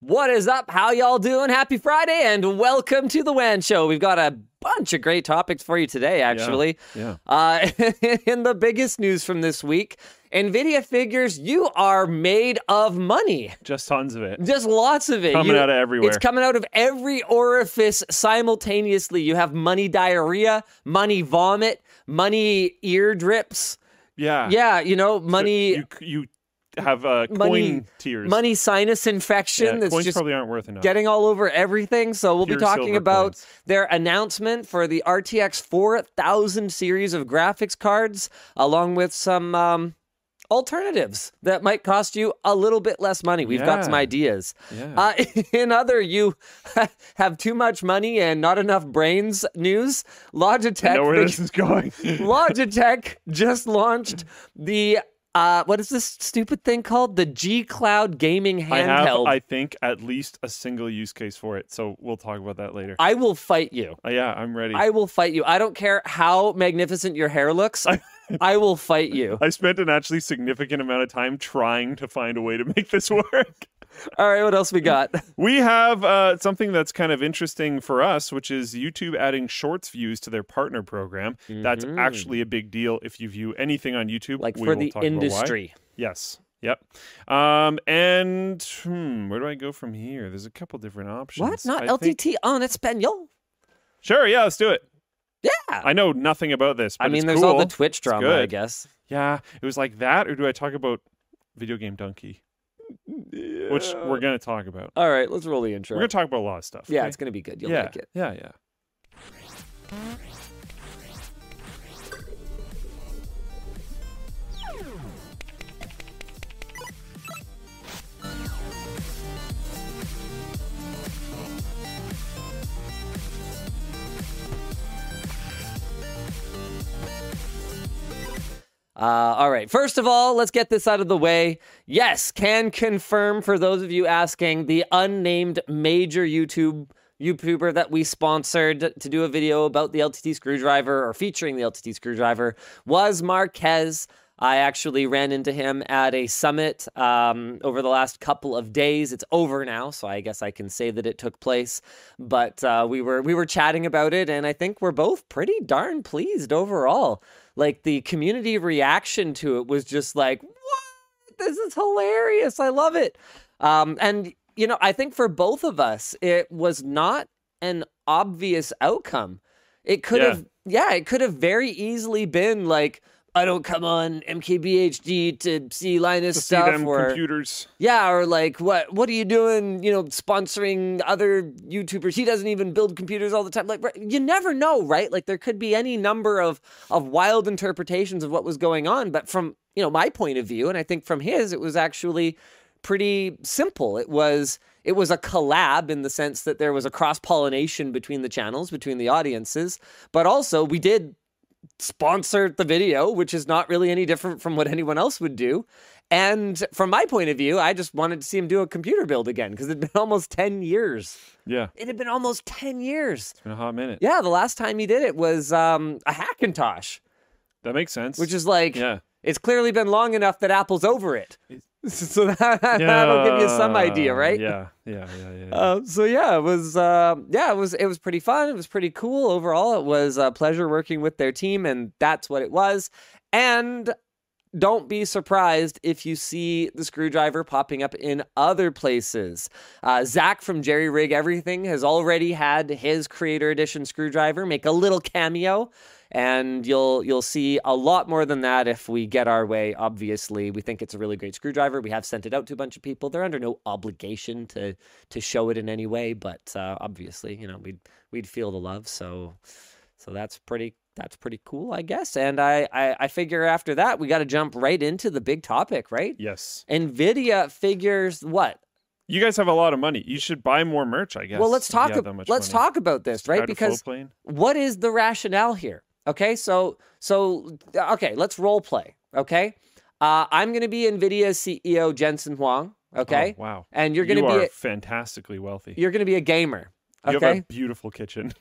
What is up? How y'all doing? Happy Friday and welcome to the WAN Show. We've got a bunch of great topics for you today, actually. Yeah. Uh, in the biggest news from this week, NVIDIA figures you are made of money. Just tons of it. Just lots of it. Coming You- out of everywhere. It's coming out of every orifice simultaneously. You have money diarrhea, money vomit, money ear drips. Yeah. Yeah, you know, money You you have uh, coin money tears. money sinus Yeah, infection that's coins just probably aren't worth enough. getting all over everything. So we'll be talking about coins. their announcement for the RTX 4000 series of graphics cards, along with some um, alternatives that might cost you a little bit less money. We've got some ideas. Yeah. Uh, in other, you have too much money and not enough brains news. Logitech. I know where this is going. Logitech just launched the uh, what is this stupid thing called? The G Cloud gaming handheld. I have. I think, at least a single use case for it. So we'll talk about that later. I will fight you. Uh, yeah, I'm ready. I will fight you. I don't care how magnificent your hair looks. I will fight you. I spent an actually significant amount of time trying to find a way to make this work. All right, what else we got? We have uh, something that's kind of interesting for us, which is YouTube adding shorts views to their partner program. That's actually a big deal if you view anything on YouTube. Like We for the talk about why. industry. Yes. Yep. Um, and hmm, where do I go from here? There's a couple different options. What? Not I LTT think- on Espanol? Sure. Yeah. Let's do it. Yeah. I know nothing about this. But I mean, it's there's all the cool. Twitch drama, I guess. Yeah. It was like that, or do I talk about video game dunkey, which we're gonna talk about. All right, let's roll the intro. We're gonna talk about a lot of stuff. yeah, okay? it's gonna be good. You'll yeah. like it. Yeah. Yeah. Uh, all right. First of all, let's get this out of the way. Yes, can confirm for those of you asking the unnamed major YouTube YouTuber that we sponsored to do a video about the LTT screwdriver or featuring the LTT screwdriver was Marques. I actually ran into him at a summit um, over the last couple of days. It's over now, so I guess I can say that it took place. But uh, we were we were chatting about it, and I think we're both pretty darn pleased overall. Like the community reaction to it was just like, "What? This is hilarious! I love it." Um, and you know, I think for both of us, it was not an obvious outcome. It could Yeah. have, yeah, it could have very easily been like. I don't come on MKBHD to see Linus To see stuff them or computers. yeah, or like what what are you doing, you know, sponsoring other YouTubers? He doesn't even build computers all the time. Like you never know, right? Like there could be any number of of wild interpretations of what was going on, but from, you know, my point of view and I think from his it was actually pretty simple. It was it was a collab in the sense that there was a cross-pollination between the channels, between the audiences, but also we did sponsor the video, which is not really any different from what anyone else would do. And from my point of view, I just wanted to see him do a computer build again because it'd been almost 10 years. Yeah. It had been almost 10 years. It's been a hot minute. Yeah, the last time he did it was um, a Hackintosh, That makes sense. which is like, yeah. it's clearly been long enough that Apple's over it. so that, that'll give you some idea, right? Yeah. Yeah. Yeah. Yeah. yeah. Uh, so yeah, it was uh, yeah, it was it was pretty fun. It was pretty cool overall. It was a pleasure working with their team, and that's what it was. And don't be surprised if you see the screwdriver popping up in other places. Uh, Zach from Jerry Rig Everything has already had his Creator Edition screwdriver make a little cameo, and you'll you'll see a lot more than that if we get our way. Obviously, we think it's a really great screwdriver. We have sent it out to a bunch of people. They're under no obligation to to show it in any way, but uh, obviously, you know, we'd we'd feel the love. So so that's pretty that's pretty cool, I guess. And I I, I figure after that we got to jump right into the big topic, right? yes. Nvidia figures what? You guys have a lot of money. You should buy more merch, I guess. well, let's talk. ab- Let's money. talk about this, right? Because what is the rationale here? Okay, so so okay, let's role play. Okay, uh, I'm going to be NVIDIA CEO Jensen Huang. Okay, Oh, wow. and you're going you to be are a, fantastically wealthy. you're going to be a gamer. You have a beautiful kitchen.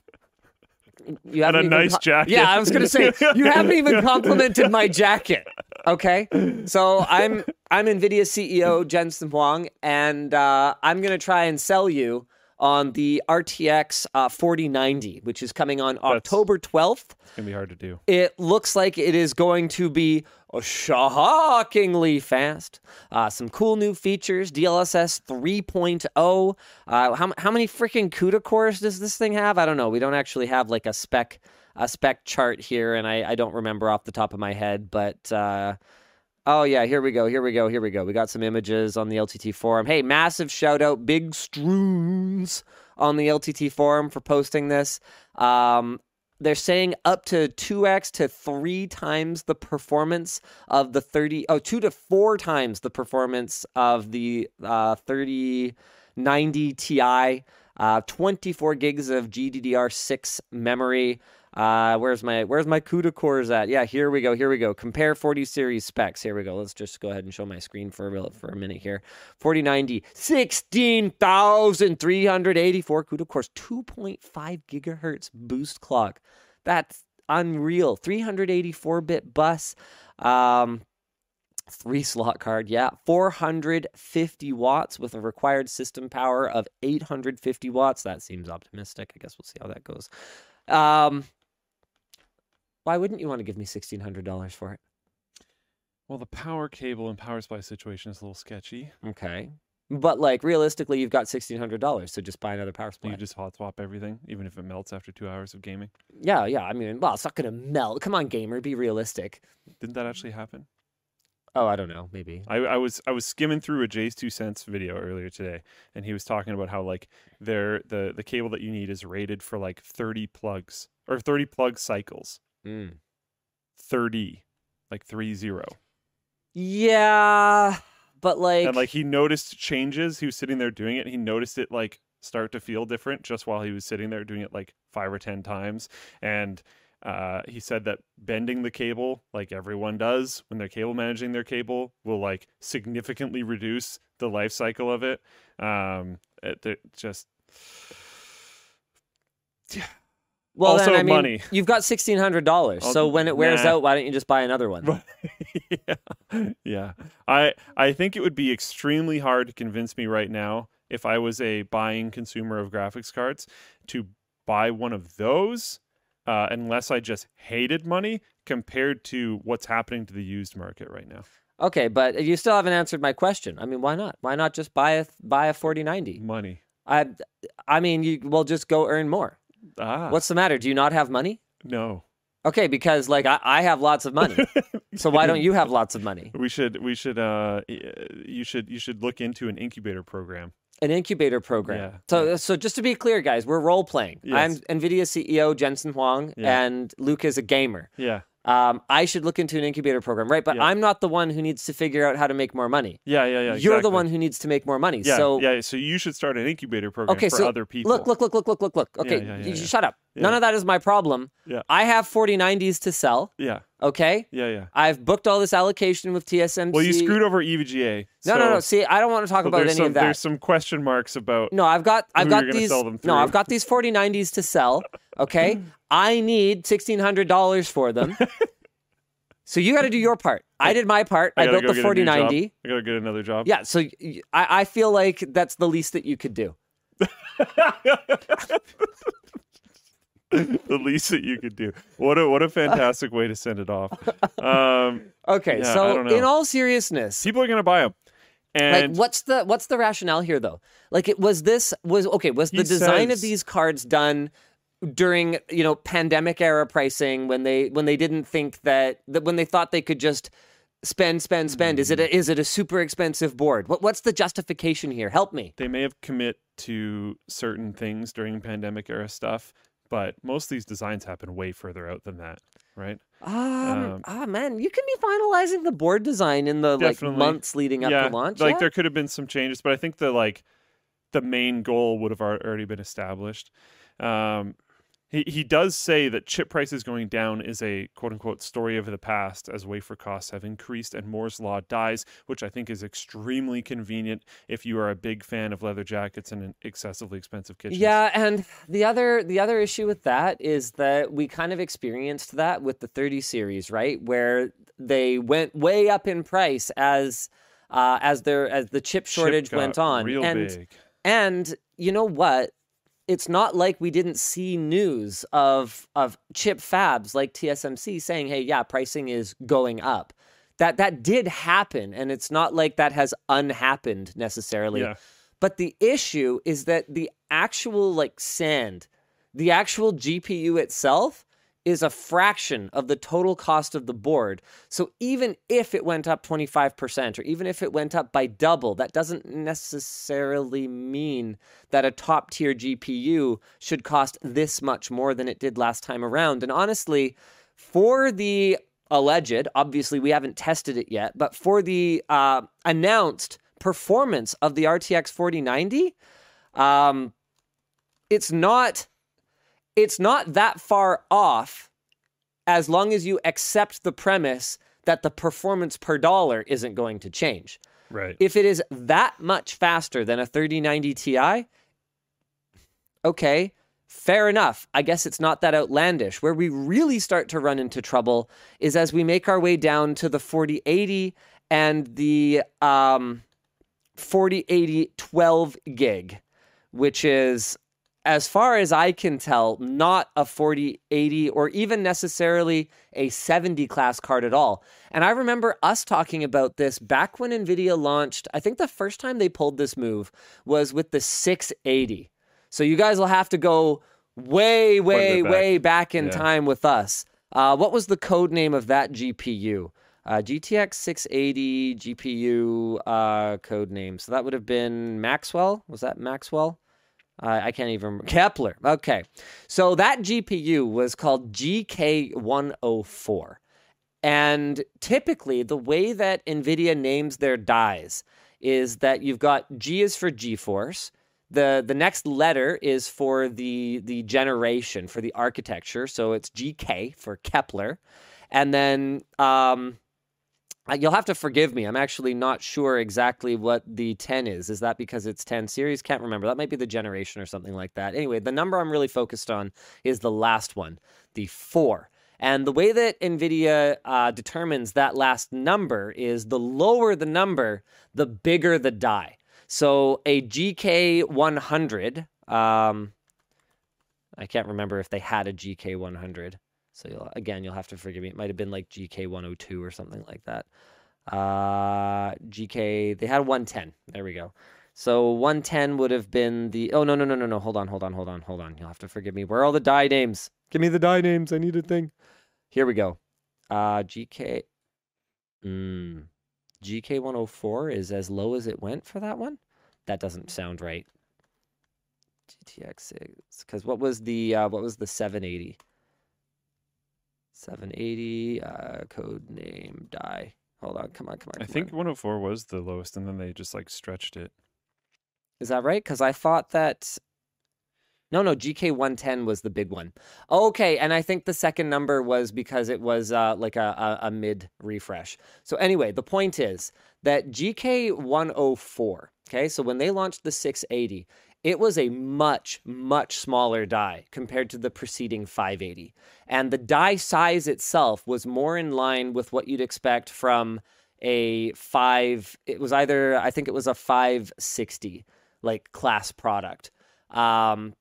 you and a nice jacket. Yeah, I was going to say you haven't even complimented my jacket. Okay, so I'm I'm Nvidia CEO Jensen Huang, and uh, I'm gonna try and sell you on the RTX uh, 4090, which is coming on October 12th. It's gonna be hard to do. It looks like it is going to be shockingly fast. Uh, some cool new features, DLSS 3.0. Uh, how, how many freaking CUDA cores does this thing have? I don't know. We don't actually have like a spec a spec chart here, and I, I don't remember off the top of my head, but. Oh yeah, here we go. Here we go. Here we go. We got some images on the LTT forum. Hey, massive shout out, Big Stroons on the LTT forum for posting this. Um, they're saying up to 2x to 3 times the performance of the 30 oh 2 to 4 times the performance of the uh 3090 Ti uh 24 gigs of GDDR6 memory uh, where's my where's my CUDA cores at? Yeah, here we go. Here we go. Compare 40 series specs. Here we go. Let's just go ahead and show my screen for a for a minute here. 4090, 16,384 CUDA cores, 2.5 gigahertz boost clock. That's unreal. 384 bit bus. Um, three slot card yeah 450 watts with a required system power of 850 watts that seems optimistic i guess we'll see how that goes um why wouldn't you want to give me $1,600 for it? Well, the power cable and power supply situation is a little sketchy. Okay. But like realistically, you've got sixteen hundred dollars, so just buy another power supply. You just hot swap everything, even if it melts after two hours of gaming. Yeah, yeah. I mean, well, it's not gonna melt. Come on, gamer, be realistic. Didn't that actually happen? Oh, I don't know. Maybe. I, I was I was skimming through a JayzTwoCents video earlier today, and he was talking about how like there the the cable that you need is rated for like thirty plugs or thirty plug cycles. Mm. 30, like three zero. Yeah, but like, and like he noticed changes. He was sitting there doing it. he noticed it like start to feel different just while he was sitting there doing it like five or ten times. And uh, he said that bending the cable, like everyone does when they're cable managing their cable, will like significantly reduce the life cycle of it. Um, it, it just yeah well, also then, I mean, money. You've got sixteen hundred dollars. So when it wears nah. out, why don't you just buy another one? yeah, yeah. I I think it would be extremely hard to convince me right now if I was a buying consumer of graphics cards to buy one of those, uh, unless I just hated money compared to what's happening to the used market right now. Okay, but you still haven't answered my question. I mean, why not? Why not just buy a buy a forty ninety? Money. I I mean, you will just go earn more. Ah. What's the matter? Do you not have money? No. Okay, because like I, I have lots of money. so why don't you have lots of money? We should we should uh you should you should look into an incubator program. An incubator program. Yeah, so so just to be clear, guys, we're role playing. Yes. I'm Nvidia CEO Jensen Huang, Yeah. and Luke is a gamer. Yeah. Um, I should look into an incubator program, right? But Yeah. I'm not the one who needs to figure out how to make more money. Yeah, yeah, yeah. You're the one who needs to make more money. Yeah, so yeah. So you should start an incubator program okay, for so other people. look, look, look, look, look, look, look. Okay, yeah, yeah. shut up. None of that is my problem. Yeah. I have 4090s to sell. Yeah, Okay, yeah, yeah. I've booked all this allocation with TSMC. Well, you screwed over EVGA. No, no, no. so- See, I don't want to talk so about any some, of that. There's some question marks about. No, I've got I've got these sell them No. I've got these 4090s to sell, okay? I need $1600 for them. so you got to do your part. I did my part. I, I built go the get a new job. 4090. I gotta get another job. Yeah, so I, I feel like that's the least that you could do. the least that you could do. What a what a fantastic way to send it off. Um, Okay, Yeah, so in all seriousness, people are gonna buy them, like and what's the what's the rationale here though? Like it was this was okay, was the He design of these cards done during, you know, pandemic era pricing when they when they didn't think that, that when they thought they could just spend spend spend is it a, is it a super expensive board? What what's the justification here? Help me. they may have commit to certain things during pandemic era stuff, but most of these designs happen way further out than that, right? Um, Um, ah man, you can be finalizing the board design in the like months leading up yeah, to launch. like yeah? there could have been some changes, but I think the like the main goal would have already been established. Um, he he does say that chip prices going down is a quote unquote story of the past as wafer costs have increased and Moore's law dies, which I think is extremely convenient if you are a big fan of leather jackets and an excessively expensive kitchen. Yeah, and the other the other issue with that is that we kind of experienced that with the 30 series, right? Where they went way up in price as uh, as their as the chip shortage Chip went on. Real and big. and you know what? It's not like we didn't see news of of chip fabs like TSMC saying, "Hey, yeah, pricing is going up." That that did happen, and it's not like that has unhappened necessarily. Yeah. But the issue is that the actual like sand, the actual GPU itself is a fraction of the total cost of the board. So even if it went up 25% or even if it went up by double, that doesn't necessarily mean that a top tier GPU should cost this much more than it did last time around. And honestly, for the alleged, obviously we haven't tested it yet, but for the uh, announced performance of the RTX 4090, um, it's not it's not that far off as long as you accept the premise that the performance per dollar isn't going to change. Right. If it is that much faster than a 3090 Ti, okay, fair enough. I guess it's not that outlandish. Where we really start to run into trouble is as we make our way down to the 4080 and the um, 4080 12 gig, which is, as far as I can tell, not a 4080 or even necessarily a 70 class card at all. And I remember us talking about this back when NVIDIA launched. I think the first time they pulled this move was with the 680. So you guys will have to go way, way, back. way back in Yeah. time with us. Uh, what was the code name of that GPU? Uh, GTX 680 GPU uh, code name. So that would have been Maxwell. Was that Maxwell? Uh, I can't even. Kepler. Okay. So that GPU was called GK104. And typically, the way that NVIDIA names their dies is that you've got G is for GeForce. The, the next letter is for the, the generation, for the architecture. So it's GK for Kepler. And then um, You'll have to forgive me. I'm actually not sure exactly what the 10 is. Is that because it's 10 series? Can't remember. That might be the generation or something like that. Anyway, the number I'm really focused on is the last one, the 4. And the way that NVIDIA uh, determines that last number is the lower the number, the bigger the die. So a GK100, um, I can't remember if they had a GK100. So you'll, again, you'll have to forgive me. It might have been like GK102 or something like that. Uh, GK, they had 110. There we go. So 110 would have been the. Oh no no no no no! Hold on hold on hold on hold on! You'll have to forgive me. Where are all the die names? Give me the die names. I need a thing. Here we go. Uh, GK. Mm, GK104 is as low as it went for that one. That doesn't sound right. GTX 6 because what was the uh, what was the 780? 780 uh, code name die. Hold on, come on, come on. I think on. 104 was the lowest, and then they just like stretched it. is that right? Because I thought that. No, no, GK 110 was the big one. Okay, and I think the second number was because it was uh, like a, a, a mid refresh. So, anyway, the point is that GK 104, okay, so when they launched the 680, it was a much, much smaller die compared to the preceding 580. And the die size itself was more in line with what you'd expect from a 5, it was either, I think it was a 560 like class product. Um,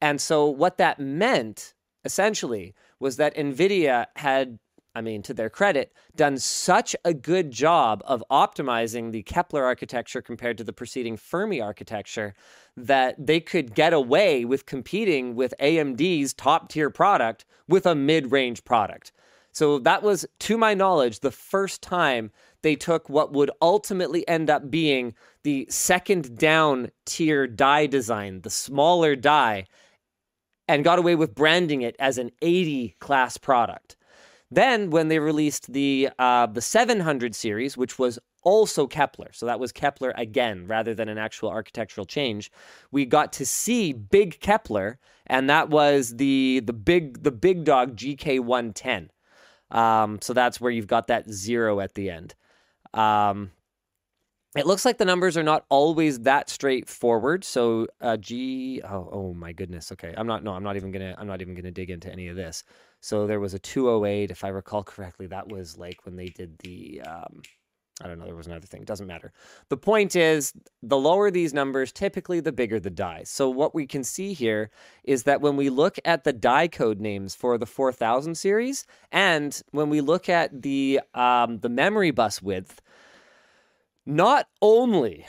and so what that meant essentially was that NVIDIA had, I mean, to their credit, done such a good job of optimizing the Kepler architecture compared to the preceding Fermi architecture that they could get away with competing with AMD's top tier product with a mid range product. So that was, to my knowledge, the first time they took what would ultimately end up being the second down tier die design, the smaller die, and got away with branding it as an 80 class product. Then, when they released the uh, the 700 series, which was also Kepler, so that was Kepler again rather than an actual architectural change, we got to see big Kepler, and that was the the big the big dog it looks like the numbers are not always that straightforward. So uh, G, oh, oh my goodness. Okay, I'm not. No, I'm not even gonna. I'm not even gonna dig into any of this. So there was a 208, if I recall correctly. That was like when they did the. Um, I don't know. There was another thing. Doesn't matter. The point is, the lower these numbers, typically the bigger the die. So what we can see here is that when we look at the die code names for the 4000 series, and when we look at the um, the memory bus width, not only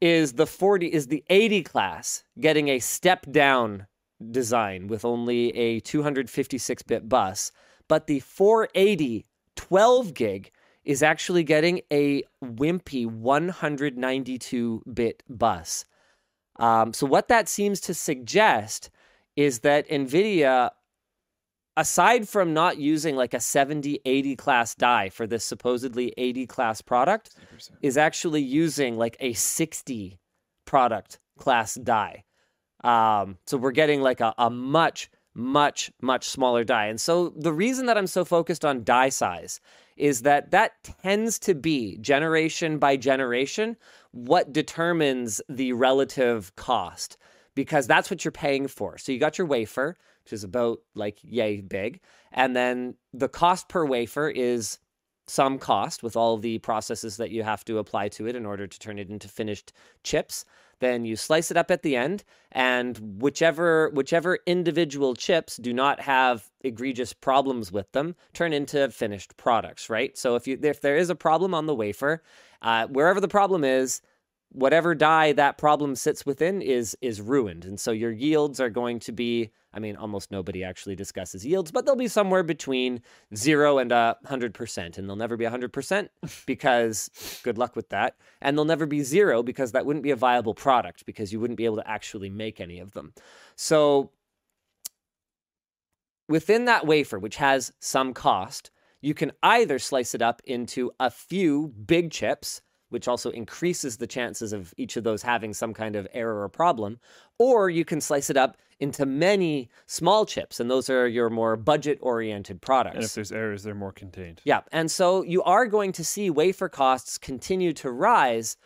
is the 40 is the 80 class getting a step down design with only a 256 bit bus, but the 480 12 gig is actually getting a wimpy 192 bit bus. Um, so, what that seems to suggest is that NVIDIA, aside from not using like a 70, 80 class die for this supposedly 80 class product, 60%. is actually using like a 60 product class die. Um, so we're getting like a, a much, much, much smaller die. And so the reason that I'm so focused on die size is that that tends to be generation by generation what determines the relative cost because that's what you're paying for. So you got your wafer, which is about like yay big, and then the cost per wafer is some cost with all the processes that you have to apply to it in order to turn it into finished chips. Then you slice it up at the end and whichever whichever individual chips do not have egregious problems with them turn into finished products right? So if you if there is a problem on the wafer uh, wherever the problem is whatever die that problem sits within is is ruined. And so your yields are going to be i mean almost nobody actually discusses yields but they'll be somewhere between 0 and a 100% and they'll never be 100% because good luck with that. And they'll never be 0 because that wouldn't be a viable product because you wouldn't be able to actually make any of them. So within that wafer which has some cost you can either slice it up into a few big chips which also increases the chances of each of those having some kind of error or problem. Or you can slice it up into many small chips, and those are your more budget oriented products. And if there's errors, they're more contained. Yeah. And so you are going to see wafer costs continue to rise.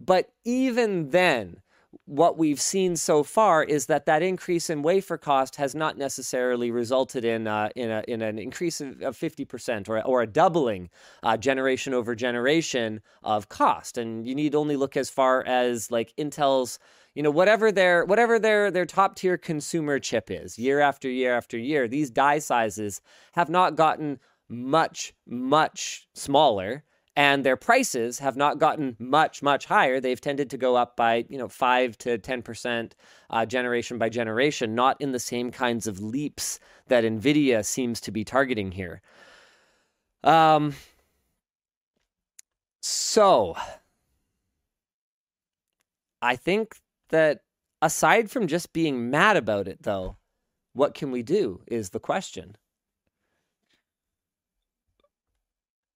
But even then, what we've seen so far is that that increase in wafer cost has not necessarily resulted in uh, in, a, in an increase of fifty percent or or a doubling uh, generation over generation of cost. And you need only look as far as like Intel's you know whatever their whatever their their top tier consumer chip is year after year after year these die sizes have not gotten much much smaller and their prices have not gotten much much higher. They've tended to go up by you know 5 to 10% uh, generation by generation not in the same kinds of leaps that nvidia seems to be targeting here. Um so i think that aside from just being mad about it though what can we do is the question.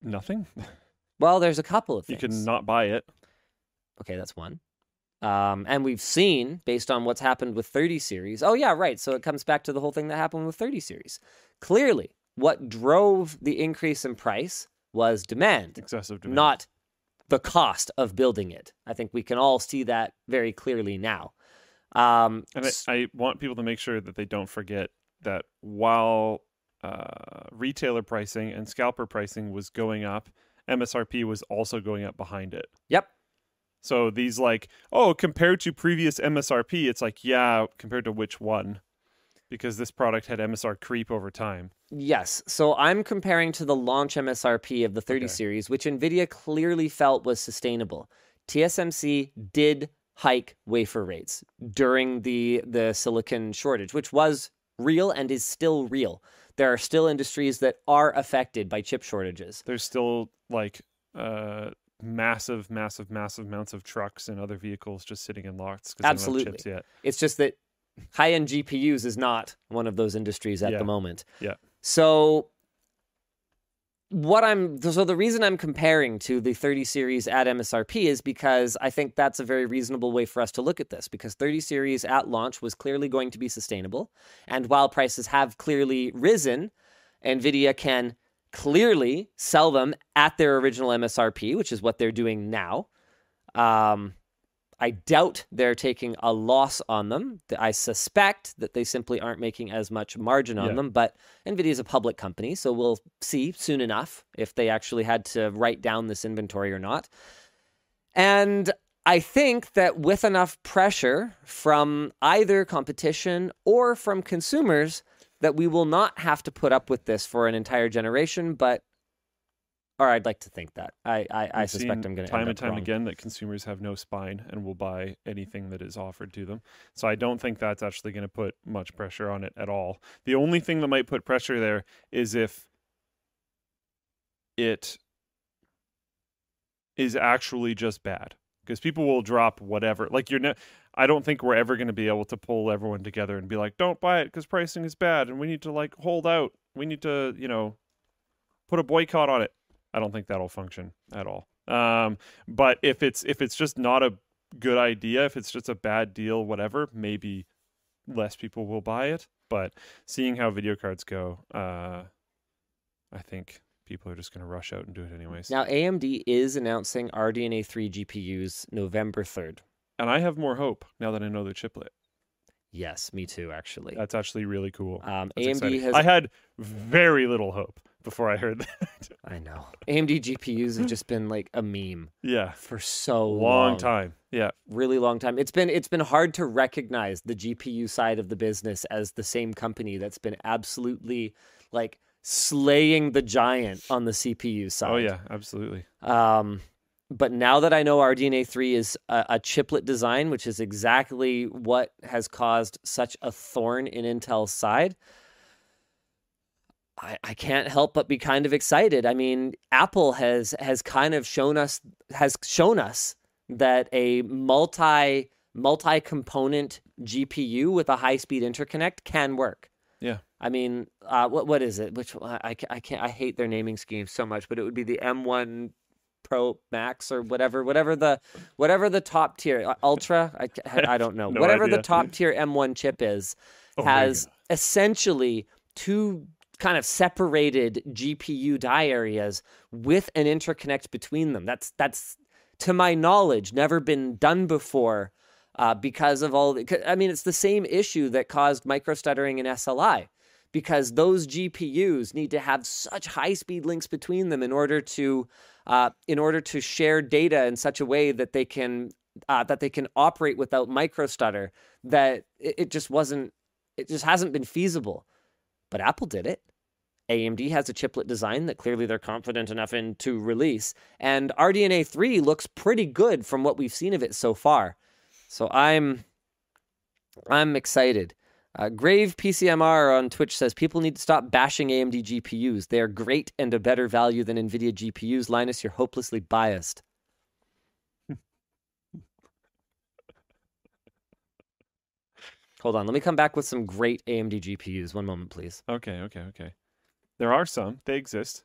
Nothing. well there's a couple of things. You can not buy it. Okay, that's one. Um, and we've seen, based on what's happened with 30 series, oh, yeah, right. So it comes back to the whole thing that happened with 30 series. Clearly, what drove the increase in price was demand, Excessive demand. not the cost of building it. I think we can all see that very clearly now. Um, And I, I want people to make sure that they don't forget that while uh, retailer pricing and scalper pricing was going up, MSRP was also going up behind it. yep. So these like, oh, compared to previous MSRP, it's like, yeah, compared to which one? Because this product had MSR creep over time. Yes. So I'm comparing to the launch MSRP of the 30 Okay. series, which NVIDIA clearly felt was sustainable. TSMC did hike wafer rates during the, the silicon shortage, which was real and is still real. There are still industries that are affected by chip shortages. There's still like uh, massive, massive, massive amounts of trucks and other vehicles just sitting in lots because they don't have Absolutely. chips yet. It's just that high end GPUs is not one of those industries at Yeah. the moment. Yeah. So what I'm so the reason I'm comparing to the 30 series at MSRP is because I think that's a very reasonable way for us to look at this because 30 series at launch was clearly going to be sustainable. And while prices have clearly risen Nvidia can clearly sell them at their original MSRP which is what they're doing now. Um, I doubt they're taking a loss on them. I suspect that they simply aren't making as much margin on Yeah. them. But Nvidia is a public company, so we'll see soon enough if they actually had to write down this inventory or not. And I think that with enough pressure from either competition or from consumers, that we will not have to put up with this for an entire generation. But, or I'd like to think that. I I, I suspect I'm going to time and time wrong. again that consumers have no spine and will buy anything that is offered to them. So I don't think that's actually going to put much pressure on it at all. The only thing that might put pressure there is if it is actually just bad because people will drop whatever. Like you're, ne- I don't think we're ever going to be able to pull everyone together and be like, "Don't buy it because pricing is bad and we need to like hold out. We need to, you know, put a boycott on it." I don't think that'll function at all. Um, but if it's if it's just not a good idea, if it's just a bad deal, whatever, maybe less people will buy it. But seeing how video cards go, uh, I think people are just going to rush out and do it anyways. Now, AMD is announcing RDNA 3 GPUs November 3rd. And I have more hope now that I know the chiplet. Yes, me too, actually. That's actually really cool. Um, AMD exciting. has. I had very little hope before I heard that. I know. AMD GPUs have just been like a meme yeah, for so long, long. time. Yeah, really long time. It's been it's been hard to recognize the GPU side of the business as the same company that's been absolutely like slaying the giant on the CPU side. oh yeah, absolutely. Um, but now that I know RDNA 3 is a, a chiplet design, which is exactly what has caused such a thorn in Intel's side, I, I can't help but be kind of excited. I mean, Apple has has kind of shown us has shown us that a multi multi component GPU with a high speed interconnect can work. Yeah. I mean, uh, what what is it? Which I, I can't I hate their naming scheme so much, but it would be the M1 Pro Max or whatever, whatever the whatever the top tier uh, Ultra. I I don't know. No whatever the top tier M1 chip is Omega. has essentially two kind of separated GPU die areas with an interconnect between them. That's that's to my knowledge never been done before uh, because of all. The, I mean, it's the same issue that caused microstuttering in SLI because those GPUs need to have such high speed links between them in order to uh, in order to share data in such a way that they can uh, that they can operate without microstutter that it, it just wasn't it just hasn't been feasible but apple did it amd has a chiplet design that clearly they're confident enough in to release and rdna 3 looks pretty good from what we've seen of it so far so i'm i'm excited uh, Grave PCMR on Twitch says people need to stop bashing AMD GPUs. They are great and a better value than NVIDIA GPUs. Linus, you're hopelessly biased. Hold on, let me come back with some great AMD GPUs. One moment, please. Okay, okay, okay. There are some. They exist.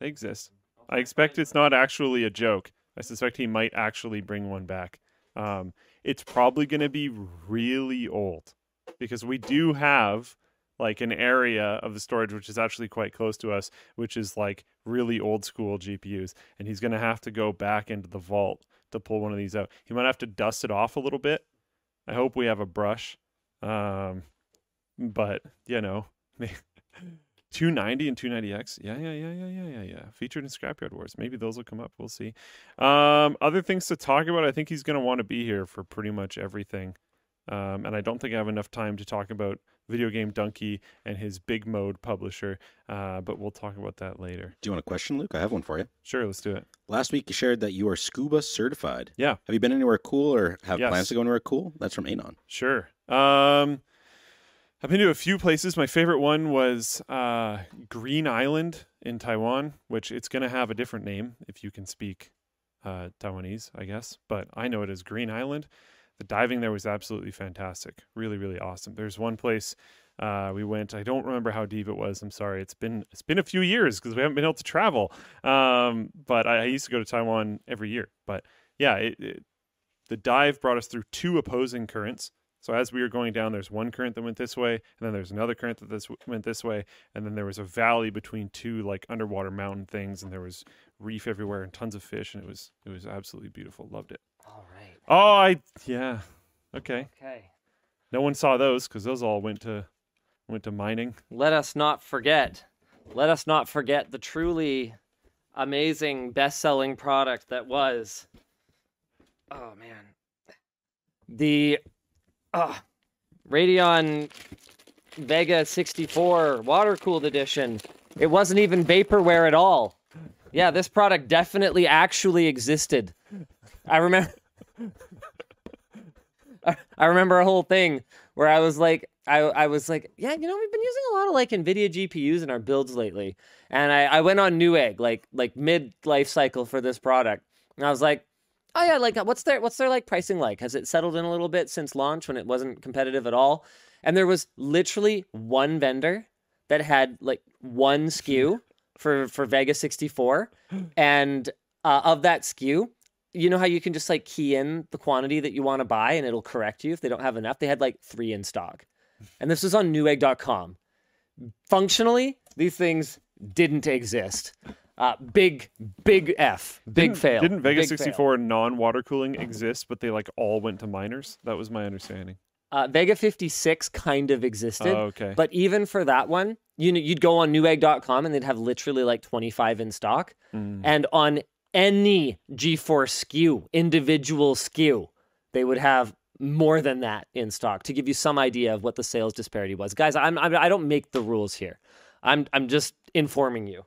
They exist. I expect it's not actually a joke. I suspect he might actually bring one back. Um, it's probably going to be really old because we do have like an area of the storage which is actually quite close to us, which is like really old school GPUs. And he's going to have to go back into the vault to pull one of these out. He might have to dust it off a little bit. I hope we have a brush. Um, but, you know, 290 and 290X. Yeah, yeah, yeah, yeah, yeah, yeah, yeah. Featured in Scrapyard Wars. Maybe those will come up. We'll see. Um, other things to talk about. I think he's going to want to be here for pretty much everything. Um, and I don't think I have enough time to talk about Video Game Dunkey and his Big Mode publisher. Uh, but we'll talk about that later. Do you want a question, Luke? I have one for you. Sure, let's do it. Last week you shared that you are scuba certified. Yeah. Have you been anywhere cool or have Yes. plans to go anywhere cool? That's from Anon. Sure. Um, I've been to a few places. My favorite one was uh, Green Island in Taiwan, which it's going to have a different name if you can speak uh, Taiwanese, I guess. But I know it as Green Island. The diving there was absolutely fantastic. Really, really awesome. There's one place uh, we went. I don't remember how deep it was. I'm sorry. It's been it's been a few years because we haven't been able to travel. Um, but I, I used to go to Taiwan every year. But yeah, it, it, the dive brought us through two opposing currents. So as we were going down, there's one current that went this way, and then there's another current that this went this way, and then there was a valley between two like underwater mountain things, and there was reef everywhere and tons of fish, and it was it was absolutely beautiful. Loved it. All right. Oh, I yeah. Okay. Okay. No one saw those because those all went to went to mining. Let us not forget. Let us not forget the truly amazing best-selling product that was. Oh man. The uh, Radeon Vega 64 water-cooled edition. It wasn't even vaporware at all. Yeah, this product definitely actually existed. I remember I remember a whole thing where I was like, I, I was like, yeah, you know, we've been using a lot of like NVIDIA GPUs in our builds lately, and I, I went on Newegg like like mid life cycle for this product, and I was like, oh yeah, like what's their what's their like pricing like? Has it settled in a little bit since launch when it wasn't competitive at all? And there was literally one vendor that had like one SKU for for Vega 64, and uh, of that SKU, you know how you can just like key in the quantity that you want to buy and it'll correct you if they don't have enough. They had like three in stock, and this was on Newegg.com. Functionally, these things didn't exist. Uh, big, big F, big Didn't- fail. Didn't Vega big fail. 64 non-water cooling exist, but they like all went to miners? That was my understanding. Uh, Vega 56 kind of existed. Oh, okay. But even for that one, you know, you'd go on Newegg.com and they'd have literally like 25 in stock. Mm. And on any GeForce SKU, individual SKU, they would have more than that in stock to give you some idea of what the sales disparity was. Guys, I'm, I'm I don't make the rules here. I'm I'm just informing you.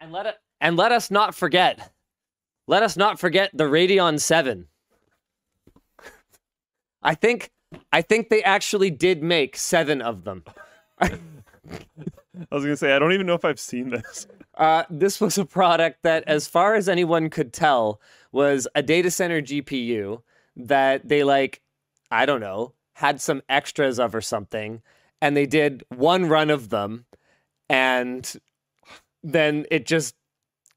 And let it and let us not forget. Let us not forget the Radeon 7. I think I think they actually did make 7 of them. I was gonna say I don't even know if I've seen this. Uh, this was a product that, as far as anyone could tell, was a data center GPU that they like, I don't know, had some extras of or something, and they did one run of them, and then it just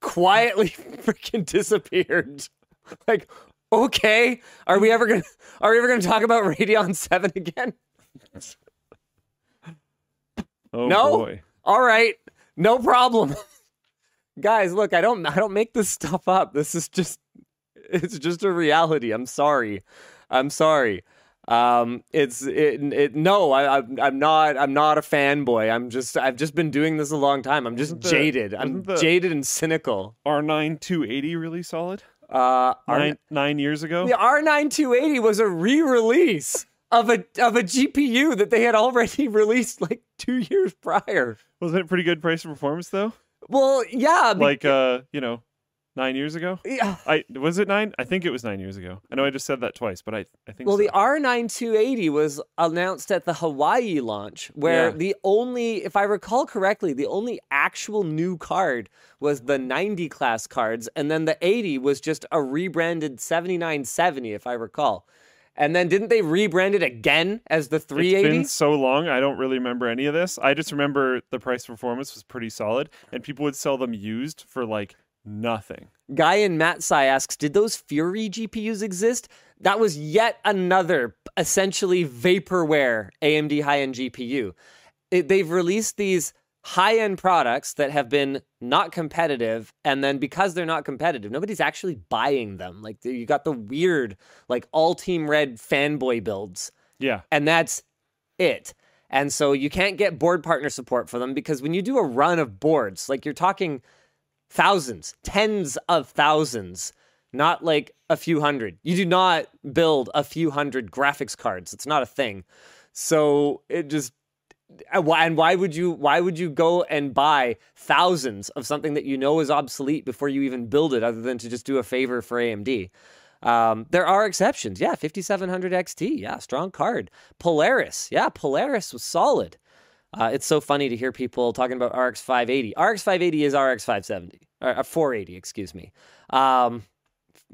quietly freaking disappeared. Like, okay, are we ever gonna are we ever gonna talk about Radeon Seven again? Oh No? boy. All right, no problem. Guys, look, I don't I don't make this stuff up. This is just it's just a reality. I'm sorry. I'm sorry. Um it's it, it no, I I'm, I'm not I'm not a fanboy. I'm just I've just been doing this a long time. I'm just the- jaded. I'm jaded and cynical. R9 280 really solid? Uh Nine, nine years ago? the R9 280 was a re-release of a of a GPU that they had already released like 2 years prior. Wasn't it pretty good price and performance though? Well, yeah, Like uh, you know, nine years ago? yeah. I was it nine? I think it was nine years ago. I know I just said that twice, but I I think Well, so. the R9 280 was announced at the Hawaii launch, where Yeah. the only, if I recall correctly, the only actual new card was the 90 class cards, and then the 80 was just a rebranded 7970, if I recall. And then didn't they rebrand it again as the It's 380? been so long, I don't really remember any of this. I just remember the price performance was pretty solid, and people would sell them used for like nothing. Guy in Matsai asks, did those Fury GPUs exist? That was yet another essentially vaporware AMD high-end GPU. It, they've released these high-end products that have been not competitive, and then because they're not competitive, nobody's actually buying them. Like you got the weird, like all Team Red fanboy builds Yeah, and that's it. And so you can't get board partner support for them because when you do a run of boards, like you're talking thousands, tens of thousands, not like a few hundred. You do not build a few hundred graphics cards. It's not a thing. So it just and why and why would you why would you go and buy thousands of something that you know is obsolete before you even build it other than to just do a favor for AMD? Um, there are exceptions. Yeah, 5700 XT. Yeah, strong card. Polaris. Yeah, Polaris was solid. Uh, it's so funny to hear people talking about RX 580. RX 580 is RX 570. Or uh, 480, excuse me. Um,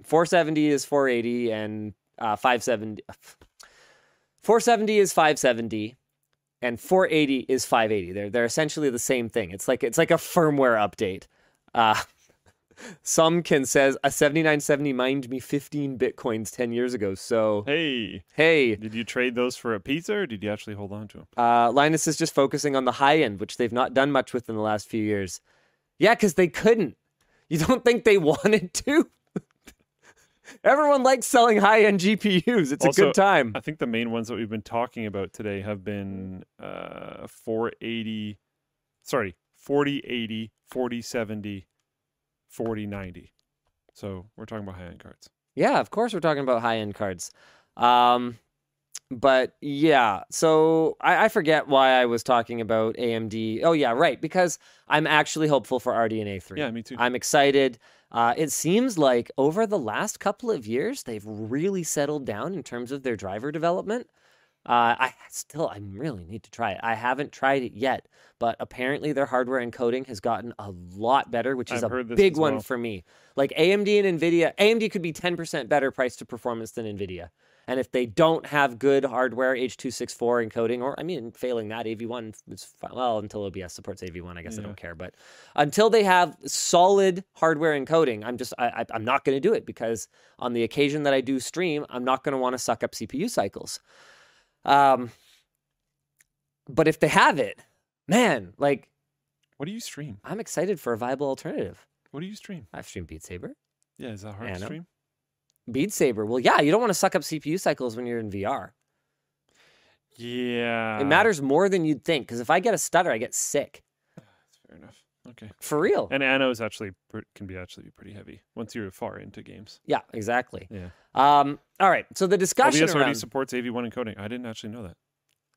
470 is 480 and uh, 570. 470 is 570 and 480 is 580. They're they're essentially the same thing. It's like it's like a firmware update. Uh, can says a 7970 mined me 15 bitcoins 10 years ago. So Hey, hey, did you trade those for a pizza, or did you actually hold on to them? uh, Linus is just focusing on the high end, which they've not done much with in the last few years. Yeah, because they couldn't. You don't think they wanted to? Everyone likes selling high-end GPUs. It's a good time. I think the main ones that we've been talking about today have been uh 480 sorry, 4080, 4070, 4090. So we're talking about high end cards. Yeah, of course we're talking about high-end cards. Um, but yeah, so I, I forget why I was talking about AMD. Oh yeah, right, because I'm actually hopeful for RDNA 3. Yeah, me too. I'm excited. Uh, it seems like over the last couple of years, they've really settled down in terms of their driver development. Uh, I still, I really need to try it. I haven't tried it yet, but apparently their hardware encoding has gotten a lot better, which is I've a heard this big as one well. for me. Like AMD and NVIDIA, AMD could be 10% better price to performance than NVIDIA. And if they don't have good hardware H.264 encoding, or I mean, failing that, AV1 is fine. Well, until OBS supports AV1, I guess I don't care. But until they have solid hardware encoding, I'm just, I, I, I'm not going to do it because on the occasion that I do stream, I'm not going to want to suck up CPU cycles. Um, but if they have it, man, like What do you stream? I'm excited for a viable alternative. What do you stream? I've streamed Beat Saber. Yeah, is that hard I to stream? Beat Saber. Well, yeah, you don't want to suck up CPU cycles when you're in VR. Yeah. it matters more than you'd think because if I get a stutter, I get sick. That's fair enough. Okay. For real. And Anno's actually can be actually be pretty heavy once you're far into games. yeah, exactly. Yeah. Um, all right. So the discussion OBS already supports AV1 encoding. I didn't actually know that.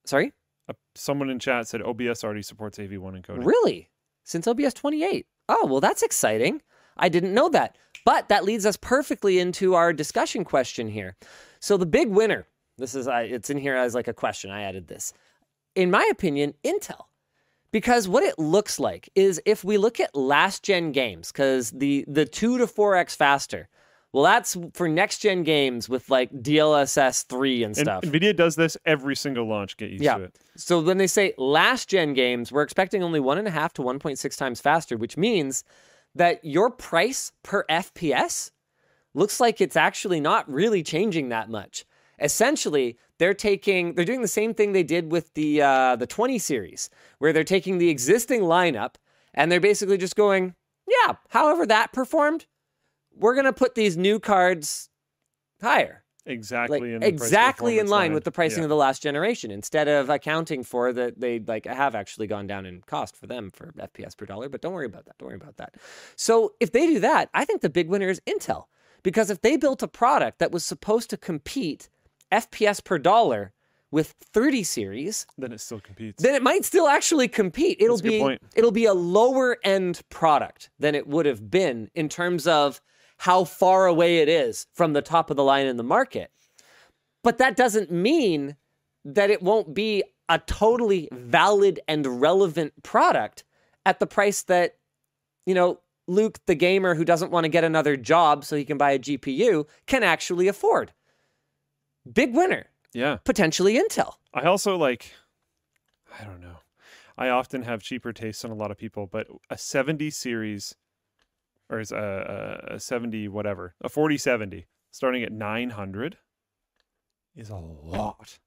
Sorry? Uh, someone in chat said OBS already supports AV1 encoding. Really? Since OBS 28? Oh, well, that's exciting. I didn't know that. But that leads us perfectly into our discussion question here. So the big winner, this is, I it's in here as like a question. I added this. In my opinion, Intel. Because what it looks like is if we look at last gen games, because the the two to four x faster, well, that's for next gen games with like DLSS three and And stuff. NVIDIA does this every single launch. Get used Yeah. to it. So when they say last gen games, we're expecting only one and a half to 1.6 times faster, which means that your price per FPS looks like it's actually not really changing that much. Essentially, they're taking they're doing the same thing they did with the uh, the 20 series, where they're taking the existing lineup and they're basically just going, yeah, however that performed, we're gonna put these new cards higher Exactly. like in exactly in performance line with the pricing Yeah. of the last generation instead of accounting for that they like have actually gone down in cost for them for fps per dollar but don't worry about that don't worry about that so if they do that i think the big winner is intel because if they built a product that was supposed to compete fps per dollar with 30 series Then it still competes. then it might still actually compete. It'll That's be it'll be a lower end product than it would have been in terms of how far away it is from the top of the line in the market. But that doesn't mean that it won't be a totally valid and relevant product at the price that you know Luke the gamer who doesn't want to get another job so he can buy a GPU can actually afford. Big winner, yeah. potentially Intel. I also like. I don't know. I often have cheaper tastes than a lot of people, but a 70 series, or is a, a, a 70 whatever, a 4070, starting at 900, is a lot.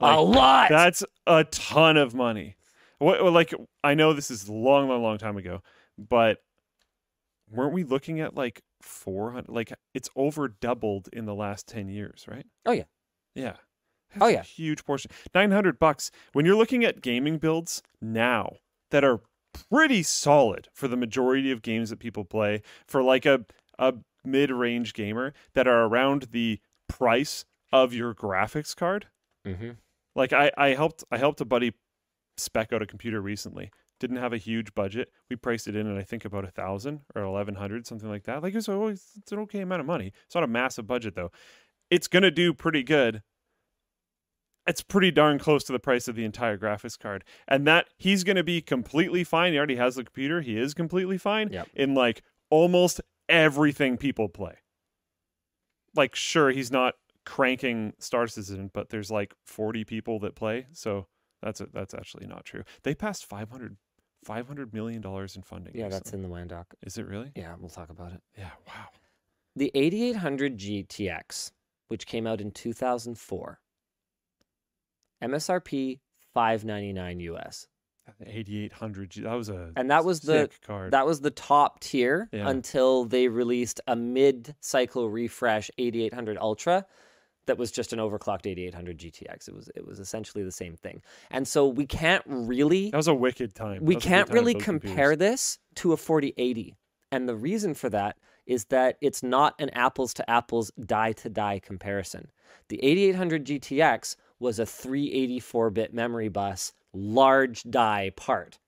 a lot. That's a ton of money. What like I know this is long, long, long time ago, but weren't we looking at like four hundred? Like it's over doubled in the last ten years, right? Oh, yeah. yeah. Oh, That's a yeah. huge portion. Nine hundred bucks. When you're looking at gaming builds now that are pretty solid for the majority of games that people play, for like a a mid range gamer that are around the price of your graphics card. mm-hmm. Like I, I helped I helped a buddy spec out a computer recently. Didn't have a huge budget. We priced it in at I think about a thousand or eleven hundred, something like that. Like it's always it's an okay amount of money. It's not a massive budget though. It's gonna do pretty good. It's pretty darn close to the price of the entire graphics card. And that he's gonna be completely fine. He already has the computer. He is completely fine Yep. in like almost everything people play. Like sure, he's not cranking Star Citizen, but there's like 40 people that play, so that's a, that's actually not true. They passed 500 500 million dollars in funding. Yeah, that's in the WAN doc. Is it really? Yeah, we'll talk about it. Yeah. Wow. The 8800 GTX, which came out in 2004, MSRP 599 US. 8800. That was a And that was the card. that was the top tier Yeah. until they released a mid-cycle refresh 8800 Ultra that was just an overclocked 8800 GTX. It was it was essentially the same thing. And so we can't really that was a wicked time. we That was a good can't time really compare computers. this to a 4080. And the reason for that is that it's not an apples to apples die to die comparison. The 8800 GTX was a 384 bit memory bus, large die part.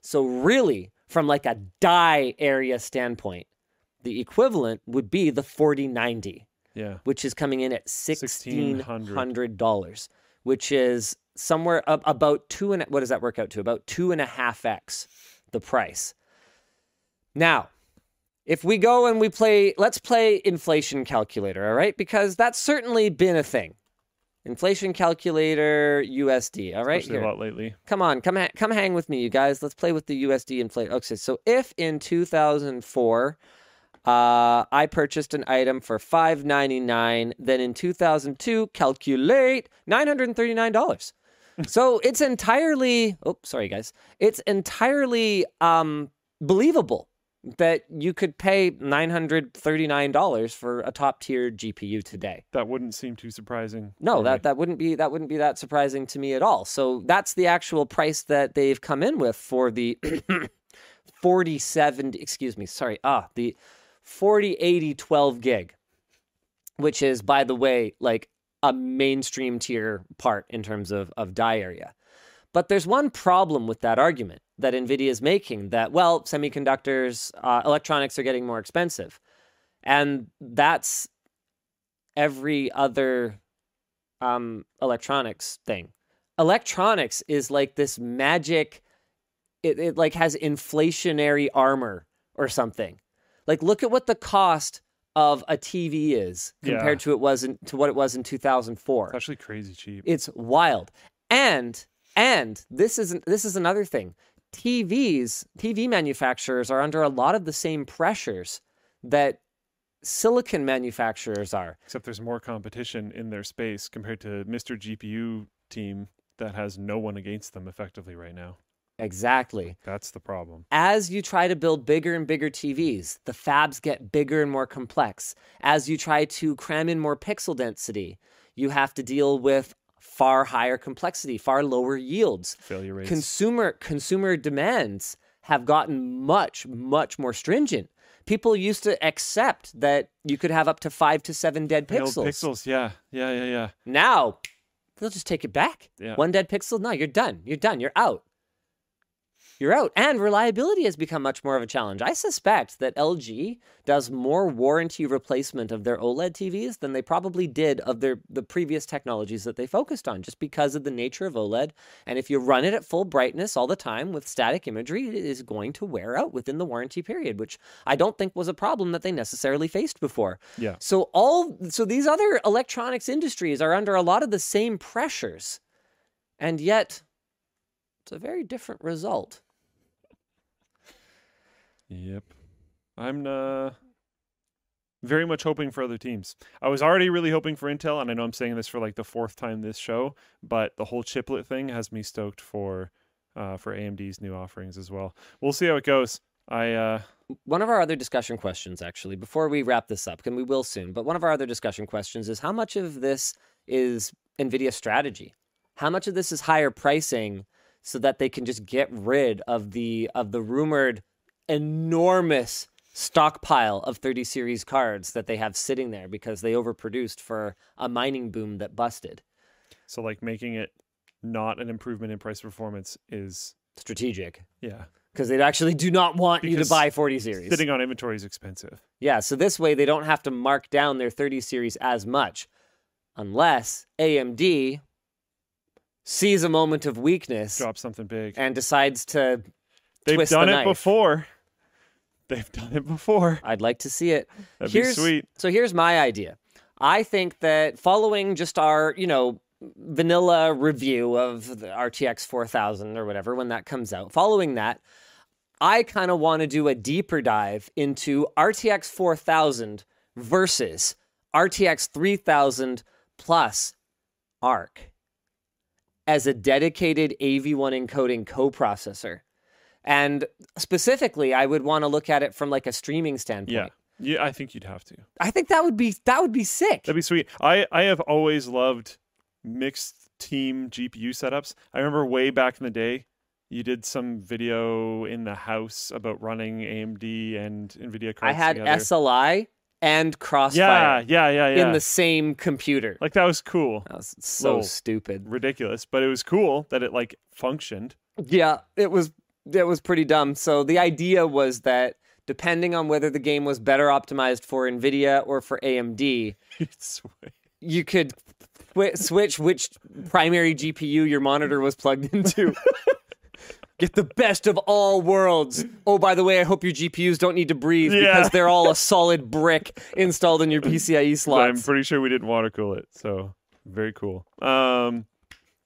So, really, from like a die area standpoint, the equivalent would be the 4090 Yeah. which is coming in at $1,600. which is somewhere ab- about two and what does that work out to? About two and a half x the price. Now, if we go and we play, let's play inflation calculator, all right? Because that's certainly been a thing. Inflation calculator USD, all right? Especially Here. a lot lately. Come on, come ha- come hang with me, you guys. Let's play with the USD inflation. Okay, so if in 2004 uh, I purchased an item for 5.99, then in 2002 calculate $939. so it's entirely oh sorry guys. It's entirely um believable that you could pay $939 for a top tier GPU today. That wouldn't seem too surprising. No, that me. that wouldn't be that wouldn't be that surprising to me at all. So that's the actual price that they've come in with for the 47 excuse me, sorry. Ah, the 4080 12 gig, which is by the way like a mainstream tier part in terms of of die area. But there's one problem with that argument that Nvidia is making that well, semiconductors, uh, electronics are getting more expensive. And that's every other um, electronics thing. Electronics is like this magic. It, it like has inflationary armor or something. Like look at what the cost of a TV is compared Yeah. to it was in, to what it was in 2004. It's actually crazy cheap. It's wild. And and this is this is another thing. TVs, TV manufacturers are under a lot of the same pressures that silicon manufacturers are. Except there's more competition in their space compared to Mr. GPU team that has no one against them effectively right now. Exactly. That's the problem. As you try to build bigger and bigger TVs, the fabs get bigger and more complex. As you try to cram in more pixel density, you have to deal with far higher complexity, far lower yields. Failure rates. consumer consumer demands have gotten much much more stringent people used to accept that you could have up to five to seven dead Failed pixels Pixels. Yeah. Yeah. Yeah. Yeah. now they'll just take it back Yeah. one dead pixel no you're done you're done you're out you're out and reliability has become much more of a challenge i suspect that lg does more warranty replacement of their oled tvs than they probably did of their the previous technologies that they focused on just because of the nature of oled and if you run it at full brightness all the time with static imagery it is going to wear out within the warranty period which i don't think was a problem that they necessarily faced before Yeah. so all so these other electronics industries are under a lot of the same pressures. And yet it's a very different result. Yep. I'm uh very much hoping for other teams. I was already really hoping for Intel, and I know I'm saying this for like the fourth time this show, but the whole chiplet thing has me stoked for uh for AMD's new offerings as well. We'll see how it goes. I uh One of our other discussion questions, actually, before we wrap this up, and we will soon, but one of our other discussion questions is how much of this is NVIDIA strategy? How much of this is higher pricing so that they can just get rid of the of the rumored enormous stockpile of 30 series cards that they have sitting there because they overproduced for a mining boom that busted. so like making it not an improvement in price performance is Strategic. yeah. Because they actually do not want you to buy 40 series. Sitting on inventory is expensive. Yeah, so this way they don't have to mark down their 30 series as much unless AMD sees a moment of weakness Drop something big. and decides to They've done the it before. They've done it before. I'd like to see it. That'd here's, be sweet. So here's my idea. I think that following just our, you know, vanilla review of the RTX 4000 or whatever when that comes out, following that, I kind of want to do a deeper dive into RTX 4000 versus RTX 3000 plus ARC. as a dedicated AV1 encoding coprocessor. And specifically, I would want to look at it from like a streaming standpoint. Yeah. Yeah, I think you'd have to. I think that would be that would be sick. That'd be sweet. I, I have always loved mixed team GPU setups. I remember way back in the day, you did some video in the house about running AMD and NVIDIA cards I had together. SLI and yeah, Crossfire yeah, yeah, yeah. in the same computer. like that was cool. that was so Little- stupid. Ridiculous, but it was cool that it like functioned. Yeah, it was it was pretty dumb. So the idea was that depending on whether the game was better optimized for Nvidia or for AMD, you could swi- switch which primary GPU your monitor was plugged into. Get the best of all worlds. Oh, by the way, I hope your GPUs don't need to breathe Yeah. because they're all a solid brick installed in your PCIe slots. I'm pretty sure we didn't water cool it, so very cool. Um,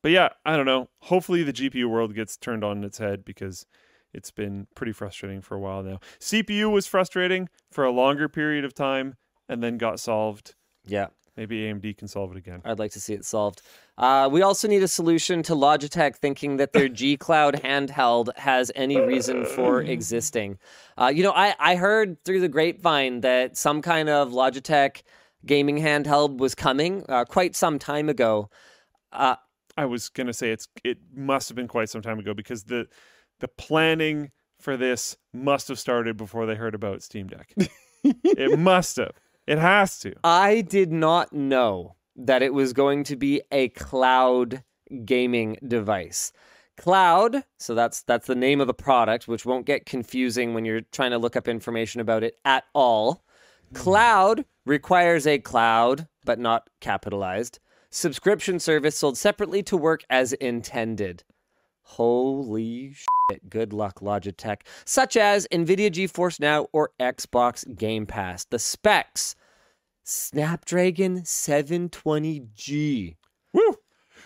but yeah, I don't know. Hopefully, the GPU world gets turned on its head because it's been pretty frustrating for a while now. CPU was frustrating for a longer period of time and then got solved. Yeah. Maybe AMD can solve it again. I'd like to see it solved. Uh, we also need a solution to Logitech thinking that their G Cloud handheld has any reason for existing. Uh, you know, I, I heard through the grapevine that some kind of Logitech gaming handheld was coming uh, quite some time ago. I was gonna say it's it must have been quite some time ago because the the planning for this must have started before they heard about Steam Deck. it must have. It has to. I did not know that it was going to be a cloud gaming device. Cloud, so that's that's the name of the product, which won't get confusing when you're trying to look up information about it at all. Hmm. Cloud requires a cloud, but not capitalized, subscription service sold separately to work as intended. Holy shit. Good luck, Logitech. Such as NVIDIA GeForce Now or Xbox Game Pass. The specs Snapdragon 720G. Woo!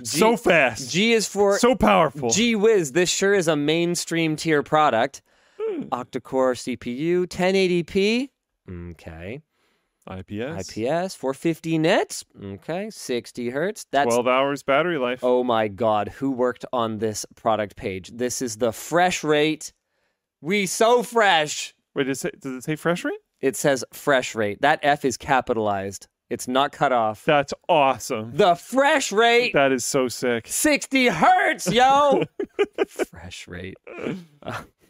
so fast. G is for so powerful. G whiz, this sure is a mainstream tier product. Hmm. Octa-core CPU, 1080p. Okay. IPS. IPS, 450 nits. Okay. 60 hertz. That's 12 hours battery life. Oh my God, who worked on this product page? This is the fresh rate. We so fresh. Wait, does it, does it say fresh rate? It says fresh rate. That F is capitalized. It's not cut off. That's awesome. The fresh rate, That is so sick. 60 hertz, yo. fresh rate.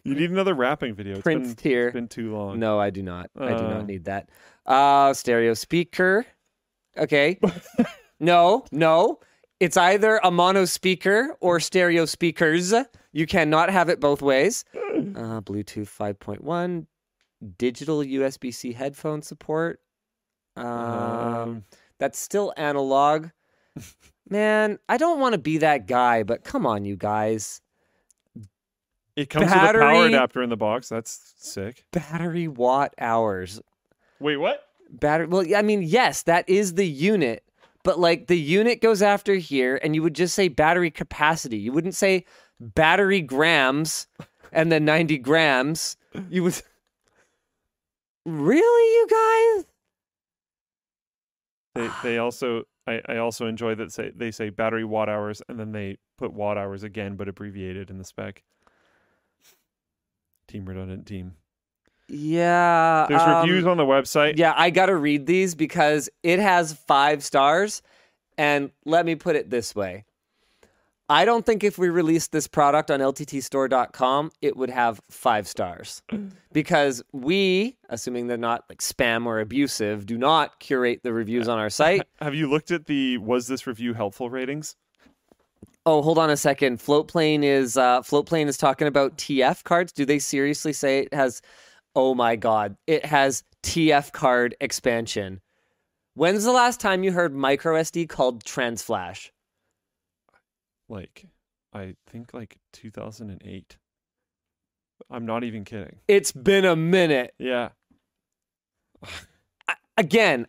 You need another rapping video. It's Prince been, tier. it's been too long. No, I do not. I do Uh. not need that. Uh stereo speaker. Okay. no, no. It's either a mono speaker or stereo speakers. You cannot have it both ways. Uh, Bluetooth 5.1, digital USB C headphone support. Um, Um, that's still analog. Man, I don't want to be that guy, but come on, you guys. it comes with a power adapter in the box. That's sick. Battery watt hours. Wait, what? battery well i mean yes that is the unit but like the unit goes after here and you would just say battery capacity you wouldn't say battery grams and then 90 grams you would really you guys They they also I, I also enjoy that say they say battery watt hours and then they put watt hours again but abbreviated in the spec. Team redundant team. Yeah There's um, reviews on the website. yeah i gotta read these because it has five stars and let me put it this way I don't think if we released this product on lttstore.com, it would have five stars. Because we, assuming they're not like spam or abusive, do not curate the reviews on our site. Have you looked at the was this review helpful ratings? Oh, hold on a second. Floatplane is uh Floatplane is talking about TF cards. Do they seriously say it has Oh my god, it has TF card expansion. When's the last time you heard microSD called Transflash? Like I think like 2008. I'm not even kidding. It's been a minute. Yeah. again,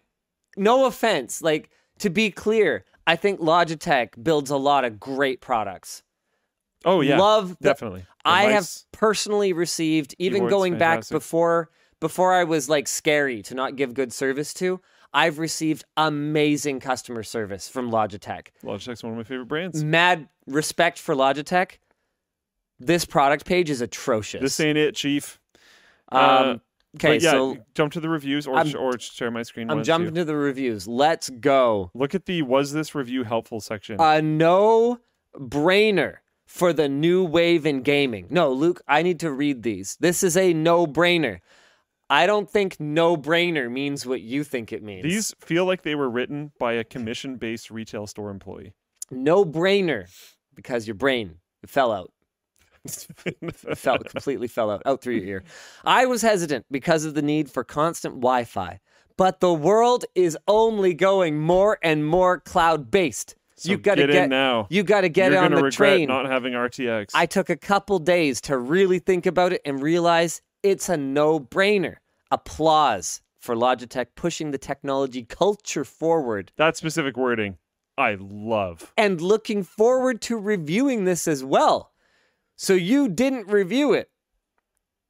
no offense. Like, to be clear, I think Logitech builds a lot of great products. Oh yeah. Love the, definitely. I have personally received, even keyboard's going back before before I was like scary to not give good service to. I've received amazing customer service from Logitech. Logitech's one of my favorite brands. Mad respect for Logitech. This product page is atrocious. This ain't it, Chief. um, uh, okay, But yeah, so jump to the reviews or I'm- or share my screen. I'm once jumping to the reviews. Let's go. Look at the was this review helpful section. A no brainer for the new wave in gaming. No, Luke, I need to read these. This is a no brainer. I don't think no brainer means what you think it means. These feel like they were written by a commission based retail store employee. no brainer because your brain fell out. It fell completely fell out out through your ear. I was hesitant because of the need for constant Wi-Fi, but the world is only going more and more cloud-based. So you got to get get in now. You got to get You're on the regret train. not having RTX. I took a couple days to really think about it and realize it's a no-brainer. Applause for Logitech pushing the technology culture forward that specific wording, I love. and looking forward to reviewing this as well. So you didn't review it.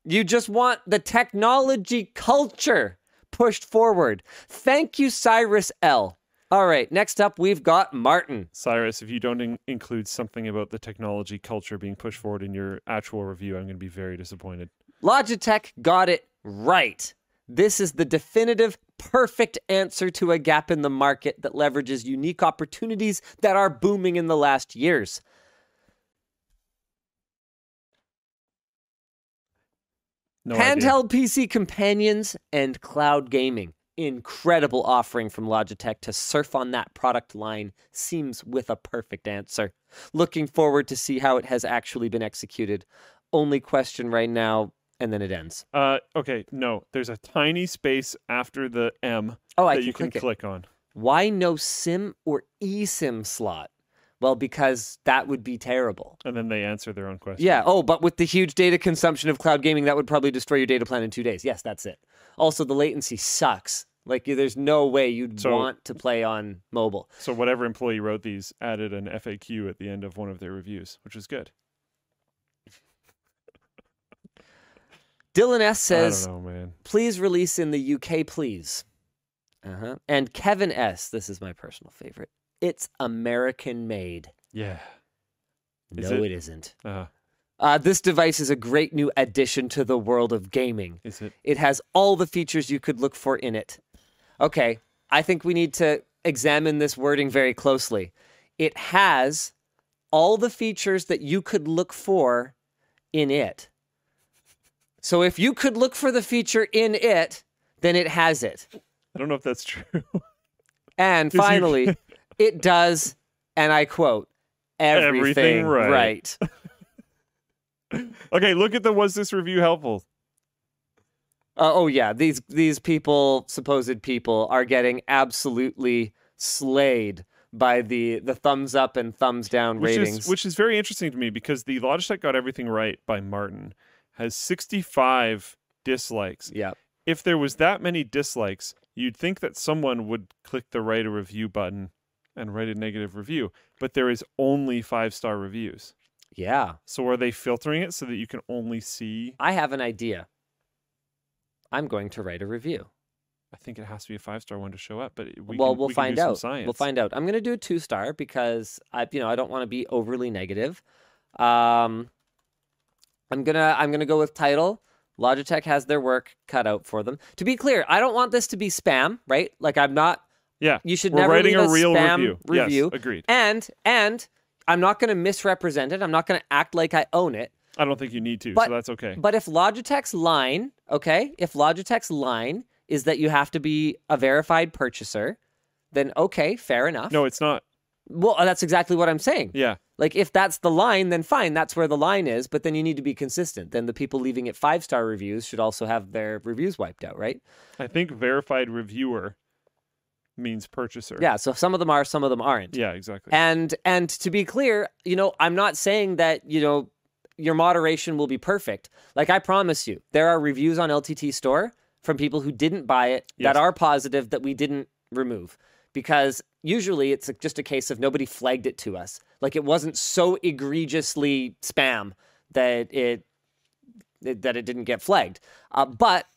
You just want the technology culture pushed forward. Thank you, Cyrus L. All right, next up, we've got Martin. Cyrus, if you don't in- include something about the technology culture being pushed forward in your actual review, I'm going to be very disappointed. Logitech got it right. This is the definitive, perfect answer to a gap in the market that leverages unique opportunities that are booming in the last years. No idea. Handheld PC companions and cloud gaming. Incredible offering from Logitech to surf on that product line seems with a perfect answer. Looking forward to see how it has actually been executed. Only question right now, and then it ends. Uh, okay, no. There's a tiny space after the M Oh, that can you can click click on. Why no SIM or eSIM slot? Well, because that would be terrible. And then they answer their own question. Yeah. Oh, but with the huge data consumption of cloud gaming, that would probably destroy your data plan in two days. Yes, that's it. Also, the latency sucks. Like, there's no way you'd So- want to play on mobile. So whatever employee wrote these added an FAQ at the end of one of their reviews, which is good. Dylan S says, I don't know, man. please release in the UK, please. Uh-huh. And Kevin S, this is my personal favorite. It's American made. Yeah. Is no, it? it isn't. Uh, Uh, this device is a great new addition to the world of gaming. is it? It has all the features you could look for in it. Okay, I think we need to examine this wording very closely. It has all the features that you could look for in it. So if you could look for the feature in it, then it has it. I don't know if that's true. And finally, it does, and I quote, everything, Everything right." right. okay, look at the was this review helpful? Uh, oh yeah, these these people, supposed people, are getting absolutely slayed by the the thumbs up and thumbs down Which ratings. is which is very interesting to me because the Logitech got everything right by Martin has 65 dislikes. yeah, If there was that many dislikes, you'd think that someone would click the write a review button and write a negative review, but there is only 5-star reviews. yeah. So are they filtering it so that you can only see I have an idea. I'm going to write a review. I think it has to be a 5-star one to show up, but we well, can, we'll we find out. science. We'll find out. I'm going to do a two star because I, you know, I don't want to be overly negative. Um, I'm gonna I'm gonna go with title. Logitech has their work cut out for them. To be clear, I don't want this to be spam, right? Like I'm not. Yeah. You should We're never writing leave a real spam review. review. Yes, agreed. And and I'm not going to misrepresent it. I'm not going to act like I own it. I don't think you need to, But- so that's okay. But if Logitech's line, okay, if Logitech's line is that you have to be a verified purchaser, then okay, fair enough. no, it's not. Well, uh, that's exactly what I'm saying. Yeah. Like if that's the line, then fine, that's where the line is, but then you need to be consistent. Then the people leaving it 5-star reviews should also have their reviews wiped out, right? I think verified reviewer means purchaser. Yeah, so some of them are, some of them aren't. Yeah, exactly. And and to be clear, you know, I'm not saying that, you know, your moderation will be perfect. Like I promise you, there are reviews on LTT store from people who didn't buy it Yes. that are positive that we didn't remove because usually it's just a case of nobody flagged it to us. Like it wasn't so egregiously spam that it, it that it didn't get flagged. Uh, but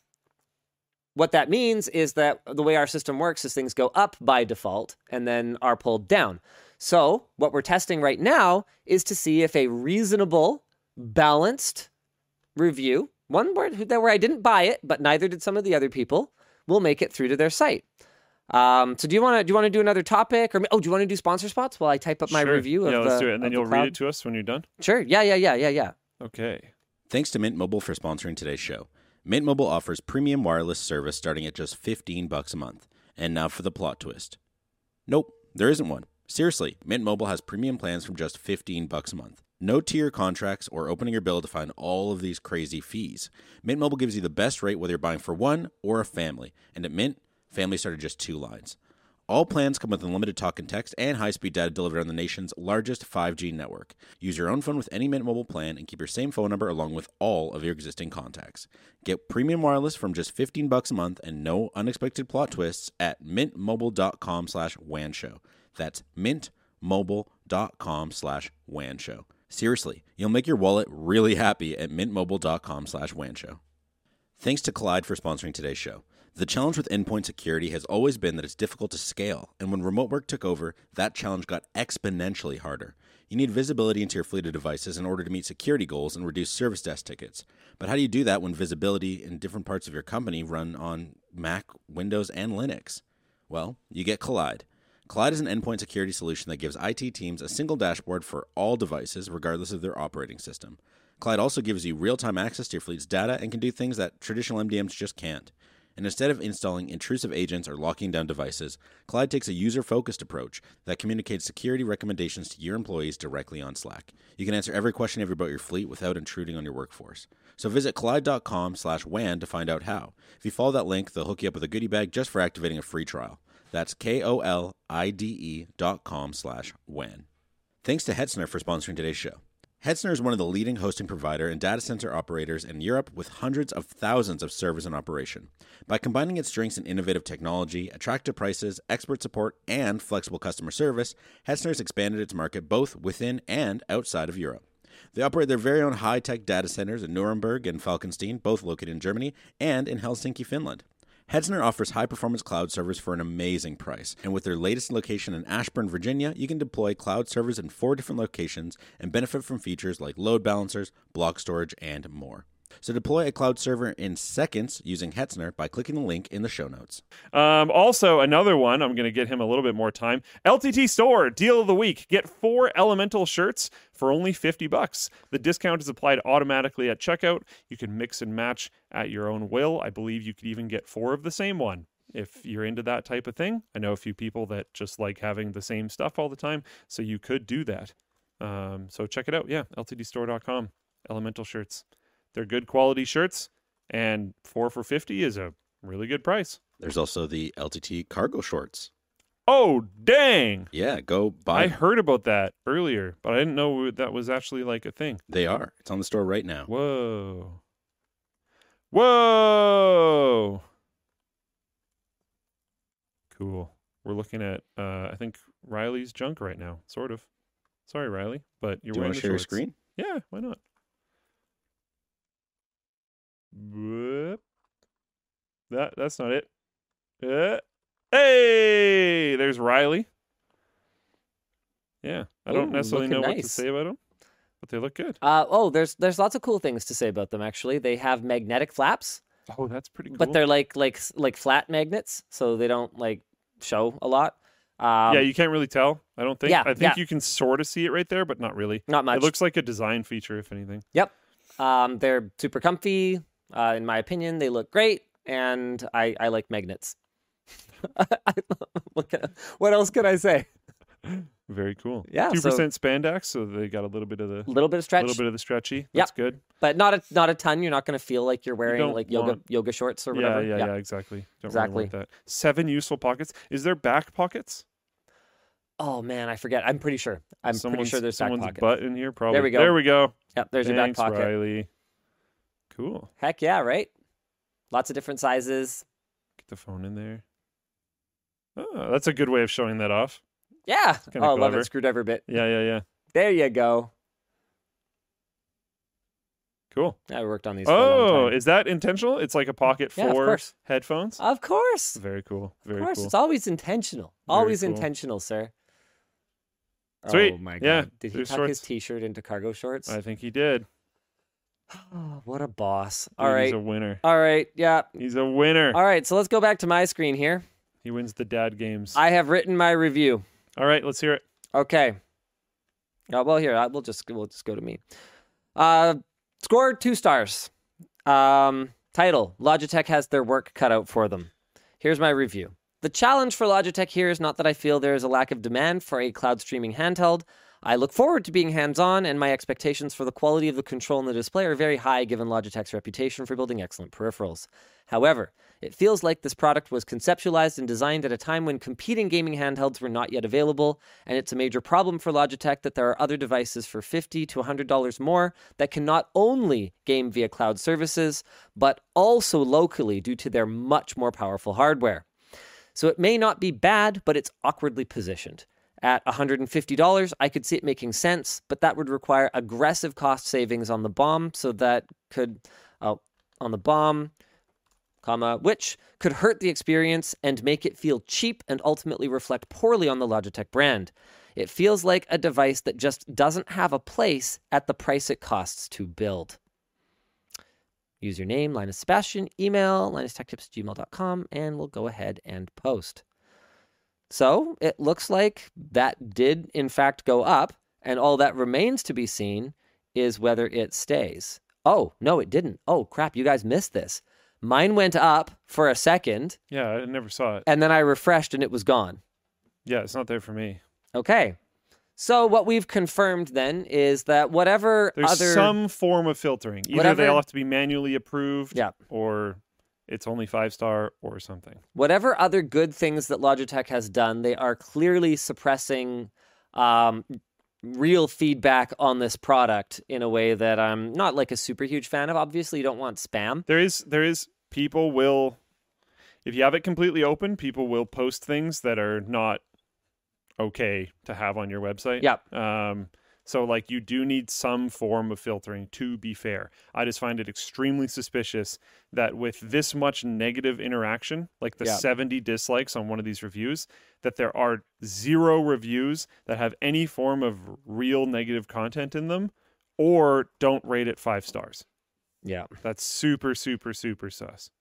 what that means is that the way our system works is things go up by default and then are pulled down. So, what we're testing right now is to see if a reasonable, balanced review, one where, that where I didn't buy it, but neither did some of the other people, will make it through to their site. Um, so do you want to do you want to do another topic or oh do you want to do sponsor spots while I type up my Sure. review of yeah, let's do it, and then the you'll cloud? read it to us when you're done. Sure. Yeah, yeah, yeah, yeah, yeah. Okay. Thanks to Mint Mobile for sponsoring today's show. Mint Mobile offers premium wireless service starting at just 15 bucks a month. And now for the plot twist. Nope, there isn't one. Seriously, Mint Mobile has premium plans from just 15 bucks a month. No tier contracts or opening your bill to find all of these crazy fees. Mint Mobile gives you the best rate whether you're buying for one or a family. And at Mint, families start at just two lines. All plans come with unlimited talk and text and high speed data delivered on the nation's largest 5G network. Use your own phone with any Mint Mobile plan and keep your same phone number along with all of your existing contacts. Get premium wireless from just 15 bucks a month and no unexpected plot twists at mintmobile.com slash wanshow. That's mintmobile.com slash wanshow. Seriously, you'll make your wallet really happy at mintmobile.com slash wanshow. Thanks to Kolide for sponsoring today's show. The challenge with endpoint security has always been that it's difficult to scale, and when remote work took over, that challenge got exponentially harder. You need visibility into your fleet of devices in order to meet security goals and reduce service desk tickets. But how do you do that when visibility in different parts of your company run on Mac, Windows, and Linux? Well, you get Kolide. Kolide is an endpoint security solution that gives IT teams a single dashboard for all devices, regardless of their operating system. Kolide also gives you real time access to your fleet's data and can do things that traditional MDMs just can't. And instead of installing intrusive agents or locking down devices, Kolide takes a user focused approach that communicates security recommendations to your employees directly on Slack. You can answer every question ever about your fleet without intruding on your workforce. So visit kolide.com slash WAN to find out how. If you follow that link, they'll hook you up with a goodie bag just for activating a free trial. That's K O L I D E dot com slash WAN. Thanks to Hetzner for sponsoring today's show. Hetzner is one of the leading hosting provider and data center operators in Europe with hundreds of thousands of servers in operation. By combining its strengths in innovative technology, attractive prices, expert support, and flexible customer service, Hetzner has expanded its market both within and outside of Europe. They operate their very own high tech data centers in Nuremberg and Falkenstein, both located in Germany, and in Helsinki, Finland. Hetzner offers high performance cloud servers for an amazing price. And with their latest location in Ashburn, Virginia, you can deploy cloud servers in four different locations and benefit from features like load balancers, block storage, and more. So deploy a cloud server in seconds using Hetzner by clicking the link in the show notes. Um, also, another one, I'm going to get him a little bit more time. LTT Store, deal of the week. Get four Elemental shirts for only 50 bucks. The discount is applied automatically at checkout. You can mix and match at your own will. I believe you could even get four of the same one if you're into that type of thing. I know a few people that just like having the same stuff all the time, so you could do that. Um, so check it out. Yeah, lttstore.com. Elemental shirts. They're good quality shirts, and four for 50 is a really good price. There's also the LTT cargo shorts. Oh, dang. Yeah, go buy. I heard about that earlier, but I didn't know that was actually like a thing. They are. It's on the store right now. Whoa. Whoa. Cool. We're looking at, uh, I think, Riley's junk right now, sort of. Sorry, Riley, but you're Do you want to share your screen? Yeah, why not? Whoop. That that's not it. Uh, hey, there's Riley. Yeah, I don't Ooh, necessarily know looking what to say about them, but they look good. Uh, oh, there's there's lots of cool things to say about them. Actually, they have magnetic flaps, Oh, that's pretty cool. but they're like like like flat magnets, so they don't like show a lot. Um, yeah, you can't really tell. I don't think. yeah, I think yeah. you can sort of see it right there, but not really. not much. It looks like a design feature, if anything. Yep. Um, they're super comfy. Uh, in my opinion, they look great, and I, I like magnets. what, else can I say? Very cool. Yeah, two so- percent spandex, so they got a little bit of the little bit of stretch, little bit of the stretchy. Yep. That's good. but not a not a ton. You're not going to feel like you're wearing don't like yoga want- yoga shorts or Yeah, whatever. yeah, yeah, exactly. Don't Exactly. Really want that. Seven useful pockets. Is there back pockets? Oh man, I forget. I'm pretty sure. I'm pretty sure there's back someone's butt in here. Probably. There we go. There we go. Yep, there's Thanks, your back pocket. Riley. Cool. Heck yeah, right? Lots of different sizes. Get the phone in there. Oh, that's a good way of showing that off. Yeah. Oh, I love clever. it. Screwdriver bit. Yeah, yeah, yeah. There you go. Cool. I worked on these. for a long Oh, is that intentional? It's like a pocket Yeah, for headphones. of course, Very cool. Very of course, cool. it's always intentional. Very always cool. intentional, sir. Sweet. Oh my god! Yeah, Did he there's tuck his t-shirt into cargo shorts? I think he did. Oh, what a boss! Dude, All right, He's a winner. all right, yeah. He's a winner. All right, so let's go back to my screen here. He wins the dad games. I have written my review. All right, let's hear it. Okay. Uh, well, here I, we'll just we'll just go to me. Uh, score two stars. Um, title: Logitech has their work cut out for them. Here's my review. The challenge for Logitech here is not that I feel there is a lack of demand for a cloud streaming handheld. I look forward to being hands on, and my expectations for the quality of the control and the display are very high given Logitech's reputation for building excellent peripherals. However, it feels like this product was conceptualized and designed at a time when competing gaming handhelds were not yet available, and it's a major problem for Logitech that there are other devices for 50 to $100 more that can not only game via cloud services, but also locally due to their much more powerful hardware. So it may not be bad, but it's awkwardly positioned. At $150, I could see it making sense, but that would require aggressive cost savings on the bomb, so that could, oh, on the bomb, comma, which could hurt the experience and make it feel cheap and ultimately reflect poorly on the Logitech brand. It feels like a device that just doesn't have a place at the price it costs to build. Username, Linus Sebastian, email, linustechtips@gmail.com, and we'll go ahead and post. So it looks like that did in fact go up, and all that remains to be seen is whether it stays. Oh, no, it didn't. Oh, crap, you guys missed this. Mine went up for a second, Yeah, I never saw it. and then I refreshed and it was gone. Yeah, it's not there for me. Okay. So what we've confirmed then is that whatever There's other some form of filtering. Either Whatever- they all have to be manually approved, Yeah. or it's only five star or something. whatever other good things that Logitech has done, they are clearly suppressing um, real feedback on this product in a way that I'm not like a super huge fan of. Obviously, you don't want spam. There is there is people will if you have it completely open, people will post things that are not okay to have on your website. Yep. Um so like you do need some form of filtering to be fair. I just find it extremely suspicious that with this much negative interaction, like the Yeah. 70 dislikes on one of these reviews, that there are zero reviews that have any form of real negative content in them or don't rate it 5 stars. Yeah. That's super, super, super sus.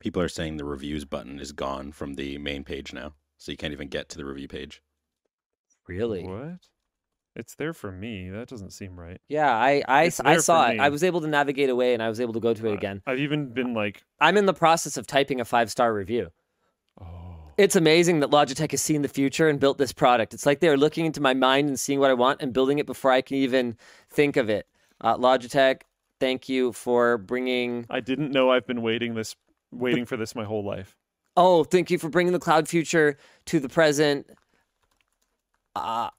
People are saying the reviews button is gone from the main page now, so you can't even get to the review page. Really? What? It's there for me. That doesn't seem right. Yeah, I I, I saw it. I was able to navigate away and I was able to go to it again. I've even been like, I'm in the process of typing a five star review. oh, It's amazing that Logitech has seen the future and built this product. It's like they're looking into my mind and seeing what I want and building it before I can even think of it. Uh, Logitech, thank you for bringing. I didn't know I've been waiting this, waiting for this my whole life. Oh, thank you for bringing the cloud future to the present. Uh,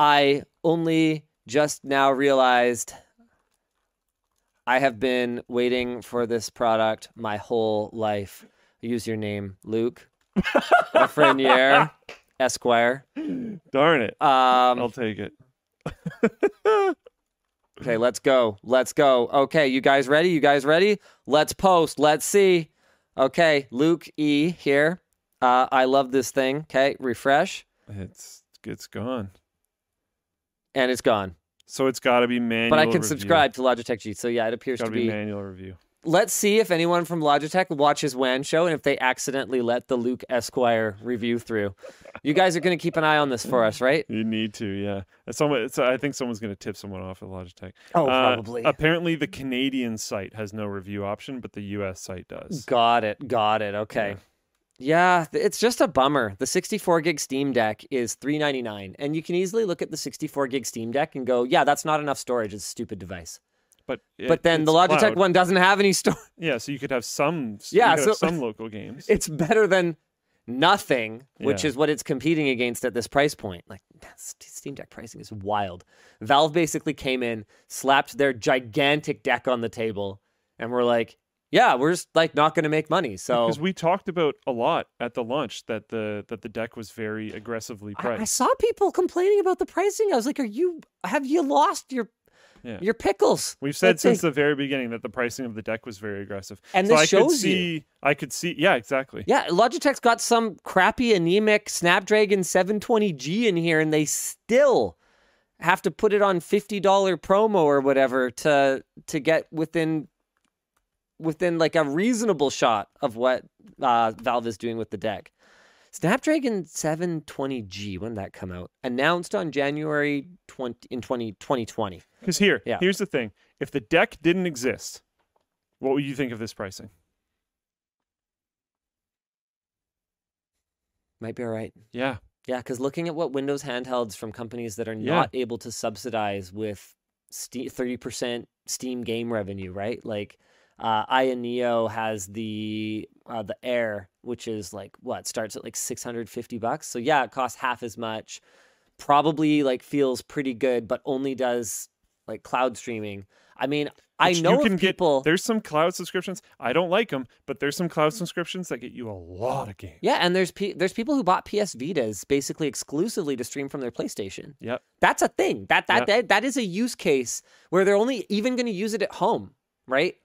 I only just now realized I have been waiting for this product my whole life. Use your name, Luke Lafreniere, Esquire. Darn it. Um, I'll take it. Okay, let's go. Let's go. Okay, you guys ready? You guys ready? Let's post. Let's see. Okay, Luke E here. Uh, I love this thing. Okay, refresh, It's it's gone. And it's gone. So it's got to be manual. But I can review. subscribe to Logitech G. So yeah, it appears Got to to be be. manual review. Let's see if anyone from Logitech watches WAN show and if they accidentally let the Luke Esquire review through. You guys are going to keep an eye on this for us, right? You need to, yeah. And Someone, it's, I think someone's going to tip someone off at Logitech. Oh, Uh, probably. apparently, the Canadian site has no review option, but the U.S. site does. Got it. Got it. Okay. Yeah, th- it's just a bummer. The 64 gig Steam Deck is 399 and you can easily look at the 64 gig Steam Deck and go, "Yeah, that's not enough storage. It's a stupid device." But but then the Logitech cloud. one doesn't have any storage. yeah. So you could have some. Yeah, so- some local games. It's better than nothing, which Yeah. is what it's competing against at this price point. Like Steam Deck pricing is wild. Valve basically came in, slapped their gigantic deck on the table, and we're like, "Yeah, we're just like not going to make money." So because we talked about a lot at the launch that the that the deck was very aggressively priced. I saw people complaining about the pricing. I was like, "Are you? Have you lost your Yeah. Your pickles. We've said since it. the very beginning that the pricing of the deck was very aggressive. And so this I could shows you. I could see yeah, exactly. Yeah, Logitech's got some crappy anemic Snapdragon 720G in here, and they still have to put it on fifty dollar promo or whatever to to get within within like a reasonable shot of what uh, Valve is doing with the deck. Snapdragon 720G, when did that come out? Announced on January 20 in 20, 2020. Because here, Yeah. here's the thing. If the deck didn't exist, what would you think of this pricing? Might be all right. Yeah. Yeah, because looking at what Windows handhelds from companies that are Yeah. not able to subsidize with thirty percent Steam game revenue, right? Like, uh, Aya Neo has the uh, the Air, which is like what starts at like six hundred fifty bucks. So yeah, it costs half as much. Probably like feels pretty good, but only does like cloud streaming. I mean, I know you of get people. there's some cloud subscriptions. I don't like them, but there's some cloud subscriptions that get you a lot of games. yeah, and there's pe- there's people who bought PS Vitas basically exclusively to stream from their PlayStation. Yep. That's a thing. That that Yeah. that, that is a use case where they're only even going to use it at home, right?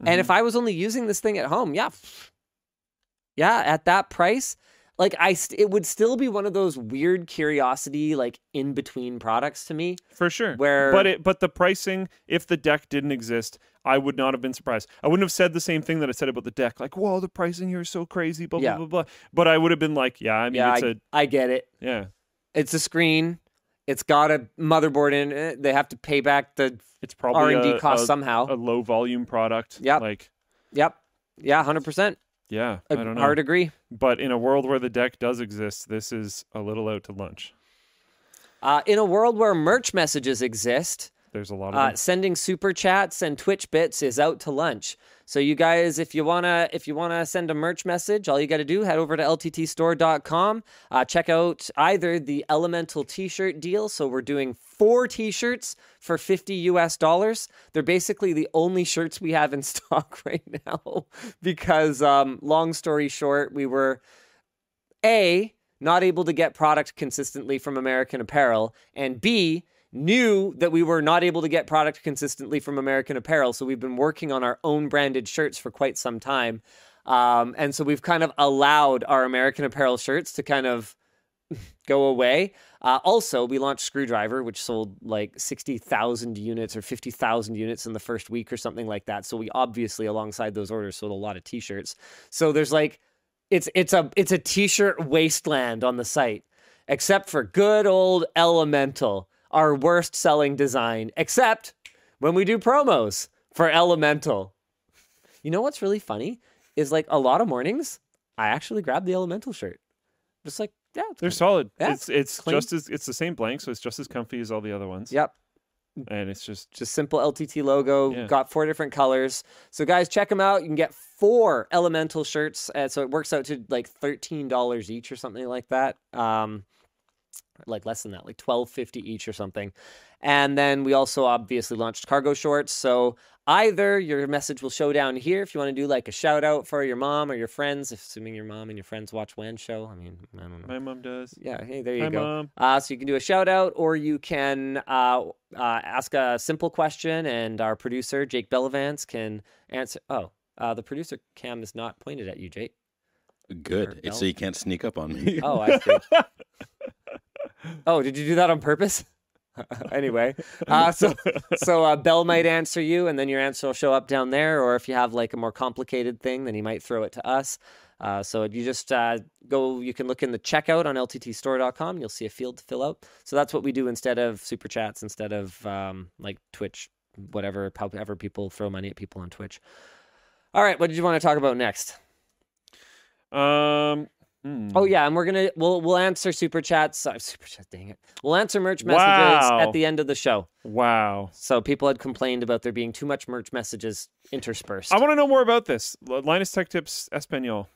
And Mm-hmm. if I was only using this thing at home, yeah, yeah, at that price, like I, st- it would still be one of those weird curiosity, like in between products to me. For sure. Where- but it but the pricing, if the deck didn't exist, I would not have been surprised. I wouldn't have said the same thing that I said about the deck, like, whoa, the pricing here is so crazy, blah, Yeah. blah, blah, blah. But I would have been like, yeah, I mean yeah, it's I, a I get it. yeah. It's a screen. It's got a motherboard in it. They have to pay back the It's probably R and D cost a, somehow. a low volume product. Yep. Like, yep. Yeah, hundred percent. yeah, I don't know. Hard agree. But in a world where the deck does exist, this is a little out to lunch. Uh, in a world where merch messages exist, There's a lot of uh, sending super chats and Twitch bits is out to lunch. So you guys, if you wanna, if you wanna send a merch message, all you got to do head over to lttstore.com. Uh, check out either the Elemental T-shirt deal. So we're doing four T-shirts for fifty US dollars. They're basically the only shirts we have in stock right now because, um, long story short, we were a not able to get product consistently from American Apparel, and B knew that we were not able to get product consistently from American Apparel. So we've been working on our own branded shirts for quite some time. Um, and so we've kind of allowed our American Apparel shirts to kind of go away. Uh, also, we launched Screwdriver, which sold like 60,000 units or 50,000 units in the first week or something like that. So we obviously, alongside those orders, sold a lot of t-shirts. So there's like, it's it's a it's a t-shirt wasteland on the site, except for good old Elemental, our worst selling design. Except when we do promos for Elemental. You know what's really funny is like a lot of mornings, I actually grab the Elemental shirt, just like yeah, it's They're solid. Yeah, it's it's clean. just as it's the same blank, so it's just as comfy as all the other ones. Yep. And it's just just simple LTT logo. Yeah. Got four different colors. So guys, check them out. You can get four Elemental shirts. Uh, so it works out to like thirteen dollars each or something like that. Um, like less than that, like twelve fifty each or something. And then we also obviously launched cargo shorts. So either your message will show down here if you want to do like a shout out for your mom or your friends, assuming your mom and your friends watch WAN show. I mean, I don't know. my mom does. Yeah, hey, there you Hi, go. mom. Uh, so you can do a shout out or you can uh, uh, ask a simple question, and our producer, Jake Bellavance, can answer. Oh, uh, the producer cam is not pointed at you, Jake. Good. It's so you can't sneak up on me. Oh, I see. Oh, did you do that on purpose? anyway, uh, so so uh, Bell might answer you, and then your answer will show up down there. Or if you have like a more complicated thing, then he might throw it to us. Uh, so you just uh, go. You can look in the checkout on lttstore.com. You'll see a field to fill out. So that's what we do instead of super chats, instead of um, like Twitch, whatever. However, people throw money at people on Twitch. All right, what did you want to talk about next? Um. Hmm. Oh yeah, and we're gonna we'll we'll answer super chats. Sorry, super chats. Dang it. We'll answer merch messages Wow. at the end of the show. Wow. So people had complained about there being too much merch messages interspersed. I want to know more about this. Linus Tech Tips Espanol.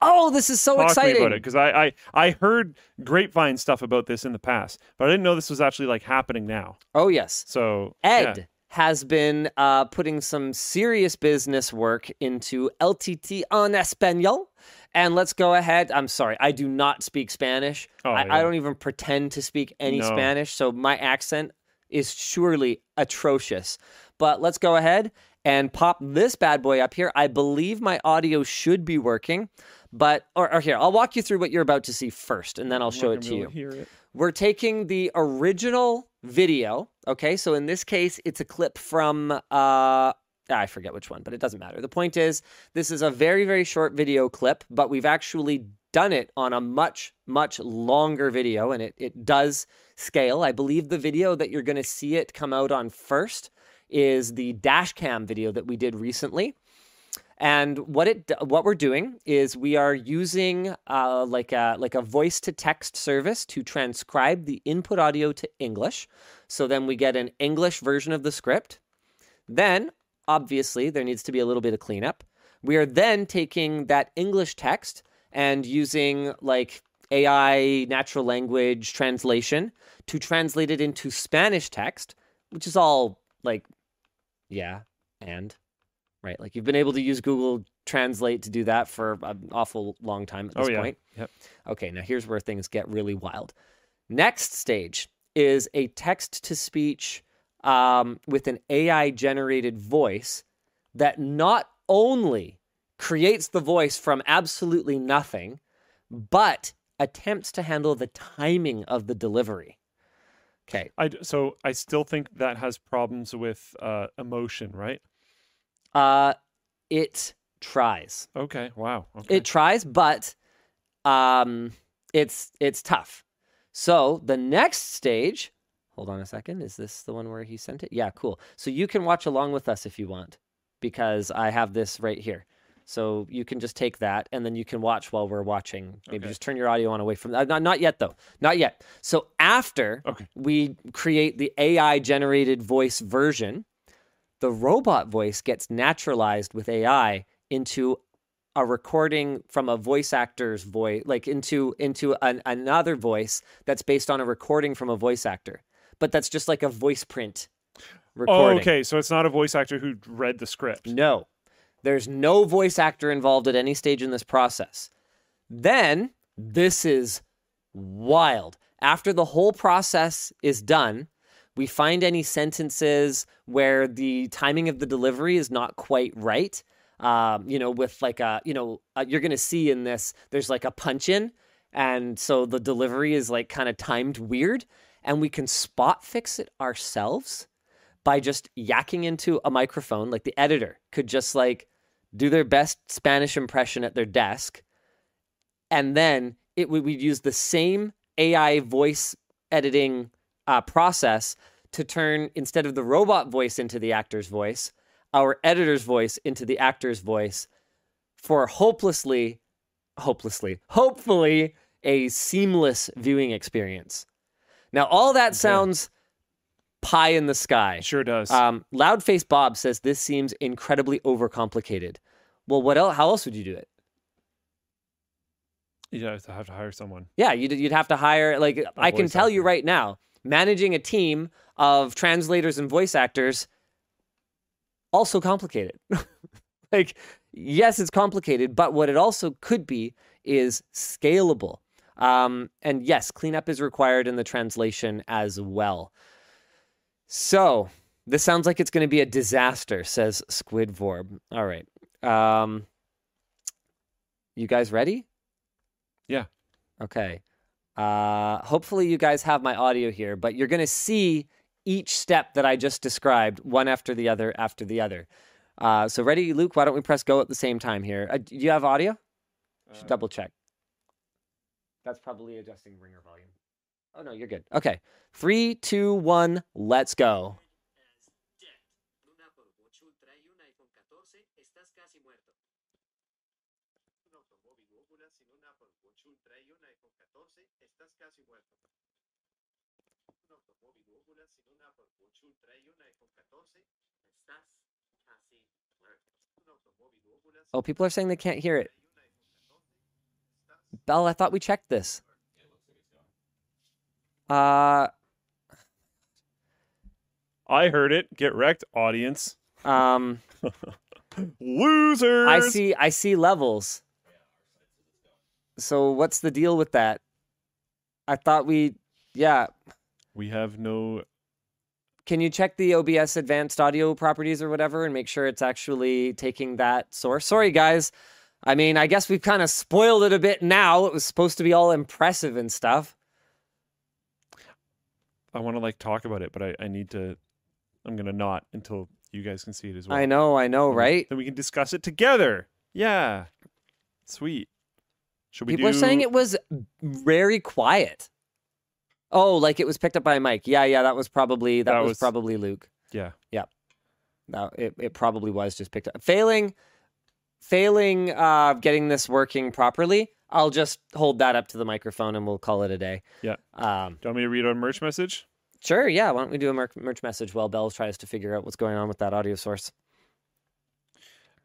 oh, this is so Talk exciting! about it because I, I I heard grapevine stuff about this in the past, but I didn't know this was actually like happening now. Oh yes, So Ed yeah. Has been uh, putting some serious business work into LTT en español. And let's go ahead. I'm sorry, I do not speak Spanish. Oh, I, yeah. I don't even pretend to speak any No. Spanish. So my accent is surely atrocious. But let's go ahead and pop this bad boy up here. I believe my audio should be working, but or, or here, I'll walk you through what you're about to see first, and then I'll I'm show it to you. It. We're taking the original video. Okay, so in this case, it's a clip from uh I forget which one, but it doesn't matter. The point is, this is a very, very short video clip, but we've actually done it on a much, much longer video, and it, it does scale. I believe the video that you're going to see it come out on first is the dash cam video that we did recently. And what it what we're doing is we are using uh, like a like a voice to text service to transcribe the input audio to English. So then we get an English version of the script. Then obviously there needs to be a little bit of cleanup. We are then taking that English text and using like AI natural language translation to translate it into Spanish text, which is all like yeah and right? Like you've been able to use Google Translate to do that for an awful long time at Oh this yeah. point. Yep. Okay, now here's where things get really wild. Next stage is a text to speech um, with an AI generated voice that not only creates the voice from absolutely nothing, but attempts to handle the timing of the delivery. Okay. I so I still think that has problems with uh, emotion, right? Uh, it tries. Okay. Wow. Okay. It tries, but um, it's it's tough. So the next stage, hold on a second. Is this the one where he sent it? Yeah, cool. So you can watch along with us if you want, because I have this right here. So you can just take that, and then you can watch while we're watching. Maybe Okay. just turn your audio on away from. that. not not yet though. Not yet. So after Okay. we create the AI generated voice version, the robot voice gets naturalized with AI into a recording from a voice actor's voice, like into into an, another voice that's based on a recording from a voice actor, but that's just like a voice print Oh, okay. So it's not a voice actor who read the script. No, there's no voice actor involved at any stage in this process. Then this is wild. After the whole process is done, we find any sentences where the timing of the delivery is not quite right. Um, you know, with like a, you know, uh, you're going to see in this, there's like a punch in. And so the delivery is like kind of timed weird. And we can spot fix it ourselves by just yakking into a microphone. Like the editor could just like do their best Spanish impression at their desk. And then it would we'd use the same AI voice editing uh, process to turn instead of the robot voice into the actor's voice, our editor's voice into the actor's voice for hopelessly, hopelessly, hopefully a seamless viewing experience. Now, all that sounds pie in the sky. Sure does. Um, Loudface Bob says this seems incredibly overcomplicated. Well, what else? How else would you do it? you have to have to hire someone. Yeah, you'd, you'd have to hire, like, I can tell you right now, managing a team of translators and voice actors, also complicated. like, yes, it's complicated, but what it also could be is scalable. Um, and yes, cleanup is required in the translation as well. So, this sounds like it's going to be a disaster, says Squidvorb. All right. Um, you guys ready? Yeah. Okay. Uh, hopefully, you guys have my audio here, but you're going to see each step that I just described, one after the other, after the other. Uh, so, ready, Luke? Why don't we press go at the same time here? Uh, do you have audio? Should Uh, double check. That's probably adjusting ringer volume. Oh, no, you're good. Okay. Three, two, one, let's go. Luna por Bochul trae un iPhone 14, estás casi muerto. Un automóvil óvula sin una por Bochul trae un iPhone 14, estás casi. Un automóvil óvula sin una por Bochul trae un iPhone 14, estás casi muerto. Un automóvil óvula Oh, people are saying they can't hear it. trae un iPhone 14, estás Bell, I thought we checked this. Uh, I heard it. Get wrecked, audience. um, Losers. I see, I see levels. So what's the deal with that? I thought we, yeah, We have no can you check the OBS advanced audio properties or whatever and make sure it's actually taking that source? Sorry, guys. I mean, I guess we've kind of spoiled it a bit now. It was supposed to be all impressive and stuff. I want to like talk about it, but I, I need to. I'm gonna not until you guys can see it as well. I know, I know, right? Then we can discuss it together. Yeah, sweet. Should we People do? are saying it was very quiet. Oh, like it was picked up by a mic. Yeah, yeah, that was probably that, That was, was- probably Luke. Yeah. Yeah. No, it, it probably was just picked up. Failing, failing, uh, getting this working properly. I'll just hold that up to the microphone and we'll call it a day. Yeah. Um, Do you want me to read our merch message? sure. Yeah. Why don't we do a merch, merch message while Bell tries to figure out what's going on with that audio source?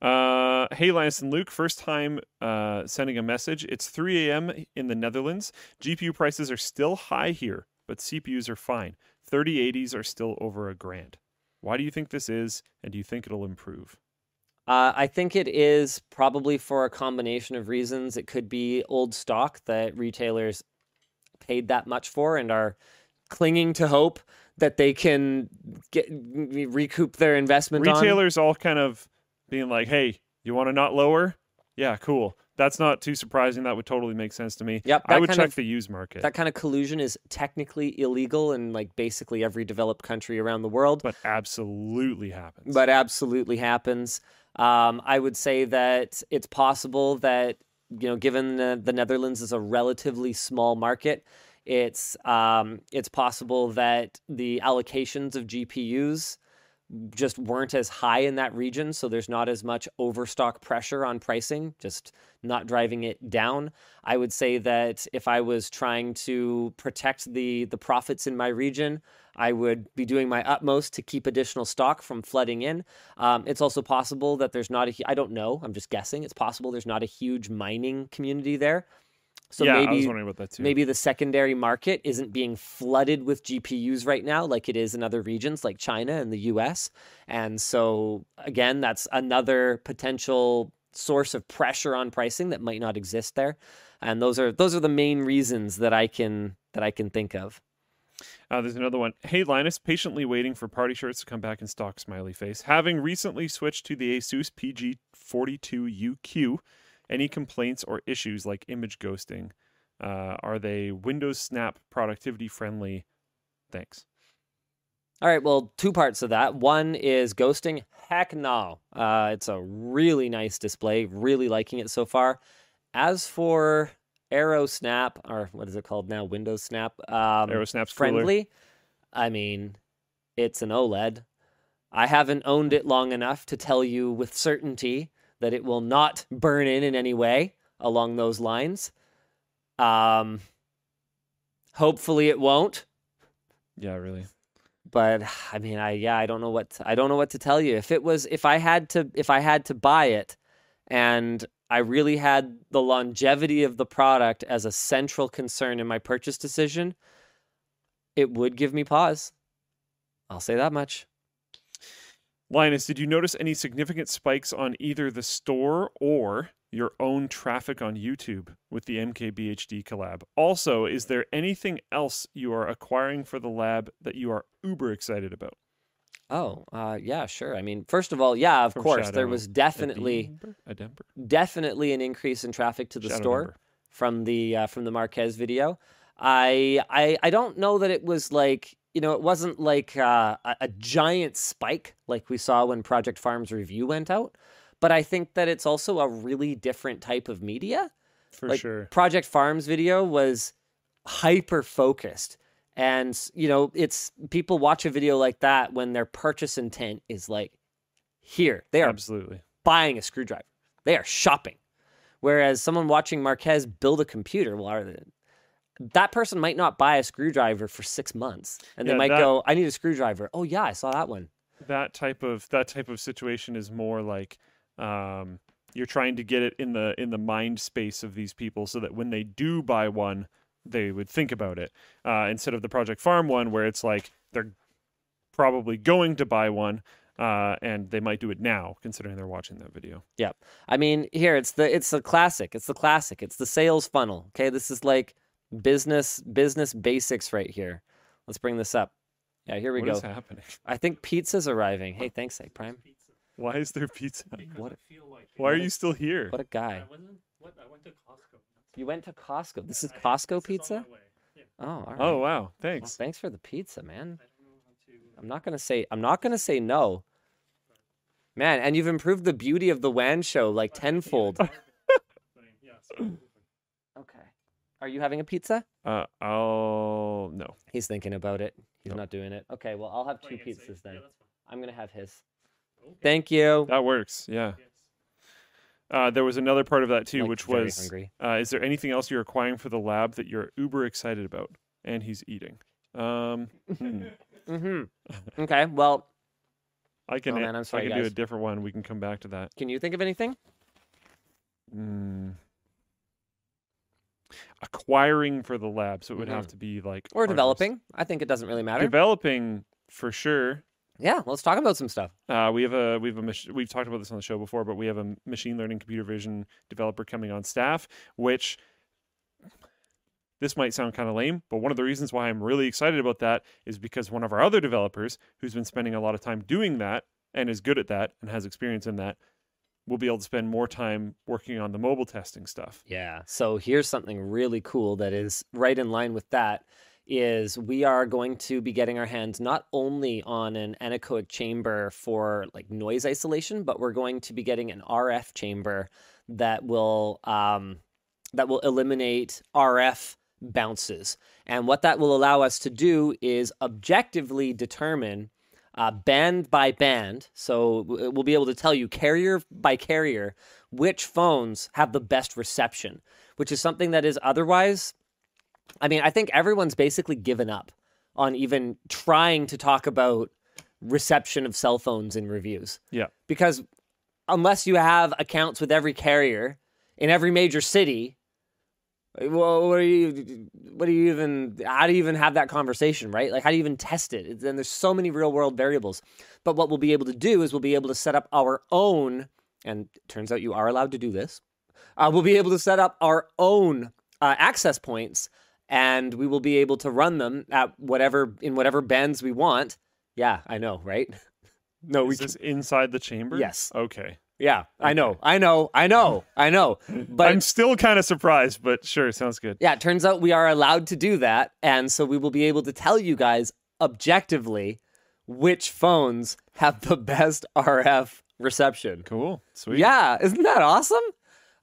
Uh, hey, Linus and Luke, first time uh, sending a message. It's 3 a.m. in the Netherlands. GPU prices are still high here, but CPUs are fine. 3080s are still over a grand. Why do you think this is, and do you think it'll improve? Uh, I think it is probably for a combination of reasons. It could be old stock that retailers paid that much for and are clinging to hope that they can get recoup their investment on. Retailers all kind of being like, hey, you want to not lower? Yeah, cool. That's not too surprising. That would totally make sense to me. Yep, I would check of- the used market, That kind of collusion is technically illegal in like basically every developed country around the world, but absolutely happens. but absolutely happens. Um, I would say that it's possible that you know, given the, the Netherlands is a relatively small market, it's um, it's possible that the allocations of GPUs just weren't as high in that region, so there's not as much overstock pressure on pricing, just not driving it down. I would say that if I was trying to protect the the profits in my region, I would be doing my utmost to keep additional stock from flooding in. Um, it's also possible that there's not a I don't know, I'm just guessing. It's possible there's not a huge mining community there. So yeah, maybe I was wondering about that too. maybe the secondary market isn't being flooded with GPUs right now like it is in other regions like China and the US. And so again, that's another potential source of pressure on pricing that might not exist there. And those are those are the main reasons that I can that I can think of. Uh, there's another one. Hey, Linus, patiently waiting for party shirts to come back in stock, smiley face. Having recently switched to the Asus PG42UQ, any complaints or issues like image ghosting? Uh, are they Windows Snap productivity friendly? Thanks. All right, well, two parts of that. One is ghosting. Heck no. Uh, it's a really nice display. Really liking it so far. As for Aero Snap, or what is it called now? Windows Snap. Um, Aero Snap's cooler. friendly. I mean, it's an OLED. I haven't owned it long enough to tell you with certainty that it will not burn in in any way along those lines. Um, hopefully, it won't Yeah, really. but I mean, I yeah, I don't know what I don't know what to tell you. If it was, if I had to, if I had to buy it, and I really had the longevity of the product as a central concern in my purchase decision, it would give me pause. I'll say that much. Linus, did you notice any significant spikes on either the store or your own traffic on YouTube with the MKBHD collab? Also, is there anything else you are acquiring for the lab that you are uber excited about? Oh, uh, yeah, sure. I mean, first of all, yeah, of From course, there was definitely, Edember? Edember? definitely an increase in traffic to the Shadow store. Edember. from the uh, from the Marques video. I I I don't know that it was like you know it wasn't like uh, a, giant spike like we saw when Project Farm's review went out, but I think that it's also a really different type of media. For like sure. Project Farm's video was hyper focused. And you know, it's people watch a video like that when their purchase intent is like here. They are Absolutely. buying a screwdriver. They are shopping. Whereas someone watching Marques build a computer, well, are they- that person might not buy a screwdriver for six months, and they might that- go, "I need a screwdriver." Oh yeah, I saw that one. That type of that type of situation is more like um, you're trying to get it in the in the mind space of these people so that when they do buy one, they would think about it uh, instead of the Project Farm one where it's like they're probably going to buy one uh, and they might do it now considering they're watching that video. Yeah, I mean, here it's the it's the classic. It's the classic. It's the sales funnel. Okay, this is like business business basics right here. Let's bring this up. Yeah, here we What go. is happening? I think pizza's arriving. Hey, thanks, Egg Prime. Why is there pizza? What? Why are you still here? What a guy. I wasn't. What? I went to Costco. You went to Costco. This is I- Costco this pizza. my way. Yeah. Oh, all oh, right. Oh wow, Well, thanks. thanks for the pizza, man. I don't know how to. I'm not gonna say. I'm not gonna say no. Man, and you've improved the beauty of the WAN show like tenfold. But, yeah, so Okay. Are you having a pizza? Uh, I'll no. He's thinking about it. He's Nope. not doing it. Okay, well, I'll have two Playing it safe. pizzas then. Yeah, that's fine. I'm gonna have his. Okay. Thank you. That works. Yeah. Yes. Uh, there was another part of that too, Like, which very was hungry. uh, is there anything else you're acquiring for the lab that you're uber excited about? And he's eating. Um, hmm. Mm-hmm. Okay. Well, I can Oh, man, I'm I sorry, can do a guys. different one. We can come back to that. can you think of anything? Mm. Acquiring for the lab, so it would have Mhm. to be like Or developing? I think it doesn't really matter. Developing for sure. yeah. Let's talk about some stuff. Uh, we have a we have a mach- we've talked about this on the show before, but we have a machine learning computer vision developer coming on staff, which this might sound kind of lame, but one of the reasons why I'm really excited about that is because one of our other developers who's been spending a lot of time doing that and is good at that and has experience in that will be able to spend more time working on the mobile testing stuff. Yeah. So here's something really cool that is right in line with that is we are going to be getting our hands not only on an anechoic chamber for like noise isolation, but we're going to be getting an RF chamber that will um, that will eliminate RF bounces. And what that will allow us to do is objectively determine uh, band by band. So we'll be able to tell you carrier by carrier which phones have the best reception, which is something that is otherwise. I mean, I think everyone's basically given up on even trying to talk about reception of cell phones in reviews. Yeah. Because unless you have accounts with every carrier in every major city, well, what are you? What do you even? How do you even have that conversation, right? Like, how do you even test it? Then there's so many real world variables. But what we'll be able to do is we'll be able to set up our own, and it turns out you are allowed to do this. Uh, we'll be able to set up our own uh, access points, and we will be able to run them at whatever in whatever bands we want. Yeah, I know, right? no, we Is this inside the chamber? Yes. Okay. Yeah, I know, I know, I know, I know. But I'm still kind of surprised, but sure, sounds good. yeah, it turns out we are allowed to do that. And so we will be able to tell you guys objectively which phones have the best RF reception. Cool. Sweet. Yeah, isn't that awesome?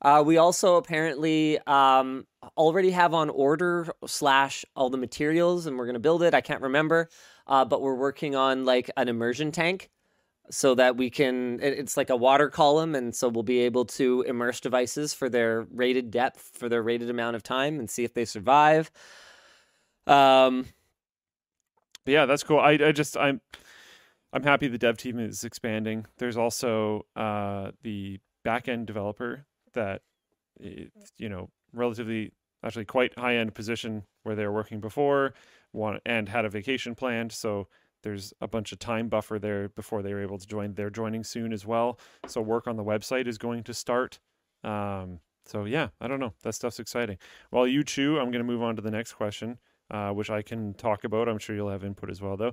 Uh, we also apparently um, already have on order slash all the materials, and we're gonna build it. I can't remember, uh, but we're working on like an immersion tank, so that we can. It's like a water column, and so we'll be able to immerse devices for their rated depth, for their rated amount of time, and see if they survive. Um, yeah, that's cool. I, I just I'm I'm happy the dev team is expanding. There's also uh, the back end developer that you know relatively actually quite high end position where they were working before, one and had a vacation planned. So there's a bunch of time buffer there before they were able to join. They're joining soon as well. So work on the website is going to start. Um, so yeah, I don't know. That stuff's exciting. While you chew, I'm going to move on to the next question uh, which I can talk about. I'm sure you'll have input as well, though.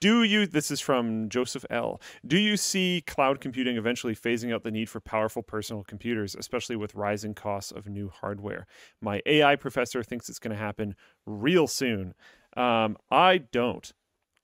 Do you, this is from Joseph L., do you see cloud computing eventually phasing out the need for powerful personal computers, especially with rising costs of new hardware? My AI professor thinks it's going to happen real soon. Um, I don't.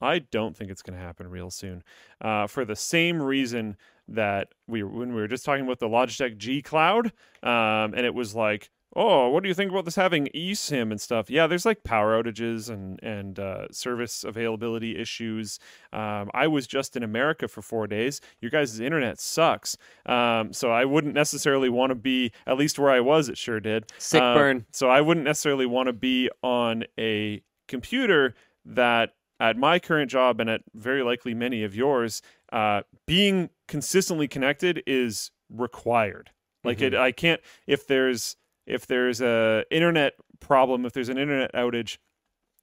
I don't think it's going to happen real soon uh, for the same reason that we when we were just talking about the Logitech G Cloud, um, and it was like, oh, what do you think about this having eSIM and stuff? Yeah, there's like power outages and and uh, service availability issues. Um, I was just in America for four days. Your guys' internet sucks, um, so I wouldn't necessarily want to be at least where I was. It sure did. sick Um, burn. So I wouldn't necessarily want to be on a computer that, at my current job and at very likely many of yours, uh, being consistently connected is required. Like it, I can't if there's if there's a internet problem, if there's an internet outage.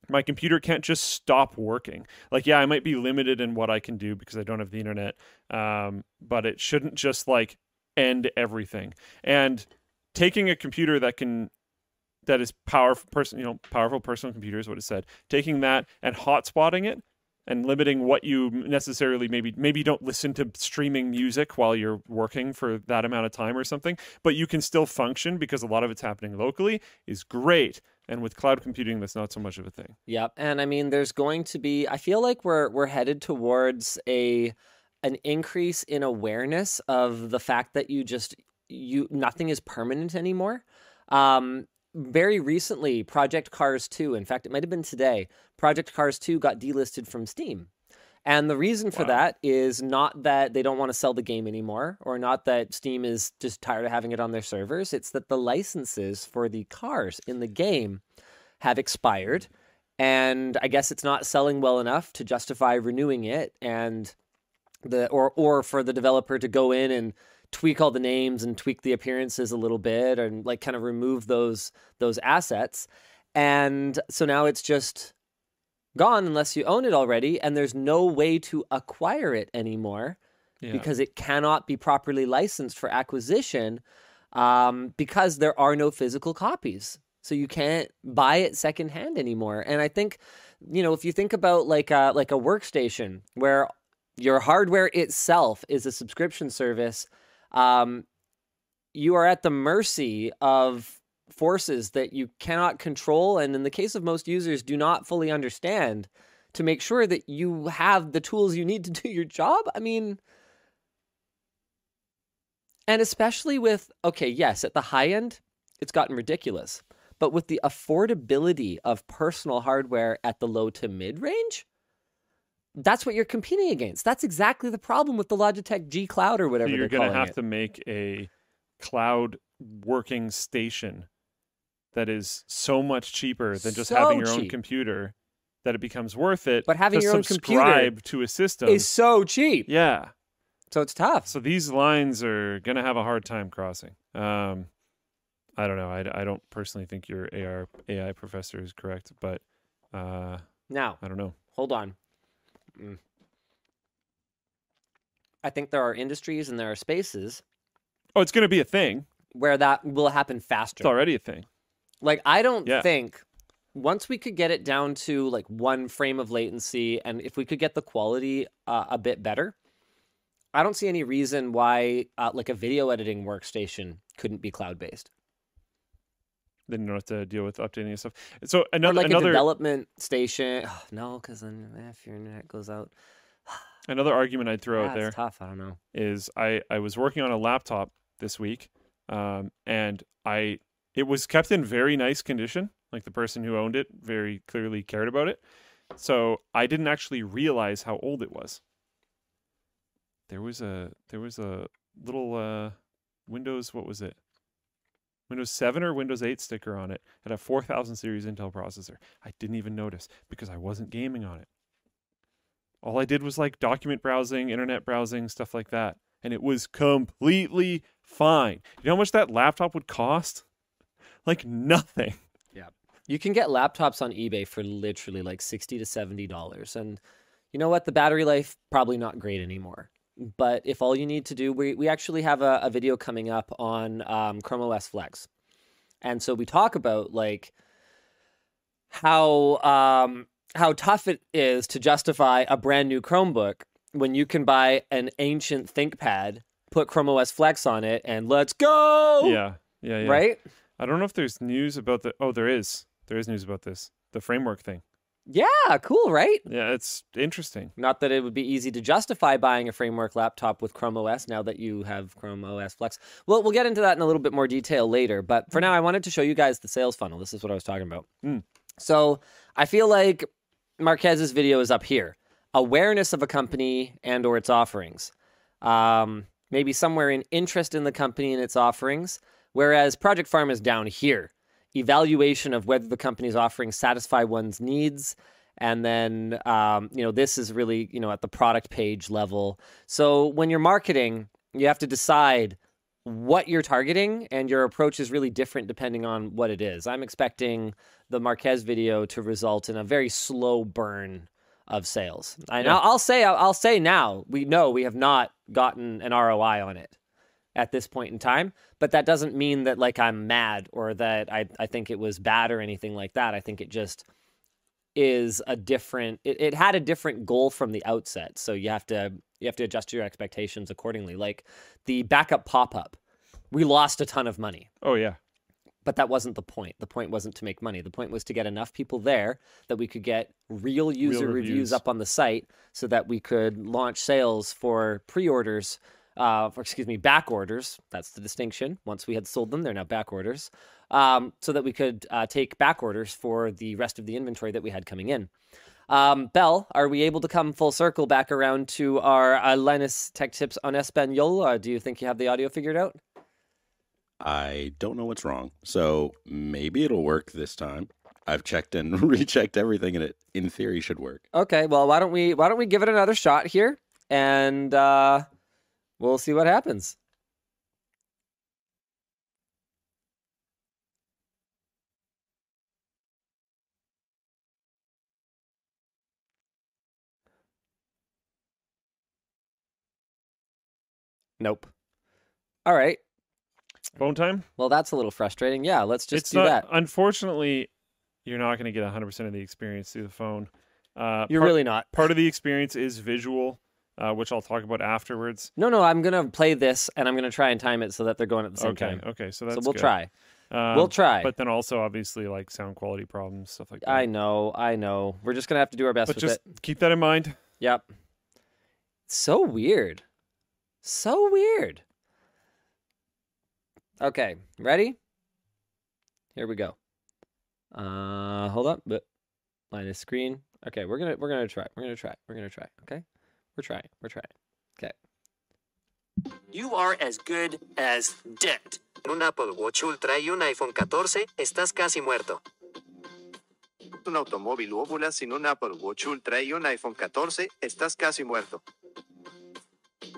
My computer can't just stop working. Like, yeah, I might be limited in what I can do because I don't have the internet, um, but it shouldn't just like end everything. And taking a computer that can that is powerful person you know powerful personal computer is what it said taking that and hotspotting it and limiting what you necessarily maybe maybe you don't listen to streaming music while you're working for that amount of time or something, but you can still function because a lot of it's happening locally is great. And with cloud computing, that's not so much of a thing. Yep. And I mean there's going to be I feel like we're we're headed towards a an increase in awareness of the fact that you just you nothing is permanent anymore. Um very recently Project Cars 2, in fact it might have been today, Project Cars 2 got delisted from Steam. And the reason for Wow. that is not that they don't want to sell the game anymore or not that Steam is just tired of having it on their servers. It's that the licenses for the cars in the game have expired. And I guess it's not selling well enough to justify renewing it and the or or for the developer to go in and tweak all the names and tweak the appearances a little bit and like kind of remove those those assets. And so now it's just gone unless you own it already and there's no way to acquire it anymore Yeah. because it cannot be properly licensed for acquisition um, because there are no physical copies. So you can't buy it secondhand anymore. And I think, you know, if you think about like a, like a workstation where your hardware itself is a subscription service, um, you are at the mercy of forces that you cannot control and in the case of most users do not fully understand to make sure that you have the tools you need to do your job. I mean and especially with okay yes at the high end it's gotten ridiculous but with the affordability of personal hardware at the low to mid range that's what you're competing against that's exactly the problem with the logitech g cloud or So whatever you're going to have it. to make a cloud working station that is so much cheaper than just So having your own computer that it becomes worth it. But having to your own computer subscribe to a system. is so cheap yeah. so it's tough So these lines are going to have a hard time crossing. Um, I don't know. I, I don't personally think your AR AI professor is correct, but uh, now I don't know. hold on. Mm. I think there are industries and there are spaces Oh, it's going to be a thing. where that will happen faster. It's already a thing. Like I don't Yeah. think once we could get it down to like one frame of latency, and if we could get the quality uh, a bit better, I don't see any reason why uh, like a video editing workstation couldn't be cloud based. Then you don't have to deal with updating and stuff. So Or another like a development station. Oh, no, because then eh, if your internet goes out, another argument I'd throw out that's there tough. I don't know. is I I was working on a laptop this week, um, and I it was kept in very nice condition. Like the person who owned it very clearly cared about it. So I didn't actually realize how old it was. There was a there was a little uh, Windows what was it? Windows 7 or Windows 8 sticker on it. Had a 4000 series Intel processor. I didn't even notice because I wasn't gaming on it. All I did was like document browsing, internet browsing, stuff like that. And it was completely fine. You know how much that laptop would cost? Like nothing. Yeah. You can get laptops on eBay for literally like 60 to 70 dollars and you know what the battery life probably not great anymore. But if all you need to do we we actually have a, a video coming up on um, Chrome OS Flex. And so we talk about like how um how tough it is to justify a brand new Chromebook when you can buy an ancient ThinkPad, put Chrome OS Flex on it and let's go. Yeah. Yeah, yeah. Right? I don't know if there's news about the Oh, there is. There is news about this. The framework thing. Yeah, cool, right? Yeah, it's interesting. Not that it would be easy to justify buying a framework laptop with Chrome OS now that you have Chrome OS Flex. Well, we'll get into that in a little bit more detail later. But for now, I wanted to show you guys the sales funnel. This is what I was talking about. Mm. So I feel like Marques's video is up here. Awareness of a company and or its offerings. Um, maybe somewhere in interest in the company and its offerings. Whereas Project Farm is down here. Evaluation of whether the company's offerings satisfy one's needs. And then um, you know this is really you know at the product page level. So when you're marketing you have to decide what you're targeting and your approach is really different depending on what it is. I'm expecting the marques video to result in a very slow burn of sales. And Yeah. I'll, I'll say I'll, I'll say now we know we have not gotten an roi on it at this point in time but that doesn't mean that like i'm mad or that i, I think it was bad or anything like that i think it just is a different it, it had a different goal from the outset so you have to you have to adjust your expectations accordingly like the backup pop-up we lost a ton of money Oh yeah. but that wasn't the point the point wasn't to make money the point was to get enough people there that we could get real user reviews. reviews. up on the site so that we could launch sales for pre-orders uh, for, excuse me back orders that's the distinction once we had sold them they're now back orders um, so that we could uh, take back orders for the rest of the inventory that we had coming in um, Bell, are we able to come full circle back around to our uh, Linus Tech Tips on Espanol? Uh, do you think you have the audio figured out? I don't know what's wrong. So maybe it'll work this time. I've checked and rechecked everything and it in theory should work. Okay, well, why don't we why don't we give it another shot here, and uh, we'll see what happens. Nope. All right. Phone time. Well, that's a little frustrating. Yeah, let's just it's do not. that. Unfortunately, you're not going to get 100 percent of the experience through the phone. Uh, You're part, really not. part of the experience is visual, uh, which I'll talk about afterwards. No, no, I'm gonna play this, and I'm gonna try and time it so that they're going at the same okay. time. Okay. So So that's we'll good. try. Um, we'll try. But then also, obviously, like sound quality problems, stuff like that. I know, I know. We're just gonna have to do our best But with just it. keep that in mind. Yep. So weird. So weird. Okay, ready? Here we go. Uh hold up. But minus screen. Okay, we're gonna we're gonna try. We're gonna try. We're gonna try. Okay? We're trying. We're trying. Okay. You are as good as dead. Un Apple Watch Ultra y un iPhone 14, estás casi muerto. Un automóvil óvula sin un Apple Watch Ultra y un iPhone 14, estás casi muerto.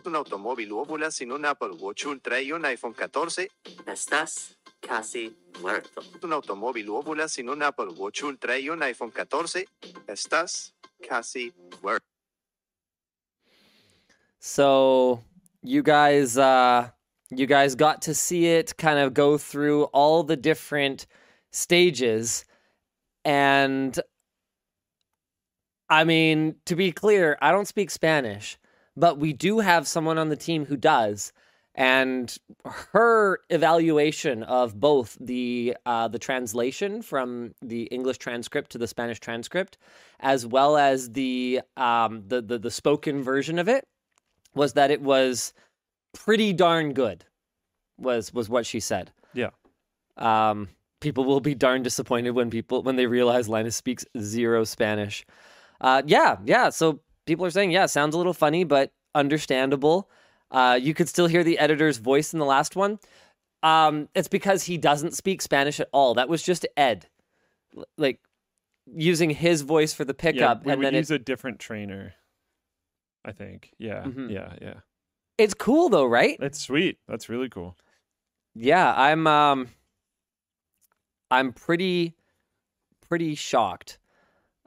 Un automóvil óvula sin un Apple Watch Ultra y un iPhone 14, Estás casi muerto. un automóvil óvula sin un Apple Watch Ultra y un iPhone 14, estás casi muerto. So you guys uh you guys got to see it kind of go through all the different stages and I mean, to be clear, I don't speak Spanish, but we do have someone on the team who does. And her evaluation of both the uh, the translation from the English transcript to the Spanish transcript, as well as the um, the, the the spoken version of it, was that it was pretty darn good. Was was what she said. Yeah. Um, people will be darn disappointed when people when they realize Linus speaks zero Spanish. Uh, yeah, yeah. So people are saying, yeah, sounds a little funny, but understandable. Uh, you could still hear the editor's voice in the last one. Um, it's because he doesn't speak Spanish at all. That was just Ed, like using his voice for the Yeah, pickup, we and would then it, use a different trainer. I think. Yeah. Mhm. Yeah. Yeah. it's cool though, right? That's sweet. That's really cool. Yeah, I'm um I'm pretty pretty shocked.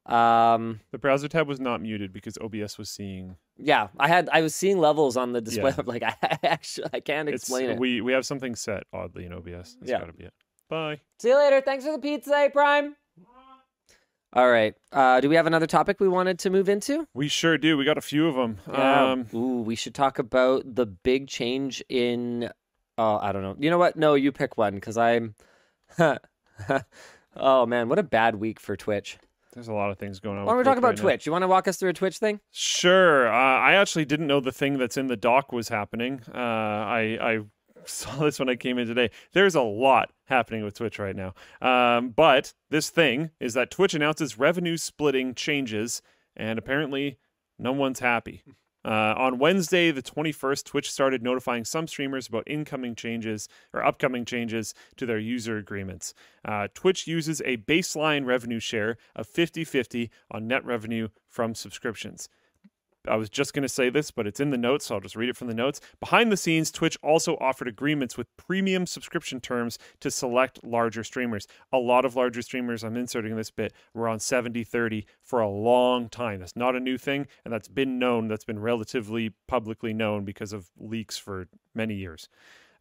Um The browser tab was not muted because OBS was seeing. yeah, I had I was seeing levels on the display. Yeah. I'm like I actually I can't It's, explain it. We we have something set oddly in OBS. That's Yeah. gotta be it. Bye. See you later. Thanks for the pizza, Prime. All right. Uh do we have another topic we wanted to move into? We sure do. We got a few of them. Yeah. Um, Ooh, we should talk about the big change in oh, I don't know. You know what? No, you pick one cuz I'm Oh man, what a bad week for Twitch. there's a lot of things going on. Why don't we talk about right now. Twitch? You want to walk us through a Twitch thing? Sure. Uh, I actually didn't know the thing that's in the dock was happening. Uh, I I saw this when I came in today. There's a lot happening with Twitch right now. Um, but this thing is that Twitch announces revenue splitting changes, and apparently no one's happy. Uh, on Wednesday, the 21st, Twitch started notifying some streamers about incoming changes or upcoming changes to their user agreements. Uh, Twitch uses a baseline revenue share of 50 50 on net revenue from subscriptions. I was just going to say this, but it's in the notes, so I'll just read it from the notes. Behind the scenes, Twitch also offered agreements with premium subscription terms to select larger streamers. A lot of larger streamers, I'm inserting this bit, were on 70 30 for a long time. That's not a new thing, and that's been known, that's been relatively publicly known because of leaks for many years.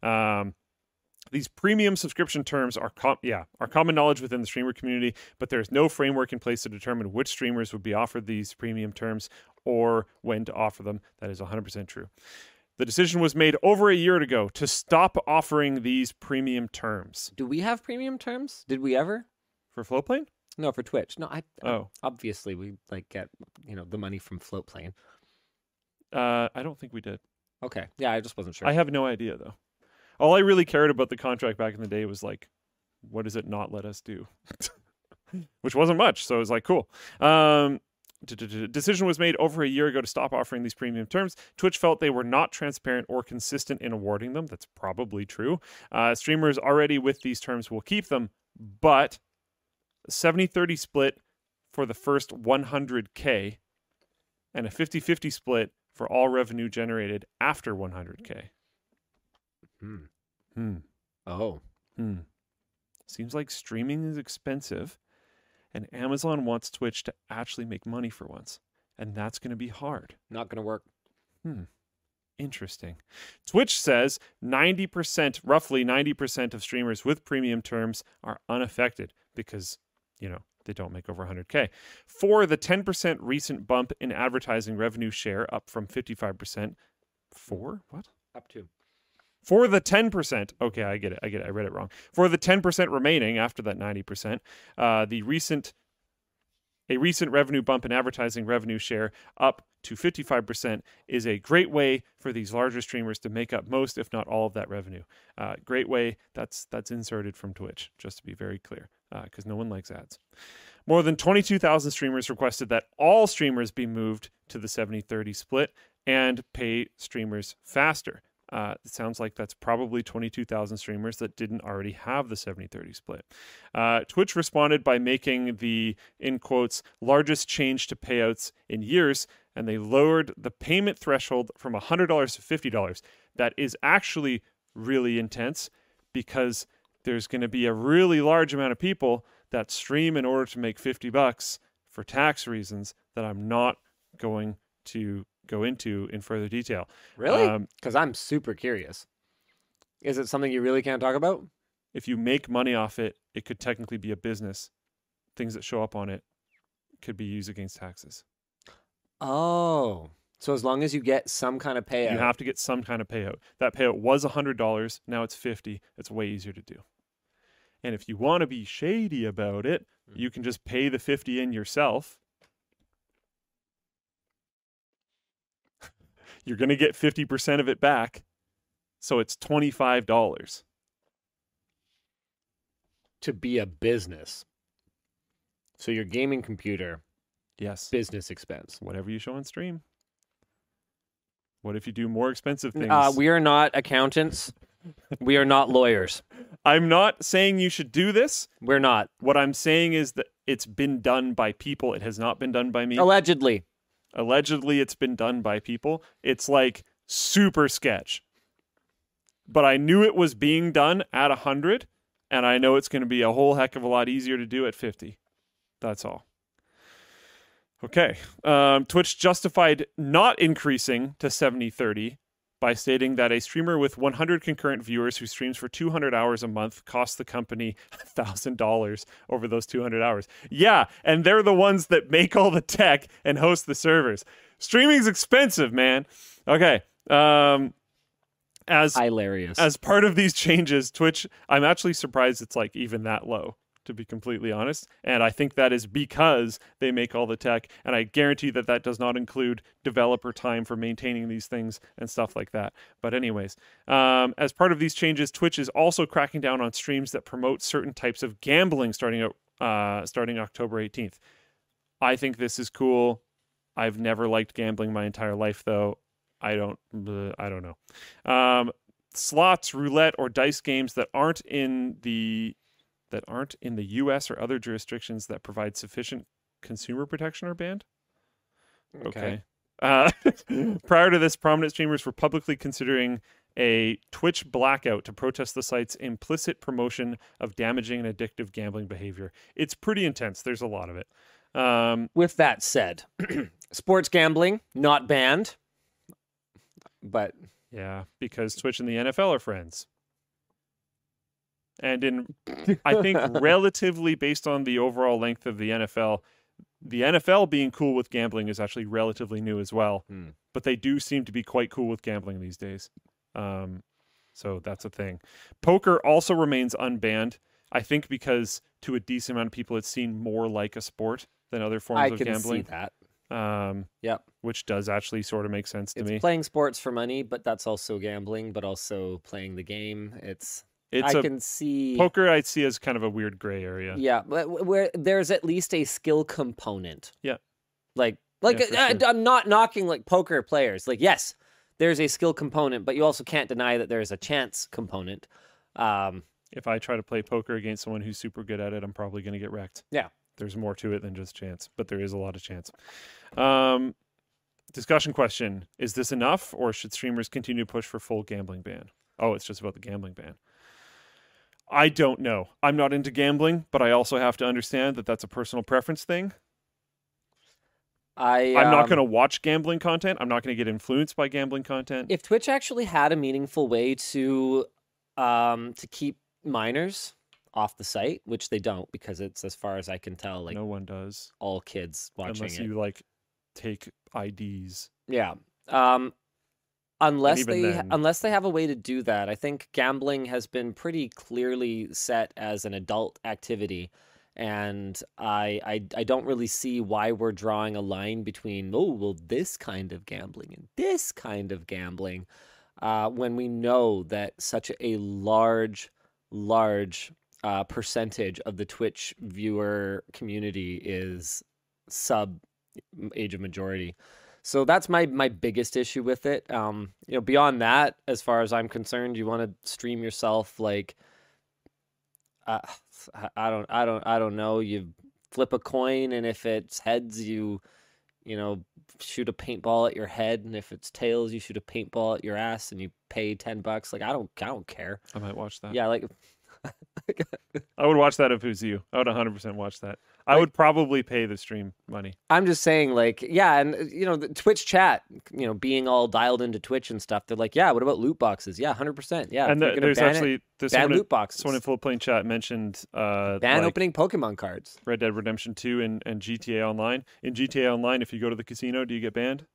Um, These premium subscription terms are com- yeah are common knowledge within the streamer community, but there is no framework in place to determine which streamers would be offered these premium terms or when to offer them. That is 100% true. The decision was made over a year ago to stop offering these premium terms Do we have premium terms? Did we ever? for Floatplane. No, for Twitch. No, I. I- Oh. obviously we like get you know the money from Floatplane. Uh, I don't think we did. Okay, yeah, I just wasn't sure. I have no idea though. All I really cared about the contract back in the day was like, what does it not let us do? Which wasn't much, so it was like cool. Um, decision was made over a year ago to stop offering these premium terms. Twitch felt they were not transparent or consistent in awarding them. That's probably true. Uh, streamers already with these terms will keep them, but 70 30 split for the first 100K and a 50 50 split for all revenue generated after 100K. Hmm. Hmm. Oh, Hmm. Seems like streaming is expensive, and Amazon wants Twitch to actually make money for once. And that's going to be hard. not gonna work. Hmm. Interesting. Twitch says 90%, roughly 90% of streamers with premium terms are unaffected because, you know, they don't make over 100K. For the 10% recent bump in advertising revenue share, up from 55%. For what? Up to. For the 10%, okay, I get it. I get it. I read it wrong. For the 10% remaining after that 90%, uh, the recent a recent revenue bump in advertising revenue share up to 55% is a great way for these larger streamers to make up most if not all of that revenue. Uh, great way that's that's inserted from Twitch just to be very clear because no one likes ads. More than 22,000 streamers requested that all streamers be moved to the 70-30 split and pay streamers faster. Uh, it sounds like that's probably 22,000 streamers that didn't already have the 70 30 split. Uh, Twitch responded by making the, in quotes, largest change to payouts in years, and they lowered the payment threshold from $100 to $50. That is actually really intense because there's going to be a really large amount of people that stream in order to make 50 bucks for tax reasons that I'm not going to go into in further detail. Really? Um, Because I'm super curious. Is it something you really can't talk about? if you make money off it, it could technically be a business. Things that show up on it could be used against taxes. Oh, so as long as you get some kind of payout, You have to get some kind of payout. That payout was $100, now it's 50. It's way easier to do. And if you want to be shady about it, you can just pay the 50 in yourself. You're going to get 50% of it back. So it's $25. to be a business. So your gaming computer Yes. business expense. Whatever you show on stream. What if you do more expensive things? Uh, we are not accountants. we are not lawyers. I'm not saying you should do this. We're not. What I'm saying is that it's been done by people. It has not been done by me. Allegedly. Allegedly, it's been done by people. It's like super sketch. But I knew it was being done at 100, and I know it's going to be a whole heck of a lot easier to do at 50. That's all. Okay. Um, Twitch justified not increasing to 70 30 by stating that a streamer with 100 concurrent viewers who streams for 200 hours a month costs the company $1,000 over those 200 hours. Yeah, and they're the ones that make all the tech and host the servers. Streaming's expensive, man. Okay. Um, as Hilarious. as part of these changes, Twitch, I'm actually surprised it's like even that low, to be completely honest. And I think that is because they make all the tech. And I guarantee that that does not include developer time for maintaining these things and stuff like that. But, anyways, um, as part of these changes, Twitch is also cracking down on streams that promote certain types of gambling starting, uh, starting October 18th. I think this is cool. I've never liked gambling my entire life, though. I don't. bleh, I don't know. Um, slots, roulette, or dice games that aren't in the that aren't in the U.S. or other jurisdictions that provide sufficient consumer protection are banned. Okay. Uh, prior to this, prominent streamers were publicly considering a Twitch blackout to protest the site's implicit promotion of damaging and addictive gambling behavior. It's pretty intense. There's a lot of it. Um, With that said, sports gambling not banned, but yeah, because Twitch and the NFL are friends. And in, I think, relatively based on the overall length of the NFL, the NFL being cool with gambling is actually relatively new as well. Hmm. But they do seem to be quite cool with gambling these days. Um, so that's a thing. Poker also remains unbanned. I think because to a decent amount of people, it's seen more like a sport than other forms I of can gambling. see that. Um, Yep. which does actually sort of make sense to It's me. playing sports for money, but that's also gambling, but also playing the game. It's, it's I a can see poker I'd see as kind of a weird gray area. Yeah, but where there's at least a skill component. Yeah. Like like Yeah, I, sure. I'm not knocking like poker players. Like yes, there's a skill component, but you also can't deny that there's a chance component. Um If I try to play poker against someone who's super good at it, I'm probably going to get wrecked. Yeah. There's more to it than just chance, but there is a lot of chance. Um, discussion question Is this enough, or should streamers continue to push for full gambling ban? Oh, it's just about the gambling ban. I don't know. I'm not into gambling, but I also have to understand that that's a personal preference thing. I I'm not um, going to watch gambling content. I'm not going to get influenced by gambling content. if Twitch actually had a meaningful way to um to keep minors off the site, which they don't because it's as far as I can tell like no one does, all kids watching unless it. you like take IDs. Yeah. Um unless they then- unless they have a way to do that. I think gambling has been pretty clearly set as an adult activity and I I I don't really see why we're drawing a line between oh well this kind of gambling and this kind of gambling uh when we know that such a large large uh, percentage of the Twitch viewer community is sub age of majority. So that's my my biggest issue with it. Um, you know, beyond that, as far as I'm concerned, you want to stream yourself like uh, I- I don't I don't I don't know. You flip a coin, and if it's heads, you you know shoot a paintball at your head, and if it's tails, you shoot a paintball at your ass, and you pay ten bucks. Like I don't I don't care. I might watch that. Yeah, like I would watch that if it was you. I would 100% watch that. I Like- would probably pay the stream money. I'm just saying, like, yeah, and you know, the Twitch chat, you know, being all dialed into Twitch and stuff, they're like, yeah, what about loot boxes? Yeah, hundred percent. Yeah, and the, there's it, actually there's ban someone, in, loot boxes, someone in Floatplane chat mentioned uh, ban like opening Pokemon cards. Red Dead Redemption 2 and, and GTA Online. In GTA Online, if you go to the casino, do you get banned?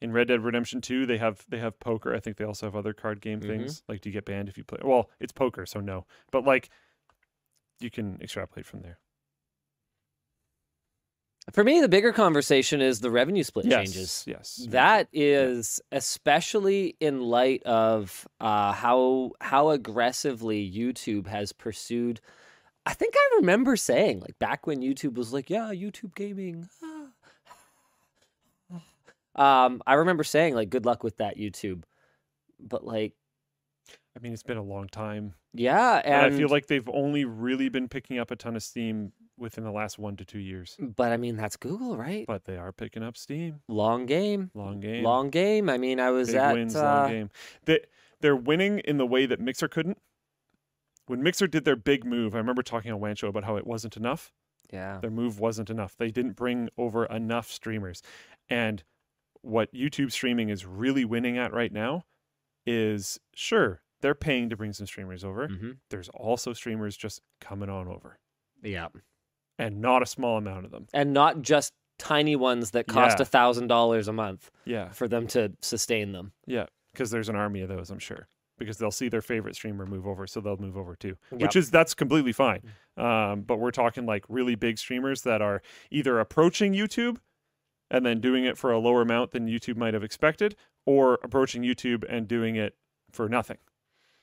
In Red Dead Redemption 2, they have they have poker. I think they also have other card game Mhm. things. Like, do you get banned if you play? Well, it's poker, so no. But like, you can extrapolate from there. For me, the bigger conversation is the revenue split Yes, changes. yes. That is especially in light of uh, how how aggressively YouTube has pursued. I think I remember saying like back when YouTube was like, yeah, YouTube gaming. Um, I remember saying like, good luck with that YouTube, but like, I mean, it's been a long time, yeah, and, and, I feel like they've only really been picking up a ton of steam within the last one to two years. but I mean that's Google, right? But they are picking up steam. long game, Long game. long game. I mean, I was Big at wins, uh, long game. They they're winning in the way that Mixer couldn't. When Mixer did their big move, I remember talking on WAN Show about how it wasn't enough. yeah. Their move wasn't enough. They didn't bring over enough streamers. And what YouTube streaming is really winning at right now is sure, they're paying to bring some streamers over. hmm There's also streamers just coming on over. Yeah. And not a small amount of them. and not just tiny ones that cost a thousand dollars a month Yeah. for them to sustain them. Yeah. Because there's an army of those, I'm sure. Because they'll see their favorite streamer move over, so they'll move over too. Yep. Which is that's completely fine. Um, but we're talking like really big streamers that are either approaching YouTube and then doing it for a lower amount than YouTube might have expected, or approaching YouTube and doing it for nothing.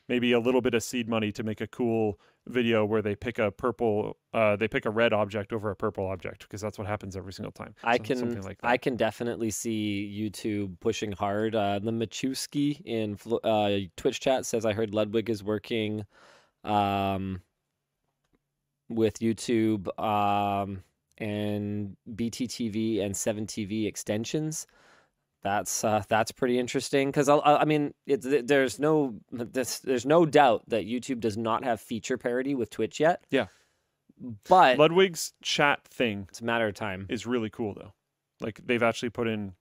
Maybe a little bit of seed money to make a cool video where they pick a purple, uh, they pick a red object over a purple object because that's what happens every single time. I So- can something like that. I can definitely see YouTube pushing hard. Uh, the Machuski in uh, Twitch chat says I heard Ludwig is working um, with YouTube um, and BTTV and 7TV extensions. That's uh, that's pretty interesting because I, I mean it's there's no there's, there's no doubt that YouTube does not have feature parity with Twitch yet. Yeah. but Ludwig's chat thing it's a matter of time. is really cool though. Like they've actually put in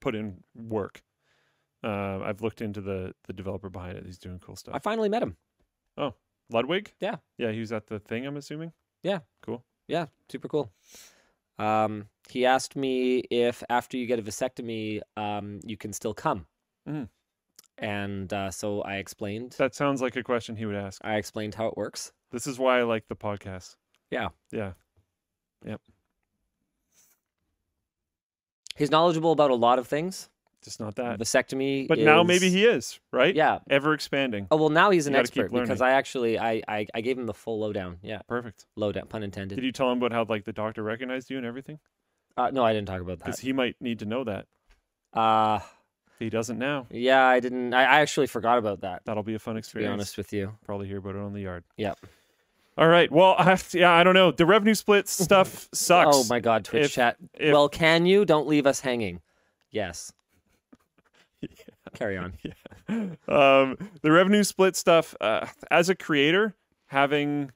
put in work. Uh, I've looked into the the developer behind it. He's doing cool stuff. I finally met him. Oh, Ludwig? Yeah. Yeah, he was at the thing, I'm assuming. Yeah. Cool. Yeah, super cool. Um, he asked me if after you get a vasectomy, um, you can still come. Mhm. And uh, so I explained. That sounds like a question he would ask. I explained how it works. This is why I like the podcast. Yeah. Yeah. Yep. He's knowledgeable about a lot of things. Just not that. Vasectomy. But now maybe he is, right? Yeah. Ever expanding. Oh well, now he's an You gotta keep expert because. I actually I, I I gave him the full lowdown. Yeah, Perfect. lowdown, pun intended. Did you tell him about how like the doctor recognized you and everything? Uh, no, I didn't talk about that Because he might need to know that. Uh He doesn't now. yeah, I didn't. I, I actually forgot about that. That'll be a fun To be honest with you. Probably hear about it on the yard. Yep. All right. Well, I have to, yeah, I don't know. The revenue split stuff sucks. Oh my God, Twitch If- chat. if- well, can you? Don't leave us hanging. Yes. Carry on. um, the revenue split stuff uh, as a creator having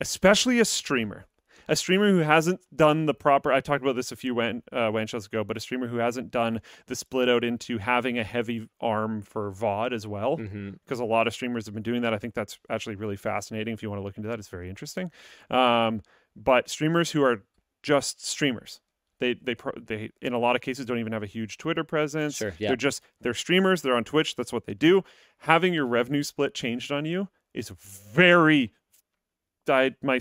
especially a streamer a streamer who hasn't done the proper i talked about this a few wan, uh, wan shows ago but a streamer who hasn't done the split out into having a heavy arm for vod as well because a lot of streamers have been doing that. I think that's actually really fascinating if you want to look into that. It's very interesting. Um, but streamers who are just streamers they they they in a lot of cases don't even have a huge Twitter presence. Sure, yeah. They're just they're streamers. They're on Twitch. That's what they do. Having your revenue split changed on you is very. I my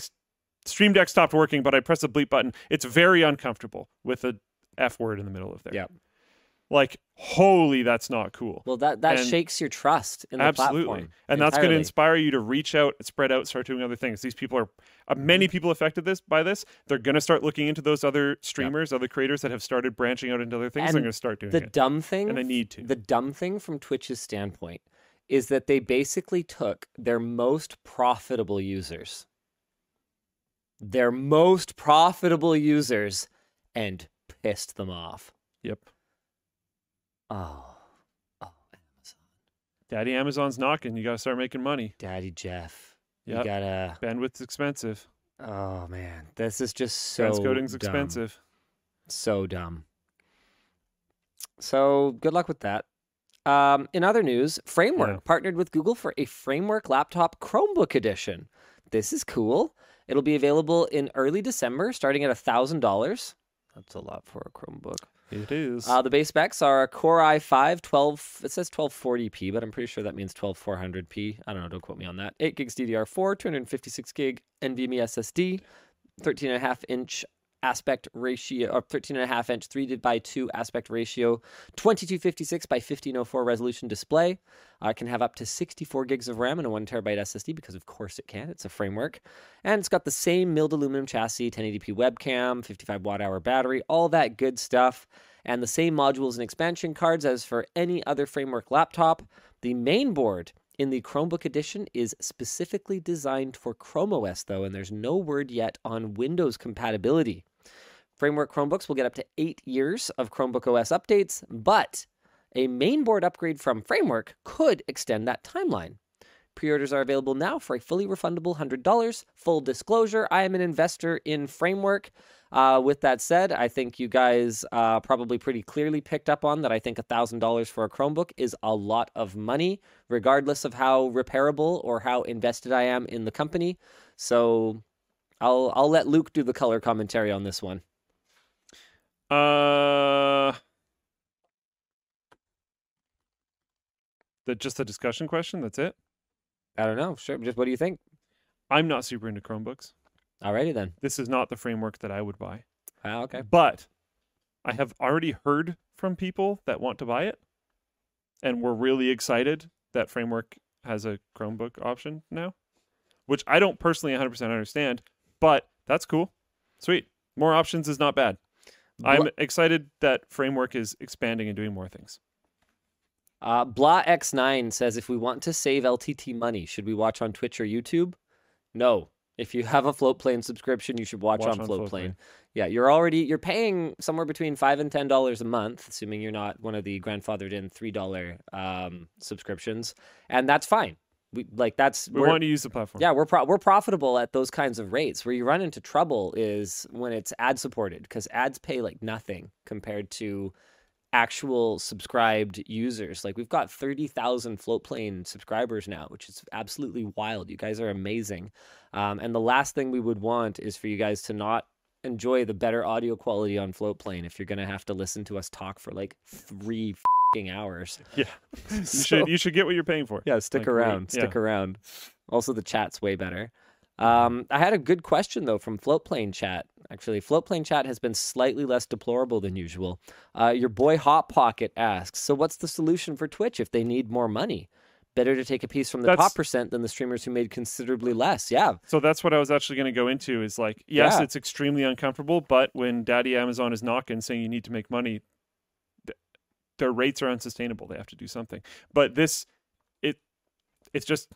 stream deck stopped working, but I pressed the bleep button. It's very uncomfortable with a f word in the middle of there. Yep. Like holy, that's not cool. Well, that that And- shakes your trust in the Absolutely. platform. And that's going to inspire you to reach out, spread out, start doing other things. These people are uh, many people affected this by this. They're going to start looking into those other streamers, other creators that have started branching out into other things. And They're going to start doing the it. dumb thing And they need to. the dumb thing from twitch's standpoint is that they basically took their most profitable users their most profitable users and pissed them off Yep. Oh oh amazon Daddy Amazon's knocking. You got to start making money. daddy jeff Yep. you gotta Bandwidth's expensive. oh man this is just so Transcoding's dumb. expensive. So dumb. So good luck with that. Um, in other news, Framework Yeah. partnered with Google for a Framework laptop Chromebook edition. This is cool. It'll be available in early December, starting at thousand dollars. That's a lot for a Chromebook. It is. Uh, the base specs are a Core i5 12. It says 1240p, but I'm pretty sure that means 12400p. I don't know. Don't quote me on that. 8 gigs DDR4, 256 gig NVMe SSD, 13.5 inch aspect ratio, or 13.5 inch 3 by 2 aspect ratio, 2256 by 1504 resolution display. Uh, can have up to 64 gigs of RAM and a 1 terabyte SSD because, of course, it can. It's a framework. And it's got the same milled aluminum chassis, 1080p webcam, 55 watt hour battery, all that good stuff. And the same modules and expansion cards as for any other framework laptop. The main board in the Chromebook edition is specifically designed for Chrome OS, though, and there's no word yet on Windows compatibility. Framework Chromebooks will get up to eight years of Chromebook OS updates, but a mainboard upgrade from Framework could extend that timeline. Pre orders are available now for a fully refundable $100. Full disclosure I am an investor in Framework. Uh, with that said, I think you guys uh, probably pretty clearly picked up on that. I think $1,000 for a Chromebook is a lot of money, regardless of how repairable or how invested I am in the company. So I'll, I'll let Luke do the color commentary on this one. Uh, the just a discussion question. That's it. I don't know. Sure. Just what do you think? I'm not super into Chromebooks. Alrighty then. This is not the framework that I would buy. Ah, okay. But I have already heard from people that want to buy it, and we're really excited that framework has a Chromebook option now, which I don't personally 100% understand, but that's cool. Sweet. More options is not bad. I'm excited that framework is expanding and doing more things. Uh, Blah X9 says if we want to save LTT money, should we watch on Twitch or YouTube? No. If you have a Floatplane subscription, you should watch, Watch on, on Floatplane. Floatplane. Yeah, you're already you're paying somewhere between five and ten dollars a month, assuming you're not one of the grandfathered in three dollar um, subscriptions, and that's fine. We like that's We we're- want to use the platform. yeah, we're pro- we're profitable at those kinds of rates. Where you run into trouble is when it's ad supported because ads pay like nothing compared to actual subscribed users. Like we've got 30,000 Floatplane subscribers now, which is absolutely wild. You guys are amazing. Um, and the last thing we would want is for you guys to not enjoy the better audio quality on Floatplane if you're going to have to listen to us talk for like three hours. Yeah. You So- should you should get what you're paying for. yeah, stick Like, wait, around. Stick yeah. around. Also, the chat's way better. Um, I had a good question though from Floatplane chat. Actually, Floatplane chat has been slightly less deplorable than usual. Uh, your boy Hot Pocket asks, "So what's the solution for Twitch if they need more money? Better to take a piece from the That's- top percent than the streamers who made considerably less." Yeah, So that's what I was actually going to go into is like, yes, Yeah. it's extremely uncomfortable, but when Daddy Amazon is knocking saying you need to make money, their rates are unsustainable. They have to do something. But this, it, it's just,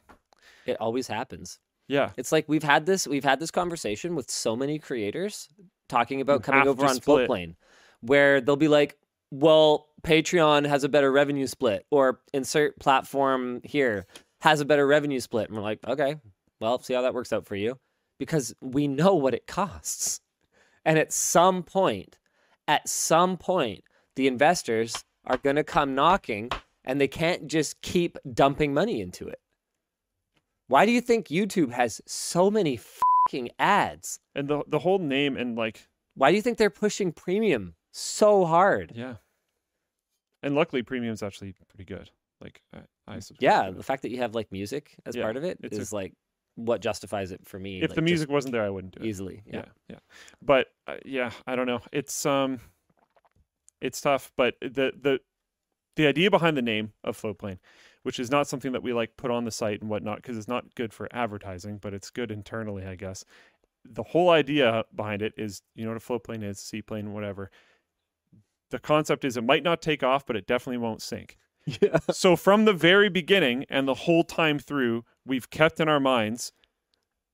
it always happens. yeah, It's like we've had this we've had this conversation with so many creators talking about coming over on split. Floatplane, where they'll be like, "Well, Patreon has a better revenue split," or "Insert platform here has a better revenue split," and we're like, "Okay, well, see how that works out for you," because we know what it costs, and at some point, at some point, the investors are going to come knocking, and they can't just keep dumping money into it. Why do you think YouTube has so many fucking ads? and the the whole name and like, Why do you think they're pushing premium so hard? yeah, and luckily premium's actually pretty good. Like, I, I subscribe Yeah, the fact that you have like music as Yeah, part of it it's a- like what justifies it for me. if like, the music wasn't there, I wouldn't do it. easily, yeah. yeah yeah but uh, yeah i don't know it's um it's tough but the the the idea behind the name of floatplane which is not something that we like put on the site and whatnot because it's not good for advertising but it's good internally i guess the whole idea behind it is you know what a floatplane is seaplane whatever the concept is it might not take off but it definitely won't sink Yeah. so from the very beginning and the whole time through, we've kept in our minds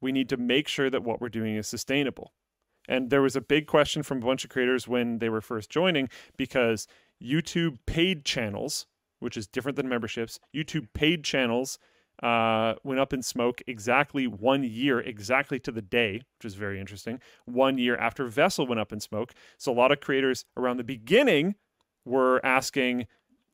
we need to make sure that what we're doing is sustainable. And there was a big question from a bunch of creators when they were first joining because YouTube paid channels, which is different than memberships, YouTube paid channels uh, went up in smoke exactly one year, exactly to the day, which is very interesting. One year after Vessel went up in smoke. So a lot of creators around the beginning were asking,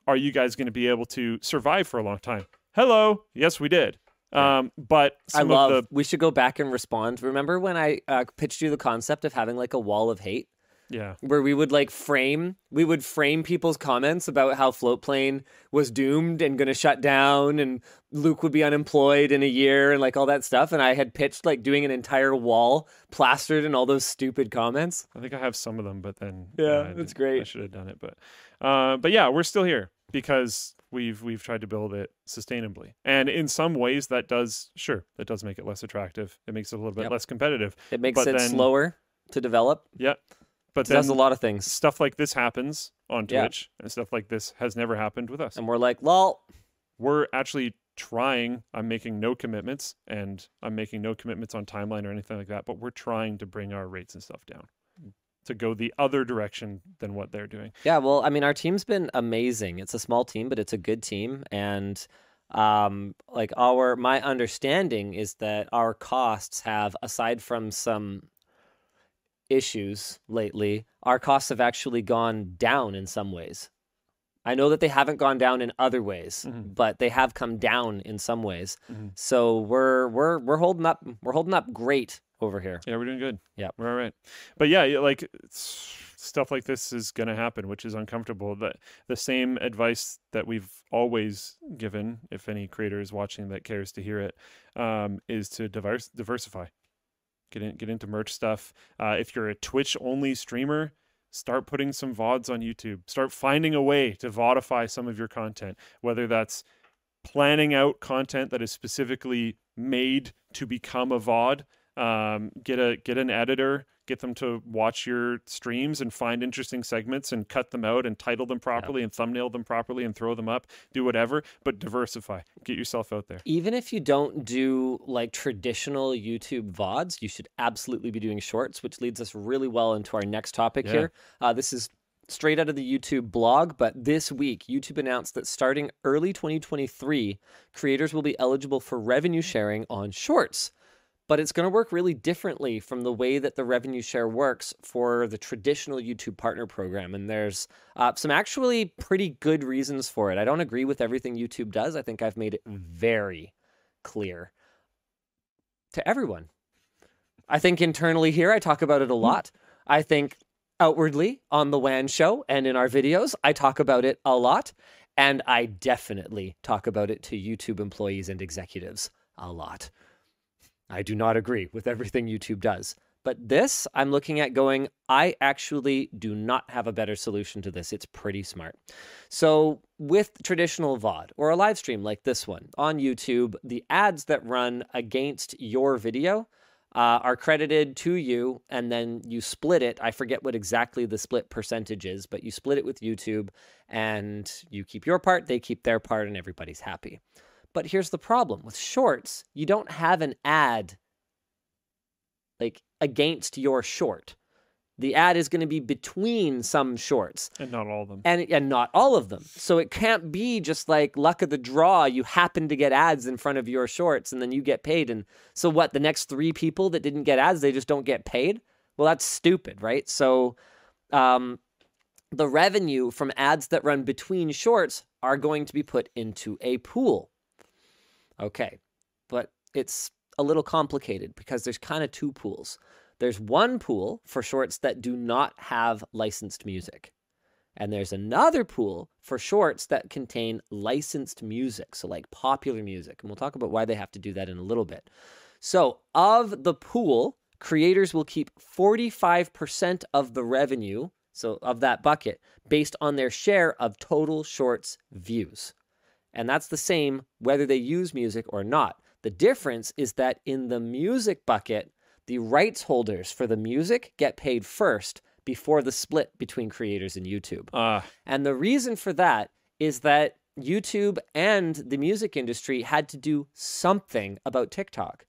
are you guys going to be able to survive for a long time? Hello. Yes, we did. Um, but I love. of the We should go back and respond. Remember when I uh, pitched you the concept of having like a wall of hate? yeah, where we would like frame we would frame people's comments about how floatplane was doomed and going to shut down and luke would be unemployed in a year and like all that stuff and i had pitched like doing an entire wall plastered in all those stupid comments I think I have some of them, but then Yeah, I that's great. I should have done it, but uh, but yeah, we're still here because we've we've tried to build it sustainably, and in some ways that does sure that does make it less attractive. It makes it a little bit Yep. less competitive. it makes But it then- slower to develop Yeah, but it does a lot of things stuff like this happens on Yeah. Twitch, and stuff like this has never happened with us. and we're like lol we're actually trying. I'm making no commitments, and I'm making no commitments on timeline or anything like that. But we're trying to bring our rates and stuff down to go the other direction than what they're doing. Yeah, well, I mean, our team's been amazing. It's a small team, but it's a good team, and um, like our my understanding is that our costs have, aside from some issues lately, our costs have actually gone down in some ways. I know that they haven't gone down in other ways, Mhm. but they have come down in some ways. Mhm. So we're we're we're holding up we're holding up great over here. Yeah, we're doing good. Yep. we're all right. But yeah, yeah, like stuff like this is going to happen, which is uncomfortable. That the same advice that we've always given, if any creator is watching that cares to hear it, um, is to diverse, diversify. Get in, get into merch stuff. Uh, if you're a Twitch only streamer, start putting some vods on YouTube. Start finding a way to vodify some of your content, whether that's planning out content that is specifically made to become a VOD. Um, get a get an editor, get them to watch your streams and find interesting segments and cut them out and title them properly and thumbnail them properly and throw them up. Do whatever, but diversify. Get yourself out there. even if you don't do like traditional YouTube VODs, you should absolutely be doing shorts, which leads us really well into our next topic Yeah. here. Uh, this is straight out of the YouTube blog, but this week, YouTube announced that starting early 2023, creators will be eligible for revenue sharing on shorts. But it's going to work really differently from the way that the revenue share works for the traditional YouTube partner program. And there's uh, some actually pretty good reasons for it. I don't agree with everything YouTube does. I think I've made it very clear to everyone. I think internally here, I talk about it a lot. I think outwardly on the WAN show and in our videos, I talk about it a lot. And I definitely talk about it to YouTube employees and executives a lot. I do not agree with everything YouTube does. But this, I'm looking at going, I actually do not have a better solution to this. It's pretty smart. So, with traditional VOD or a live stream like this one on YouTube, the ads that run against your video uh, are credited to you and then you split it. I forget what exactly the split percentage is, but you split it with YouTube and you keep your part, they keep their part, and everybody's happy. But here's the problem with shorts, you don't have an ad like against your short. The ad is going to be between some shorts And not all of them. and and not all of them. So it can't be just like luck of the draw. You happen to get ads in front of your shorts, and then you get paid. And so what? The next three people that didn't get ads, they just don't get paid. Well, that's stupid, right? So, um, the revenue from ads that run between shorts are going to be put into a pool. Okay, but it's a little complicated because there's kind of two pools. There's one pool for shorts that do not have licensed music. And there's another pool for shorts that contain licensed music, so like popular music. And we'll talk about why they have to do that in a little bit. So, of the pool, creators will keep 45% of the revenue, so of that bucket, based on their share of total shorts views. And that's the same whether they use music or not. The difference is that in the music bucket, the rights holders for the music get paid first before the split between creators and YouTube. Ah, And the reason for that is that YouTube and the music industry had to do something about TikTok.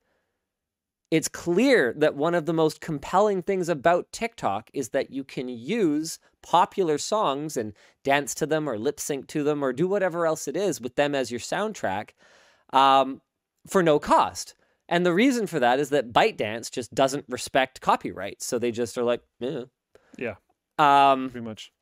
It's clear that one of the most compelling things about TikTok is that you can use popular songs and dance to them or lip sync to them or do whatever else it is with them as your soundtrack um, for no cost. And the reason for that is that ByteDance just doesn't respect copyright. So they just are like, eh. yeah, Um, pretty much.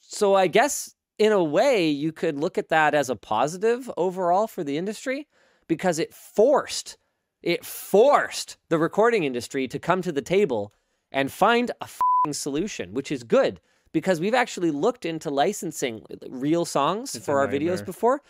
so I guess in a way you could look at that as a positive overall for the industry because it forced it forced the recording industry to come to the table and find a fing solution, which is good because we've actually looked into licensing real songs It's for our videos before.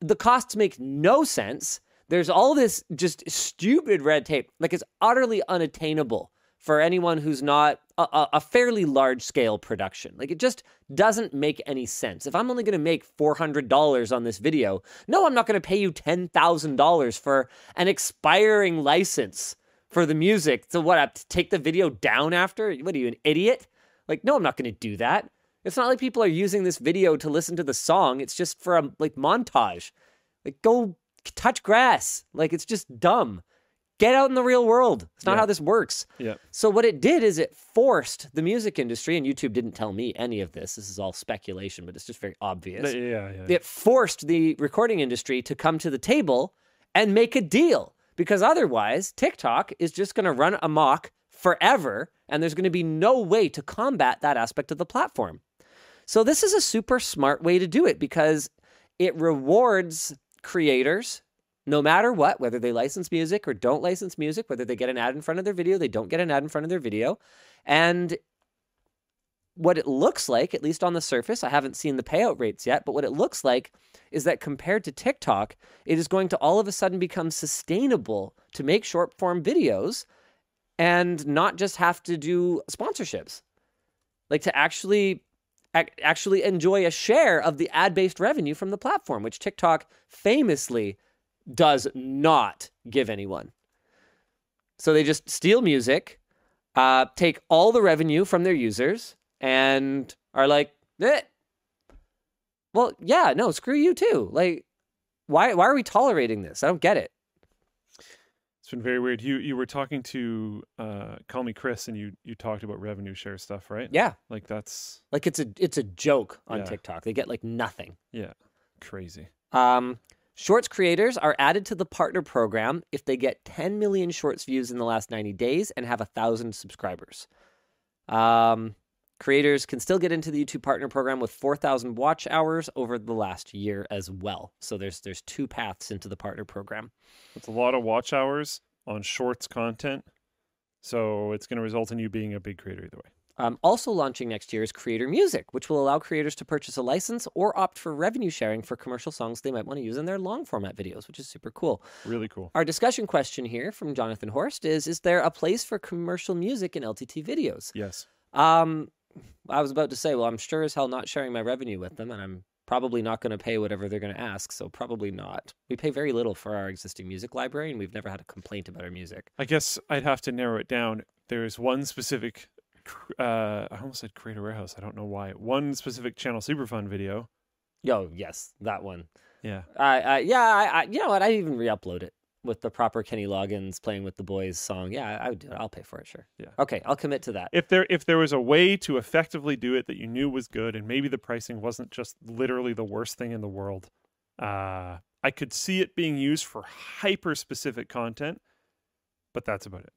The costs make no sense. There's all this just stupid red tape. Like it's utterly unattainable for anyone who's not a, a, fairly large scale production. Like it just doesn't make any sense. If I'm only going to make $400 on this video, no, I'm not going to pay you $10,000 for an expiring license for the music. So what, I to take the video down after? What are you, an idiot? Like, no, I'm not going to do that. It's not like people are using this video to listen to the song. It's just for a like montage. Like, go touch grass. Like, it's just dumb. Get out in the real world. It's not Yeah. how this works. Yeah. So what it did is it forced the music industry, and YouTube didn't tell me any of this. This is all speculation, but it's just very obvious. Yeah, yeah. It forced the recording industry to come to the table and make a deal because otherwise TikTok is just going to run amok forever and there's going to be no way to combat that aspect of the platform. So this is a super smart way to do it because it rewards creators no matter what, whether they license music or don't license music, whether they get an ad in front of their video, they don't get an ad in front of their video. And what it looks like, at least on the surface, I haven't seen the payout rates yet, but what it looks like is that compared to TikTok, it is going to all of a sudden become sustainable to make short form videos and not just have to do sponsorships. Like to actually actually enjoy a share of the ad-based revenue from the platform, which TikTok famously does not give anyone. So they just steal music, uh, take all the revenue from their users, and are like, eh. well, yeah, no, screw you too. Like, why why are we tolerating this? I don't get it. It's been very weird. You you were talking to uh, Call Me Chris, and you you talked about revenue share stuff, right? Yeah, Like that's like it's a it's a joke on Yeah. TikTok. They get like nothing. yeah, crazy. Um, Shorts creators are added to the partner program if they get 10 million shorts views in the last 90 days and have thousand subscribers. Um, creators can still get into the YouTube partner program with 4,000 watch hours over the last year as well. So there's there's two paths into the partner program. It's a lot of watch hours on shorts content. So it's going to result in you being a big creator either way. Um, also launching next year is Creator Music, which will allow creators to purchase a license or opt for revenue sharing for commercial songs they might want to use in their long format videos, which is super cool. Really cool. Our discussion question here from Jonathan Horst is Is there a place for commercial music in LTT videos? Yes. Um, I was about to say, well, I'm sure as hell not sharing my revenue with them, and I'm probably not going to pay whatever they're going to ask, so probably not. We pay very little for our existing music library, and we've never had a complaint about our music. I guess I'd have to narrow it down. There's one specific, uh, I almost said Creator Warehouse. I don't know why. One specific Channel Super Fun video. Yo, yes, that one. Yeah. I, I yeah, I, I, you know what? I even re-upload it with the proper Kenny Loggins playing with the boys song. Yeah, I would do it. I'll pay for it, sure. Yeah. Okay, I'll commit to that. If there if there was a way to effectively do it that you knew was good, and maybe the pricing wasn't just literally the worst thing in the world, uh, I could see it being used for hyper specific content. But that's about it.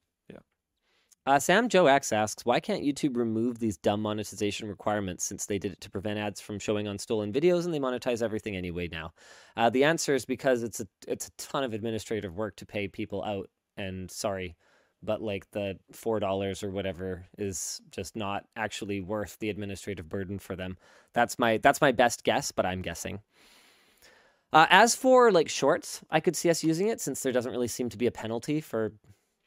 Uh, Sam Joe X asks, why can't YouTube remove these dumb monetization requirements since they did it to prevent ads from showing on stolen videos and they monetize everything anyway now? Uh, the answer is because it's a it's a ton of administrative work to pay people out, and sorry, but like the four dollars or whatever is just not actually worth the administrative burden for them. That's my that's my best guess, but I'm guessing. Uh, as for like shorts, I could see us using it since there doesn't really seem to be a penalty for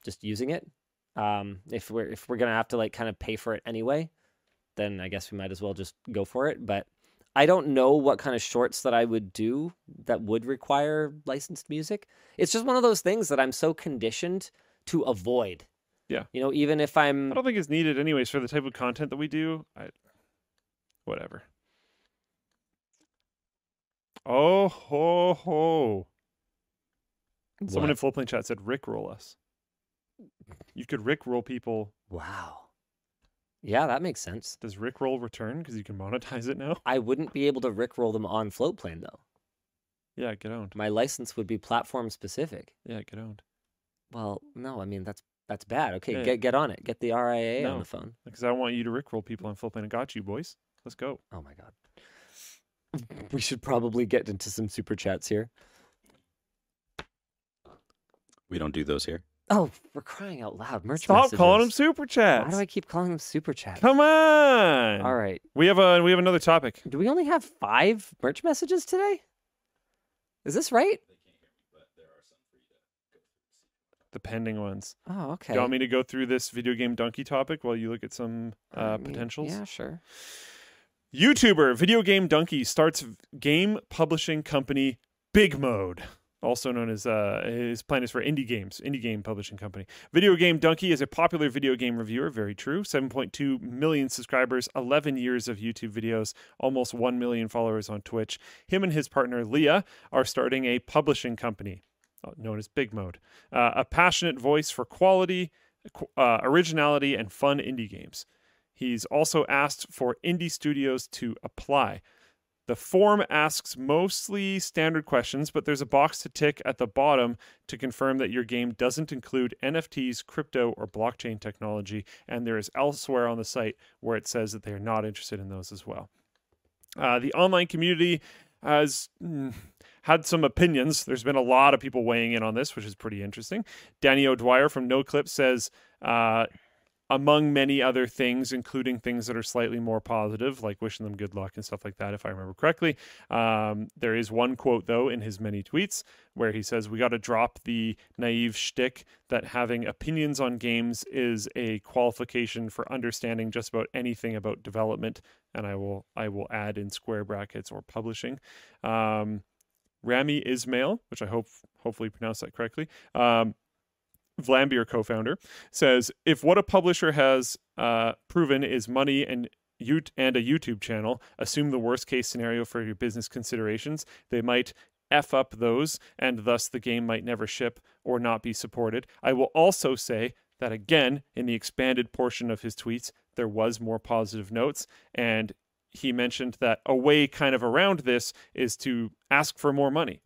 just using it um if we're if we're gonna have to like kind of pay for it anyway then i guess we might as well just go for it but i don't know what kind of shorts that i would do that would require licensed music it's just one of those things that i'm so conditioned to avoid Yeah. you know even if i'm I don't think it's needed anyways for the type of content that we do. I, whatever. Oh ho ho! Someone in Floatplane chat said Rick roll us. You could Rick roll people. wow yeah that makes sense Does Rick roll return because you can monetize it now? i wouldn't be able to rickroll them on floatplane though Yeah, get owned. my license would be platform specific Yeah, get owned. well no i mean that's that's bad okay Yeah. get get on it get the ria No. on the phone Because I want you to rickroll people on Floatplane. I got you, boys. Let's go. Oh my god. We should probably get into some super chats here. We don't do those here. Oh, we're crying out loud. Merch Stop calling them super Chat? Why do I keep calling them super chats? Come on. All right. We have a we have another topic. Do we only have five merch messages today? Is this right? The pending ones. Oh, okay. Do you want me to go through this videogamedunkey topic while you look at some I uh, mean, potentials? Yeah, sure. YouTuber videogamedunkey starts game publishing company Big Mode, also known as uh, his plan is for indie games, indie game publishing company. Videogamedunkey is a popular video game reviewer, very true. 7.2 million subscribers, 11 years of YouTube videos, almost 1 million followers on Twitch. Him and his partner Leah are starting a publishing company uh, known as Big Mode, uh, a passionate voice for quality, uh, originality, and fun indie games. He's also asked for indie studios to apply. The form asks mostly standard questions, but there's a box to tick at the bottom to confirm that your game doesn't include NFTs, crypto, or blockchain technology, and there is elsewhere on the site where it says that they are not interested in those as well. Uh, the online community has mm, had some opinions. There's been a lot of people weighing in on this, which is pretty interesting. Danny O'Dwyer from NoClip says, uh, among many other things, including things that are slightly more positive, like wishing them good luck and stuff like that, if I remember correctly. Um, there is one quote, though, in his many tweets where he says, We got to drop the naive shtick that having opinions on games is a qualification for understanding just about anything about development. And I will, I will add in square brackets or publishing. Um, Rami Ismail, which I hope hopefully pronounced that correctly, um, Vlambeer co-founder, says if what a publisher has uh, proven is money and you and a YouTube channel, assume the worst case scenario for your business considerations. They might f up those, and thus the game might never ship or not be supported. I will also say that again in the expanded portion of his tweets, there was more positive notes, and he mentioned that a way kind of around this is to ask for more money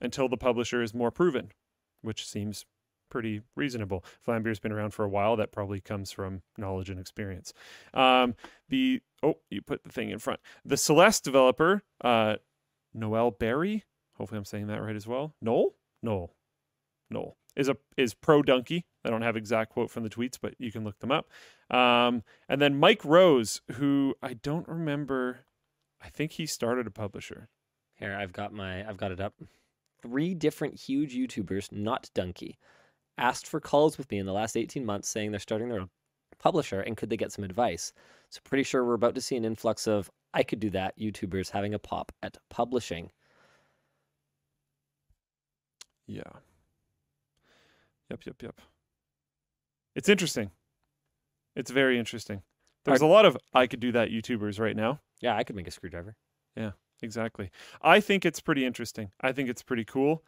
until the publisher is more proven, which seems pretty reasonable. Vlambeer's been around for a while. That probably comes from knowledge and experience. Um, the oh, you put the thing in front. The Celeste developer, uh, Noel Berry. Hopefully, I'm saying that right as well. Noel, Noel, Noel is a is pro dunkey. I don't have exact quote from the tweets, but you can look them up. Um, and then Mike Rose, who I don't remember. I think he started a publisher. Here, I've got my, I've got it up. Three different huge YouTubers, not Dunkey, asked for calls with me in the last 18 months saying they're starting their own publisher and could they get some advice. So pretty sure we're about to see an influx of I could do that YouTubers having a pop at publishing. Yeah. Yep, yep, yep. It's interesting. It's very interesting. There's a lot of I could do that YouTubers right now. Yeah, I could make a screwdriver. Yeah, exactly. I think it's pretty interesting. I think it's pretty cool.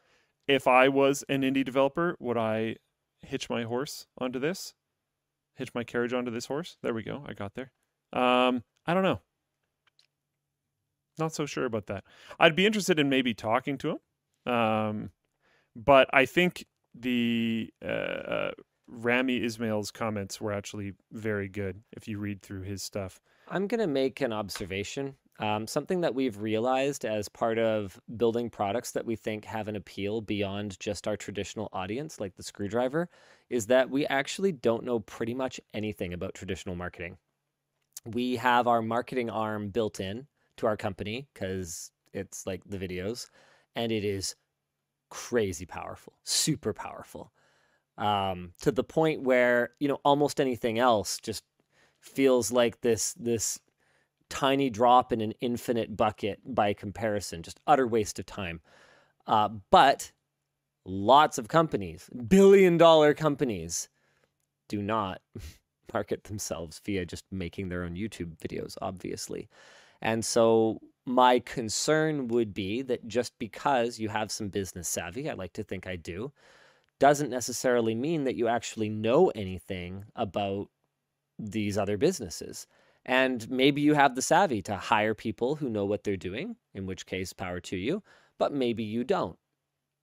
If I was an indie developer, would I hitch my horse onto this? Hitch my carriage onto this horse? There we go. I got there. Um, I don't know. Not so sure about that. I'd be interested in maybe talking to him. Um, but I think the uh, uh, Rami Ismail's comments were actually very good if you read through his stuff. I'm going to make an observation. Um, something that we've realized as part of building products that we think have an appeal beyond just our traditional audience, like the screwdriver, is that we actually don't know pretty much anything about traditional marketing. We have our marketing arm built in to our company because it's like the videos, and it is crazy powerful, super powerful, um, to the point where you know almost anything else just feels like this this tiny drop in an infinite bucket by comparison, just utter waste of time. Uh, but lots of companies, billion dollar companies, do not market themselves via just making their own YouTube videos, obviously. And so my concern would be that just because you have some business savvy, I like to think I do, doesn't necessarily mean that you actually know anything about these other businesses. And maybe you have the savvy to hire people who know what they're doing, in which case, power to you, but maybe you don't.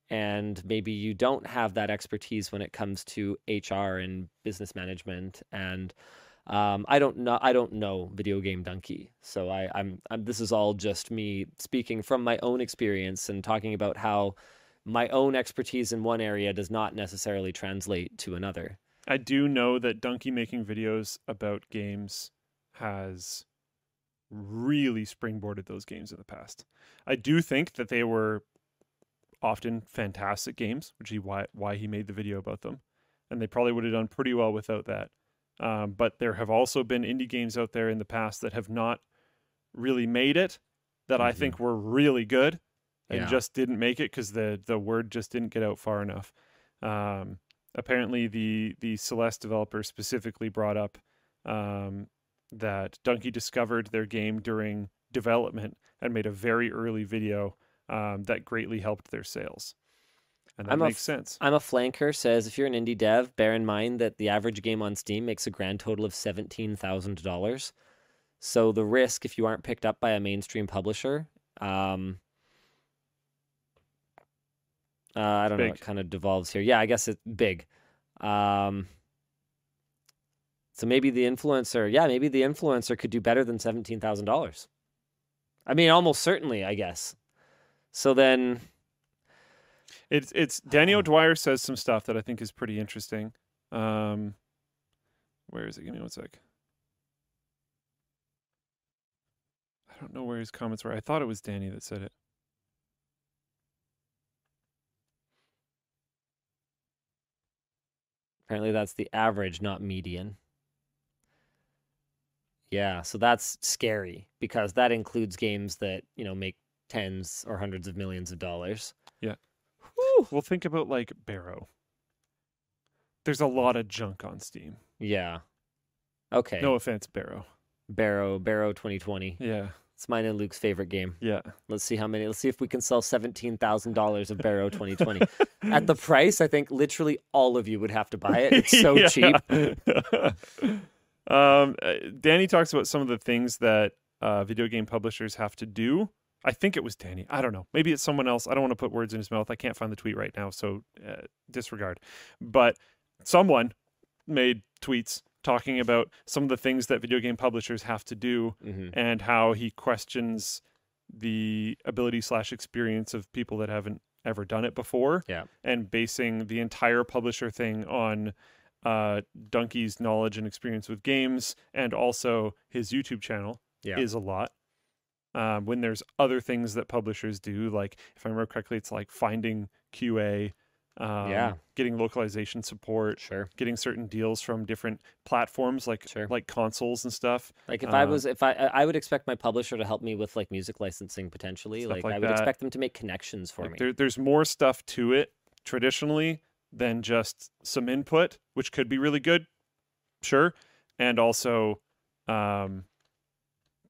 And maybe you don't have that expertise when it comes to HR and business management. And um, I don't know. I don't know videogamedunkey, so I, I'm, I'm. This is all just me speaking from my own experience and talking about how my own expertise in one area does not necessarily translate to another. I do know that Dunkey making videos about games has really springboarded those games in the past. I do think that they were often fantastic games, which is why why he made the video about them, and they probably would have done pretty well without that. Um, but there have also been indie games out there in the past that have not really made it, that I Mhm. think were really good, and Yeah. just didn't make it because the the word just didn't get out far enough. Um, apparently, the the Celeste developer specifically brought up um, that Dunkey discovered their game during development and made a very early video um, that greatly helped their sales, and that I'm a makes f- sense. I'm a flanker says if you're an indie dev, bear in mind that the average game on Steam makes a grand total of seventeen thousand dollars. So the risk, if you aren't picked up by a mainstream publisher, um, uh, I don't know, it kind of devolves here. Yeah, I guess it's big. Um, so maybe the influencer, yeah, maybe the influencer could do better than seventeen thousand dollars. I mean, almost certainly, I guess. So then, It's it's Danny Oh. O'Dwyer says some stuff that I think is pretty interesting. Um, where is it? Give me one sec. I don't know where his comments were. I thought it was Danny that said it. Apparently, that's the average, not median. Yeah, so that's scary because that includes games that, you know, make tens or hundreds of millions of dollars. Yeah. Well, think about like Barrow. There's a lot of junk on Steam. Yeah. Okay. No offense, Barrow. Barrow, Barrow 2020. Yeah, It's mine and Luke's favorite game. yeah. Let's see how many. Let's see if we can sell $17,000 of Barrow 2020. At the price, I think literally all of you would have to buy it. It's so cheap. um, uh, Danny talks about some of the things that uh, video game publishers have to do I think it was Danny. I don't know. Maybe it's someone else. I don't want to put words in his mouth. I can't find the tweet right now, so uh, disregard. But someone made tweets talking about some of the things that video game publishers have to do hmm and how he questions the ability slash experience of people that haven't ever done it before Yeah. and basing the entire publisher thing on uh Dunkey's knowledge and experience with games and also his youtube channel Yeah. is a lot um, when there's other things that publishers do like if i remember correctly it's like finding qa um, Yeah. getting localization support Sure. getting certain deals from different platforms like Sure. like consoles and stuff Like if I Uh, was, if I, I I would expect my publisher to help me with like music licensing potentially. Like, like I would that. expect them to make connections for Like, me. There, there's more stuff to it traditionally than just some input, which could be really good, sure, and also um,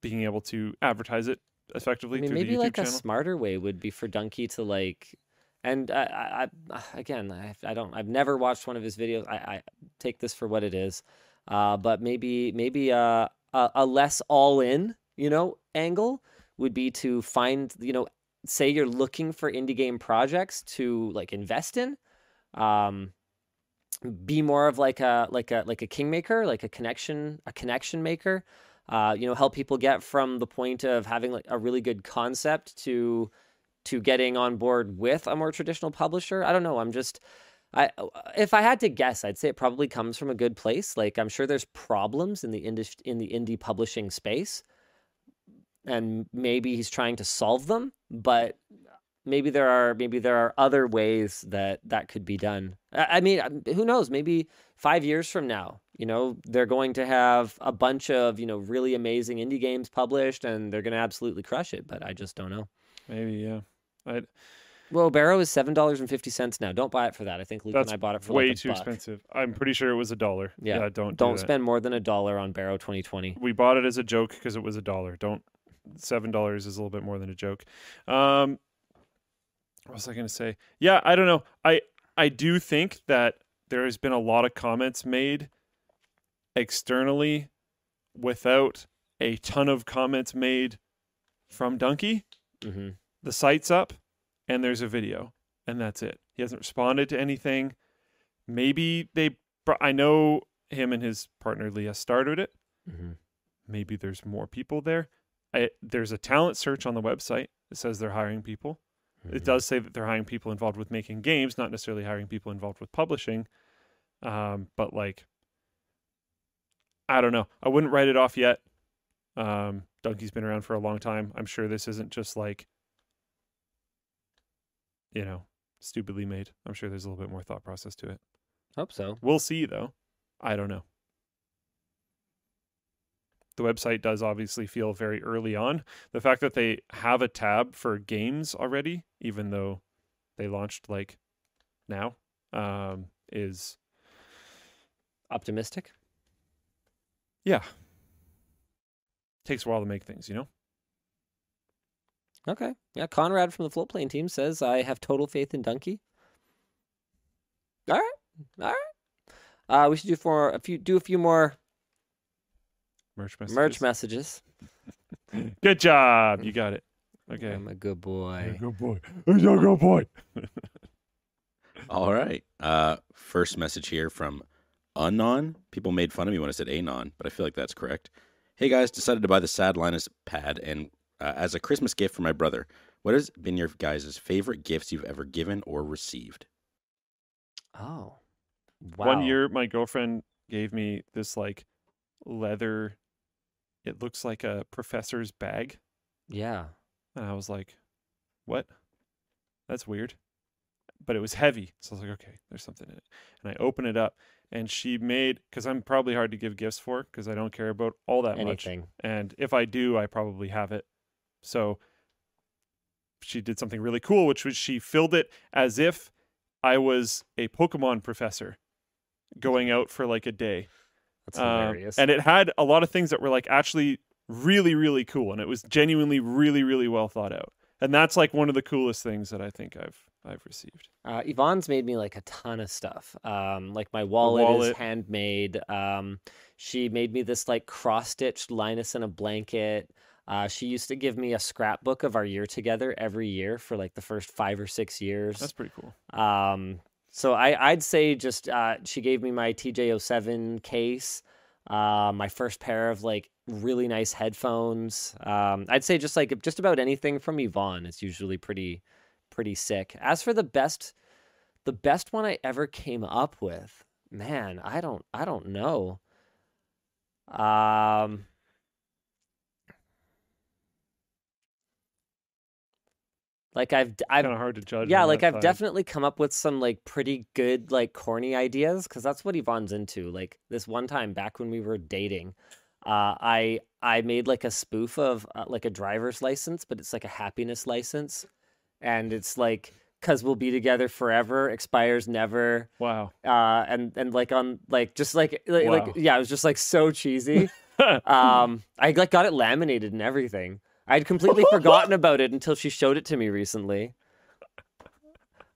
being able to advertise it effectively I mean, through maybe the YouTube like a smarter way would be for Dunkey to like, and I, I, I again, I, I don't, I've never watched one of his videos. I, I take this for what it is, uh, but maybe, maybe uh, a, a less all in, you know, angle would be to find, you know, say you're looking for indie game projects to like invest in, um, be more of like a like a like a kingmaker, like a connection, a connection maker uh, you know, help people get from the point of having like a really good concept to to getting on board with a more traditional publisher. I don't know. I'm just I if I had to guess, I'd say it probably comes from a good place. Like I'm sure there's problems in the indus- in the indie publishing space and maybe he's trying to solve them, but maybe there are maybe there are other ways that that could be done. I mean, um, who knows? Maybe five years from now, you know, they're going to have a bunch of you know really amazing indie games published, and they're going to absolutely crush it. But I just don't know. Maybe, yeah. Well, Barrow is seven dollars and fifty cents now. Don't buy it for that. I think Luke That's and I bought it for way like too buck. expensive. I'm pretty sure it was a dollar. Yeah, don't do Don't that. spend more than a dollar on Barrow 2020. We bought it as a joke because it was a dollar. Don't seven dollars is a little bit more than a joke. Um, what was I going to say? Yeah, I don't know. I I do think that there has been a lot of comments made externally without a ton of comments made from Dunkey. hmm The site's up, and there's a video, and that's it. He hasn't responded to anything. Maybe they. I know him and his partner Leah started it hmm maybe there's more people there. I, there's a talent search on the website that says they're hiring people. Mm-hmm. It does say that they're hiring people involved with making games, not necessarily hiring people involved with publishing. Um, but like, I don't know. I wouldn't write it off yet. Um, Dunkey's been around for a long time. I'm sure this isn't just like, you know, stupidly made. I'm sure there's a little bit more thought process to it. Hope so. We'll see though. I don't know. The website does obviously feel very early on. The fact that they have a tab for games already, even though they launched like now, um, is Optimistic. yeah. Takes a while to make things, you know? Okay. Yeah, Conrad from the floatplane team says I have total faith in Dunkey. All right. All right. Uh, we should do for a few do a few more Merch messages. merch messages. Good job. You got it. Okay. I'm a good boy. Good boy. He's a good boy. All right. Uh, first message here from Anon. People made fun of me when I said Anon, but I feel like that's correct. Hey guys, decided to buy the Sad Linus pad and uh, as a Christmas gift for my brother. What has been your guys' favorite gifts you've ever given or received? Oh. Wow. One year, my girlfriend gave me this like leather. It looks like a professor's bag, Yeah. and I was like, "What? That's weird." But it was heavy, so I was like, "Okay, there's something in it." And I open it up, and she made because I'm probably hard to give gifts for because I don't care about all that much. Anything. And if I do, I probably have it. So she did something really cool, which was she filled it as if I was a Pokemon professor going out for like a day. That's Um, hilarious. and it had a lot of things that were like actually really, really cool. And it was genuinely really, really well thought out. And that's like one of the coolest things that I think I've I've received. Uh, Yvonne's made me like a ton of stuff. Um, like my wallet, wallet. is handmade. Um, she made me this like cross stitched Linus in a blanket. Uh, she used to give me a scrapbook of our year together every year for like the first five or six years. That's pretty cool. Um, so I, I'd say just uh, she gave me my TJ07 case, uh, my first pair of like really nice headphones. Um, I'd say just like just about anything from Yvonne is usually pretty pretty sick. As for the best, the best one I ever came up with, man, I don't I don't know. Um. Like I've I've kind of hard to judge. yeah, like I've side. definitely come up with some like pretty good like corny ideas because that's what Yvonne's into. Like this one time back when we were dating, uh, I I made like a spoof of uh, like a driver's license, but it's like a happiness license, and it's like because we'll be together forever, expires never, Wow. uh, and and like on like just like like, Wow. like yeah, it was just like so cheesy. um, I like got it laminated and everything. I'd completely forgotten about it until she showed it to me recently.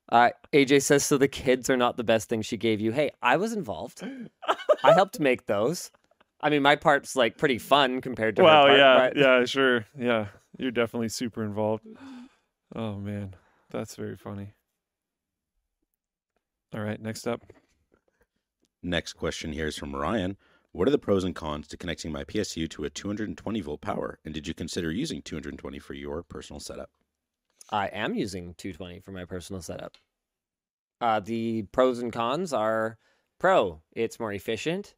Uh, AJ says, so the kids are not the best thing she gave you. Hey, I was involved. I helped make those. I mean, my part's like pretty fun compared to her Wow. part, Yeah. but- Yeah. Sure. Yeah. You're definitely super involved. Oh man, that's very funny. All right. Next up. Next question here is from Ryan. What are the pros and cons to connecting my PSU to a 220 volt power? And did you consider using 220 for your personal setup? I am using 220 for my personal setup. Uh, the pros and cons are pro, it's more efficient.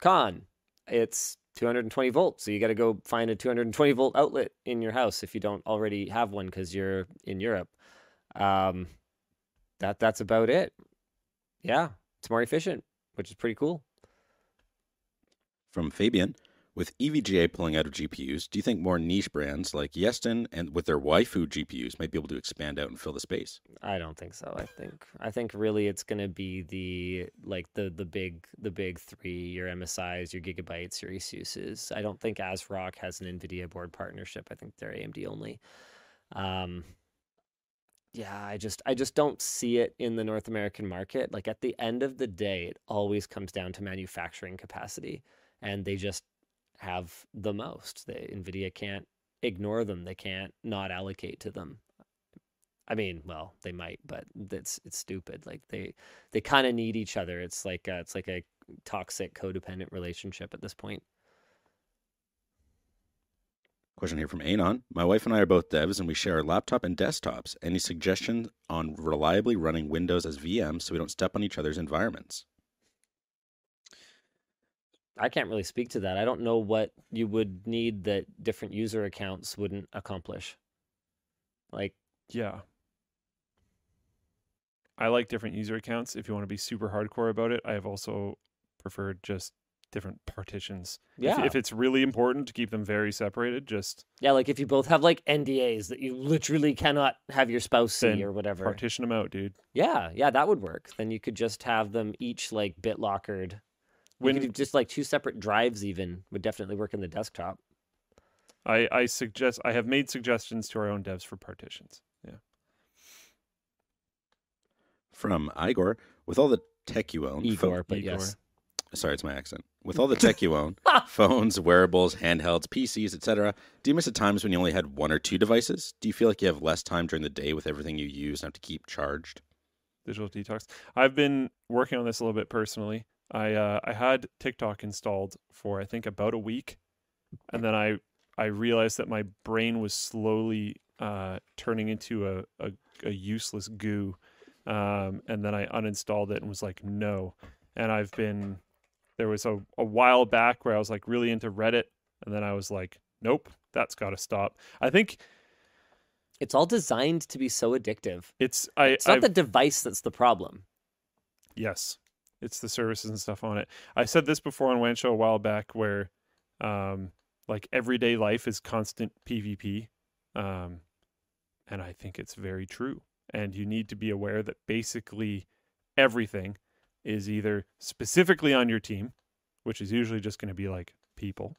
Con, it's 220 volts. So you got to go find a 220 volt outlet in your house if you don't already have one because you're in Europe. Um, that that's about it. Yeah, it's more efficient, which is pretty cool. From Fabian, with EVGA pulling out of GPUs, do you think more niche brands like Yeston and with their waifu GPUs might be able to expand out and fill the space? I don't think so. I think I think really it's gonna be the like the the big the big three, your MSIs, your gigabytes, your ASUS's. I don't think ASRock has an NVIDIA board partnership. I think they're AMD only. Um yeah, I just I just don't see it in the North American market. Like at the end of the day, it always comes down to manufacturing capacity. And they just have the most. They Nvidia can't ignore them. They can't not allocate to them. I mean, well, they might, but it's it's stupid. Like they they kind of need each other. It's like a, it's like a toxic codependent relationship at this point. Question here from Anon. My wife and I are both devs and we share our laptop and desktops. Any suggestions on reliably running Windows as VMs so we don't step on each other's environments? I can't really speak to that. I don't know what you would need that different user accounts wouldn't accomplish. Like Yeah. I like different user accounts. If you want to be super hardcore about it, I have also preferred just different partitions. If- yeah, If, it's really important to keep them very separated, just yeah, like if you both have like NDAs that you literally cannot have your spouse see or whatever. partition them out, dude. Yeah, yeah, that would work. Then you could just have them each like bit lockered. When- you could just like two separate drives even would definitely work in the desktop. I, I suggest I have made suggestions to our own devs for partitions. Yeah. From Igor, with all the tech you own, pho- Igor, but Igor. yes. sorry, it's my accent. With all the tech you own, phones, wearables, handhelds, PCs, etc., do you miss at times when you only had one or two devices? Do you feel like you have less time during the day with everything you use and have to keep charged? digital detox. I've been working on this a little bit personally. I uh, I had TikTok installed for I think about a week, and then I I realized that my brain was slowly uh, turning into a, a, a useless goo, um, and then I uninstalled it and was like no. And I've been there was a, a while back where I was like really into Reddit, and then I was like nope, that's got to stop. I think It's all designed to be so addictive. it's I It's not I've- the device that's the problem. Yes, it's the services and stuff on it. I said this before on WAN Show a while back, where um, like everyday life is constant PvP, um, and I think it's very true. And you need to be aware that basically everything is either specifically on your team, which is usually just going to be like people,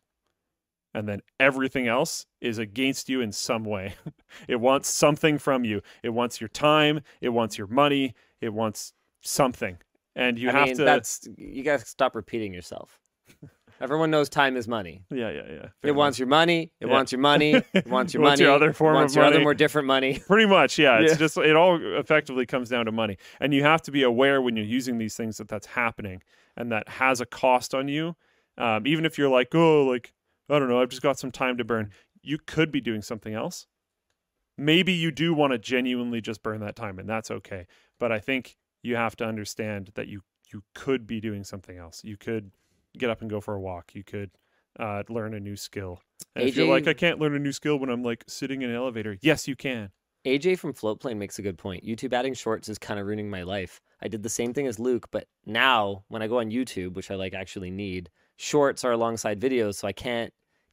and then everything else is against you in some way. it wants something from you. It wants your time. It wants your money. It wants something, and you I have mean, to. that's you gotta stop repeating yourself. Everyone knows time is money. Yeah, yeah, yeah. It wants your money. It Yeah. wants your money. It wants your Wants money. your other form it of wants your other more different money. Pretty much, yeah. It's Yeah. just it all effectively comes down to money, and you have to be aware when you're using these things that that's happening, and that has a cost on you. Um, even if you're like, oh, like I don't know, I've just got some time to burn. You could be doing something else. Maybe you do want to genuinely just burn that time, and that's okay. But I think you have to understand that you you could be doing something else. You could get up and go for a walk. You could uh, learn a new skill. And if you're like, I can't learn a new skill when I'm like sitting in an elevator, yes, you can. AJ from Floatplane makes a good point. YouTube adding shorts is kind of ruining my life. I did the same thing as Luke, but now when I go on YouTube, which I like actually need, shorts are alongside videos, so I can't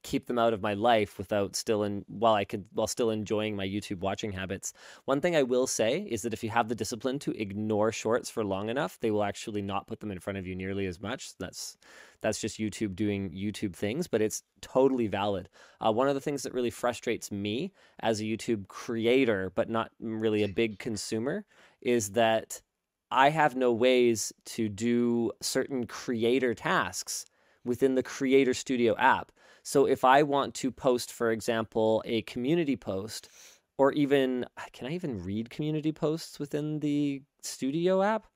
keep them out of my life without still in while I could while still enjoying my YouTube watching habits. One thing I will say is that if you have the discipline to ignore shorts for long enough, they will actually not put them in front of you nearly as much. That's that's just YouTube doing YouTube things, but it's totally valid. Uh, one of the things that really frustrates me as a YouTube creator, but not really a big consumer, is that I have no ways to do certain creator tasks within the Creator Studio app. So if I want to post, for example, a community post, or even can I even read community posts within the Studio app?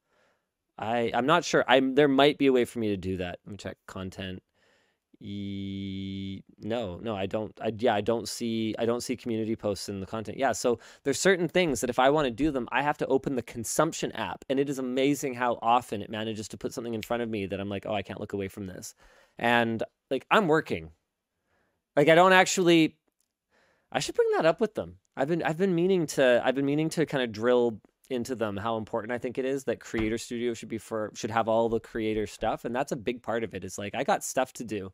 I I'm not sure. I'm there might be a way for me to do that. Let me check content. No, no, I don't. I, yeah, I don't see. I don't see community posts in the content. Yeah, so there's certain things that if I want to do them, I have to open the consumption app, and it is amazing how often it manages to put something in front of me that I'm like, oh, I can't look away from this, and like I'm working. Like I don't actually. I should bring that up with them. I've been I've been meaning to I've been meaning to kind of drill into them how important I think it is that Creator Studio should be for should have all the creator stuff, and that's a big part of it. Is like I got stuff to do,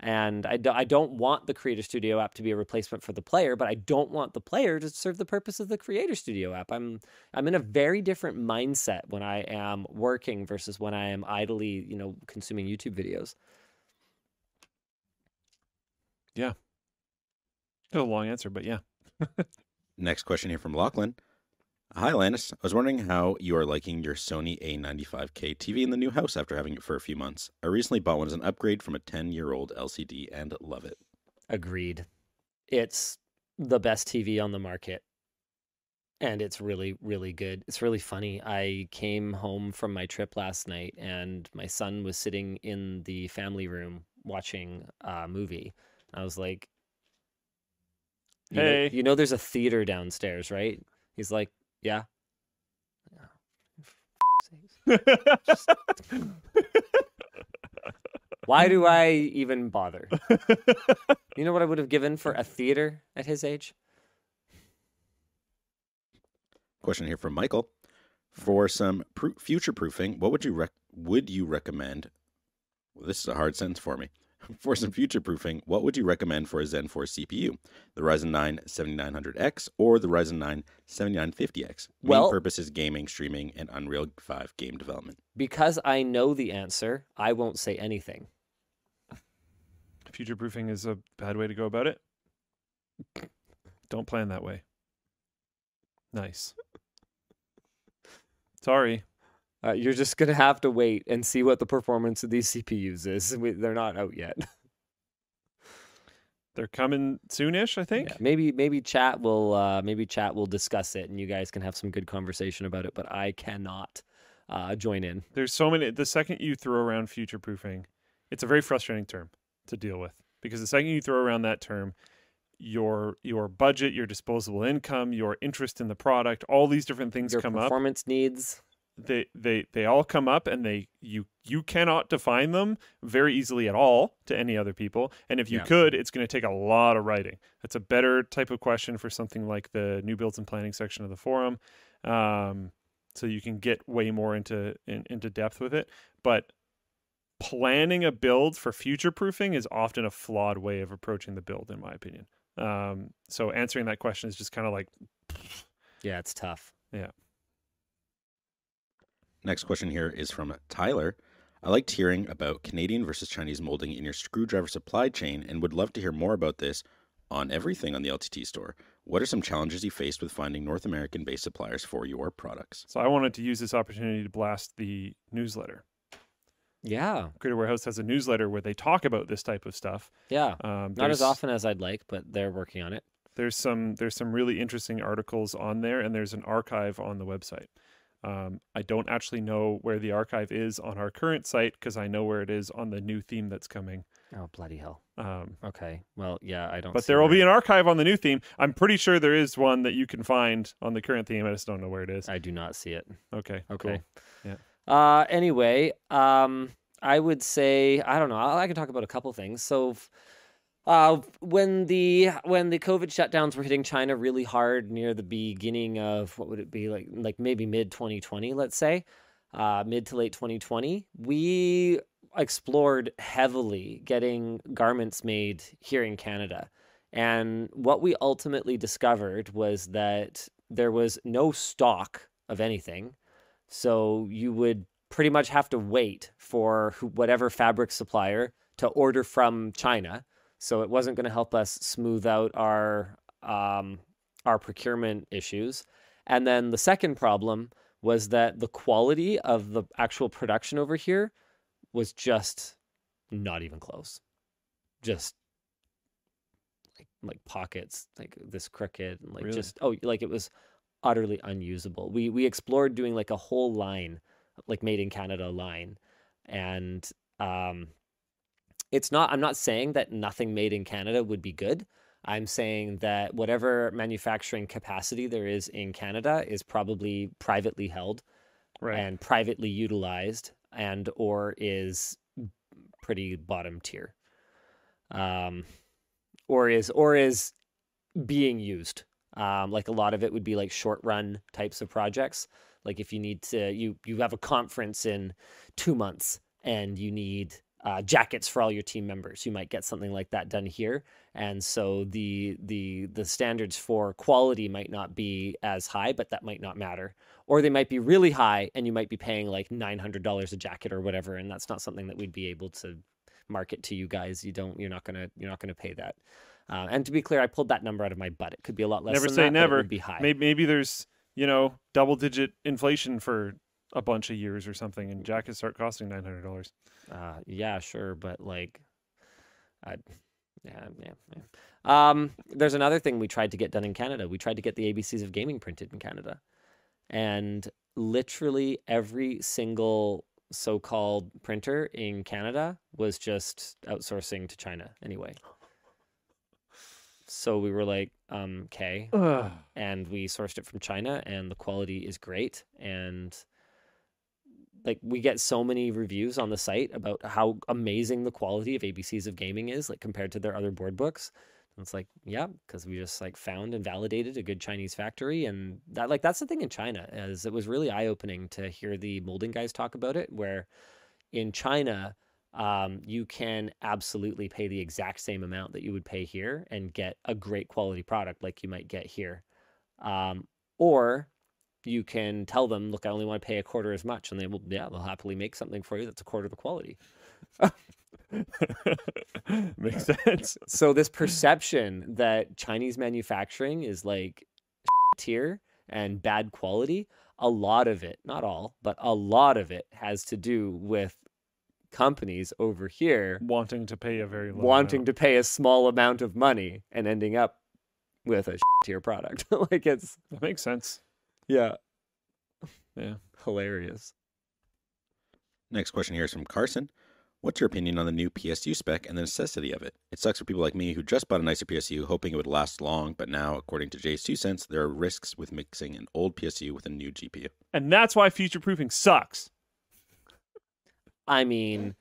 and I do, I don't want the Creator Studio app to be a replacement for the player, but I don't want the player to serve the purpose of the Creator Studio app. I'm I'm in a very different mindset when I am working versus when I am idly you know consuming YouTube videos. Yeah, a long answer, but yeah. Next question here from Lachlan. Hi, Linus. I was wondering how you are liking your Sony A95K TV in the new house after having it for a few months. I recently bought one as an upgrade from a 10 year old LCD and love it. Agreed. It's the best TV on the market. And it's really, really good. It's really funny. I came home from my trip last night and my son was sitting in the family room watching a movie. I was like, you know- Hey. you know, there's a theater downstairs, right? He's like, yeah. Why do I even bother? You know what I would have given for a theater at his age? Question here from Michael. For some pro- future proofing, what would you rec- would you recommend? Well, this is a hard sentence for me. For some future proofing, what would you recommend for a Zen 4 CPU? The Ryzen 9 7900X or the Ryzen 9 7950X? Main Well- purpose is gaming, streaming, and Unreal 5 game development. Because I know the answer, I won't say anything. Future proofing is a bad way to go about it. Don't plan that way. Nice. Sorry. Uh, you're just gonna have to wait and see what the performance of these CPUs is. We, they're not out yet. They're coming soonish, I think. Yeah, maybe maybe chat will uh, maybe chat will discuss it, and you guys can have some good conversation about it. But I cannot uh, join in. There's so many the second you throw around future proofing, it's a very frustrating term to deal with. Because the second you throw around that term, your your budget, your disposable income, your interest in the product, all these different things Your come up. performance needs. They they they all come up and they you you cannot define them very easily at all to any other people. And if you Yeah. could it's going to take a lot of writing. That's a better type of question for something like the new builds and planning section of the forum. Um, so you can get way more into in, into depth with it. But planning a build for future proofing is often a flawed way of approaching the build in my opinion. Um, so answering that question is just kind of like Yeah, it's tough. Next question here is from Tyler. I liked hearing about Canadian versus Chinese molding in your screwdriver supply chain and would love to hear more about this on everything on the LTT store. What are some challenges you faced with finding North American based suppliers for your products? so i wanted to use this opportunity to blast the newsletter Yeah, Creator Warehouse has a newsletter where they talk about this type of stuff. yeah. Um, Not as often as I'd like, but they're working on it. there's some there's some really interesting articles on there and there's an archive on the website um, i don't actually know where the archive is on our current site because i know where it is on the new theme that's coming Oh bloody hell! um, Okay, well, yeah, I don't. but there will be an archive on the new theme i'm pretty sure there is one that you can find on the current theme i just don't know where it is I do not see it. okay Okay. cool. Yeah. Uh, anyway, um, I would say I don't know. I, I can talk about a couple things. So, f- uh, when the when the COVID shutdowns were hitting China really hard near the beginning of what would it be like like maybe mid 2020, let's say, uh, mid to late 2020, we explored heavily getting garments made here in Canada. And what we ultimately discovered was that there was no stock of anything. So you would pretty much have to wait for whatever fabric supplier to order from China. So it wasn't going to help us smooth out our um, our procurement issues. And then the second problem was that the quality of the actual production over here was just not even close. Just like like pockets, like this crooked, and like Really? just oh, like it was utterly unusable. We we explored doing like a whole line, like made in Canada line, and um, it's not. I'm not saying that nothing made in Canada would be good. I'm saying that whatever manufacturing capacity there is in Canada is probably privately held right and privately utilized and or is pretty bottom tier um or is or is being used um like a lot of it would be like short run types of projects like if you need to you you have a conference in 2 months and you need uh, jackets for all your team members. You might get something like that done here. And so the the the standards for quality might not be as high but that might not matter. Or they might be really high and you might be paying like $900 a jacket or whatever and that's not something that we'd be able to market to you guys. You don't you're not going to you're not to pay that. Uh, and to be clear i pulled that number out of my butt. It could be a lot less Never than say that, never. would be high. Maybe, maybe there's you know double digit inflation for a bunch of years or something and jackets start costing $900 uh, yeah sure but like I, yeah, yeah, yeah. Um, there's another thing we tried to get done in Canada. We tried to get the ABCs of gaming printed in Canada, and literally every single so-called printer in Canada was just outsourcing to China anyway. So we were like, um, okay, and we sourced it from China, and the quality is great. And like we get so many reviews on the site about how amazing the quality of ABCs of gaming is, like compared to their other board books. And it's like, yeah, because we just like found and validated a good Chinese factory, and that like that's the thing in China is it was really eye opening to hear the molding guys talk about it. Where in China, um, you can absolutely pay the exact same amount that you would pay here and get a great quality product like you might get here. Um, or you can tell them, look, I only want to pay a quarter as much, and they will, yeah, they'll happily make something for you that's a quarter the quality. makes sense So this perception that Chinese manufacturing is like tier and bad quality, a lot of it, not all, but a lot of it has to do with companies over here wanting to pay a very low wanting amount. to pay a small amount of money and ending up with a tier product. like it's that makes sense yeah. Yeah. Hilarious. Next question here is from Carson. What's your opinion on the new PSU spec and the necessity of it? It sucks for people like me who just bought a nicer PSU hoping it would last long, but now, according to JayzTwoCents, there are risks with mixing an old PSU with a new GPU. and that's why future proofing sucks I mean,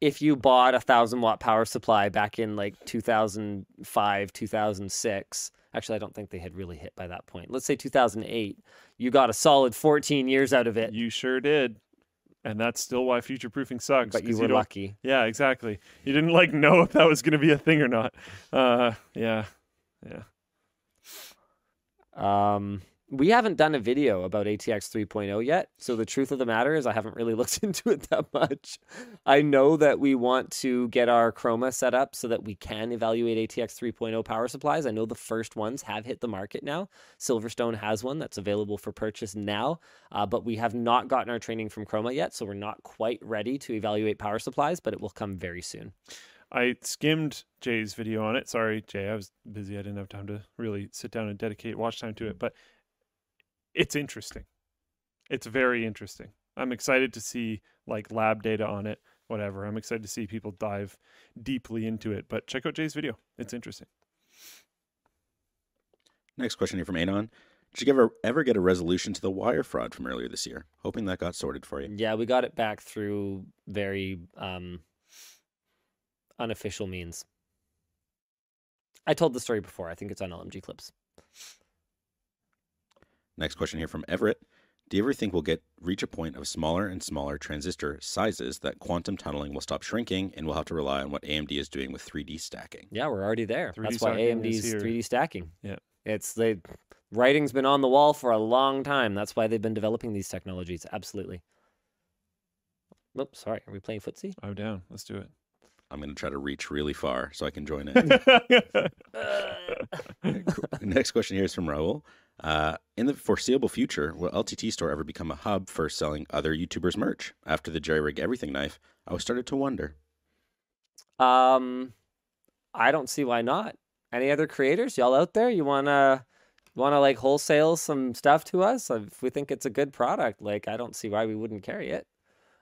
if you bought a thousand watt power supply back in like 2005, 2006, actually, I don't think they had really hit by that point. Let's say 2008, you got a solid 14 years out of it, you sure did. And that's still why future proofing sucks but you were don't- lucky. yeah exactly. You didn't like know if that was going to be a thing or not. Uh yeah. Yeah. Um, we haven't done a video about ATX 3.0 yet. So the truth of the matter is I haven't really looked into it that much. I know that we want to get our Chroma set up so that we can evaluate ATX 3.0 power supplies. I know the first ones have hit the market now. Silverstone has one that's available for purchase now, uh, but we have not gotten our training from Chroma yet. So we're not quite ready to evaluate power supplies, but it will come very soon. I skimmed Jay's video on it. Sorry, Jay, I was busy. I didn't have time to really sit down and dedicate watch time to it, but it's interesting. It's very interesting. I'm excited to see like lab data on it, whatever. I'm excited to see people dive deeply into it, but check out Jay's video. It's interesting. Next question here from Anon. Did you ever ever get a resolution to the wire fraud from earlier this year? Hoping that got sorted for you. Yeah, we got it back through very um, unofficial means. I told the story before. I think it's on LMG clips. Next question here from Everett. Do you ever think we'll get reach a point of smaller and smaller transistor sizes that quantum tunneling will stop shrinking and we'll have to rely on what AMD is doing with 3D stacking? Yeah, we're already there. 3D That's why stacking is AMD's 3D stacking. Yeah. It's the writing's been on the wall for a long time. That's why they've been developing these technologies. Absolutely. Oops, sorry. Are we playing footsie? I'm down. Let's do it. I'm going to try to reach really far so I can join it. it. Next question here is from Raul. Uh, in the foreseeable future, will LTT Store ever become a hub for selling other YouTubers' merch? After the JerryRigEverything knife, I was started to wonder. Um, I don't see why not. Any other creators, y'all out there? You wanna wanna like wholesale some stuff to us? If we think it's a good product, like I don't see why we wouldn't carry it.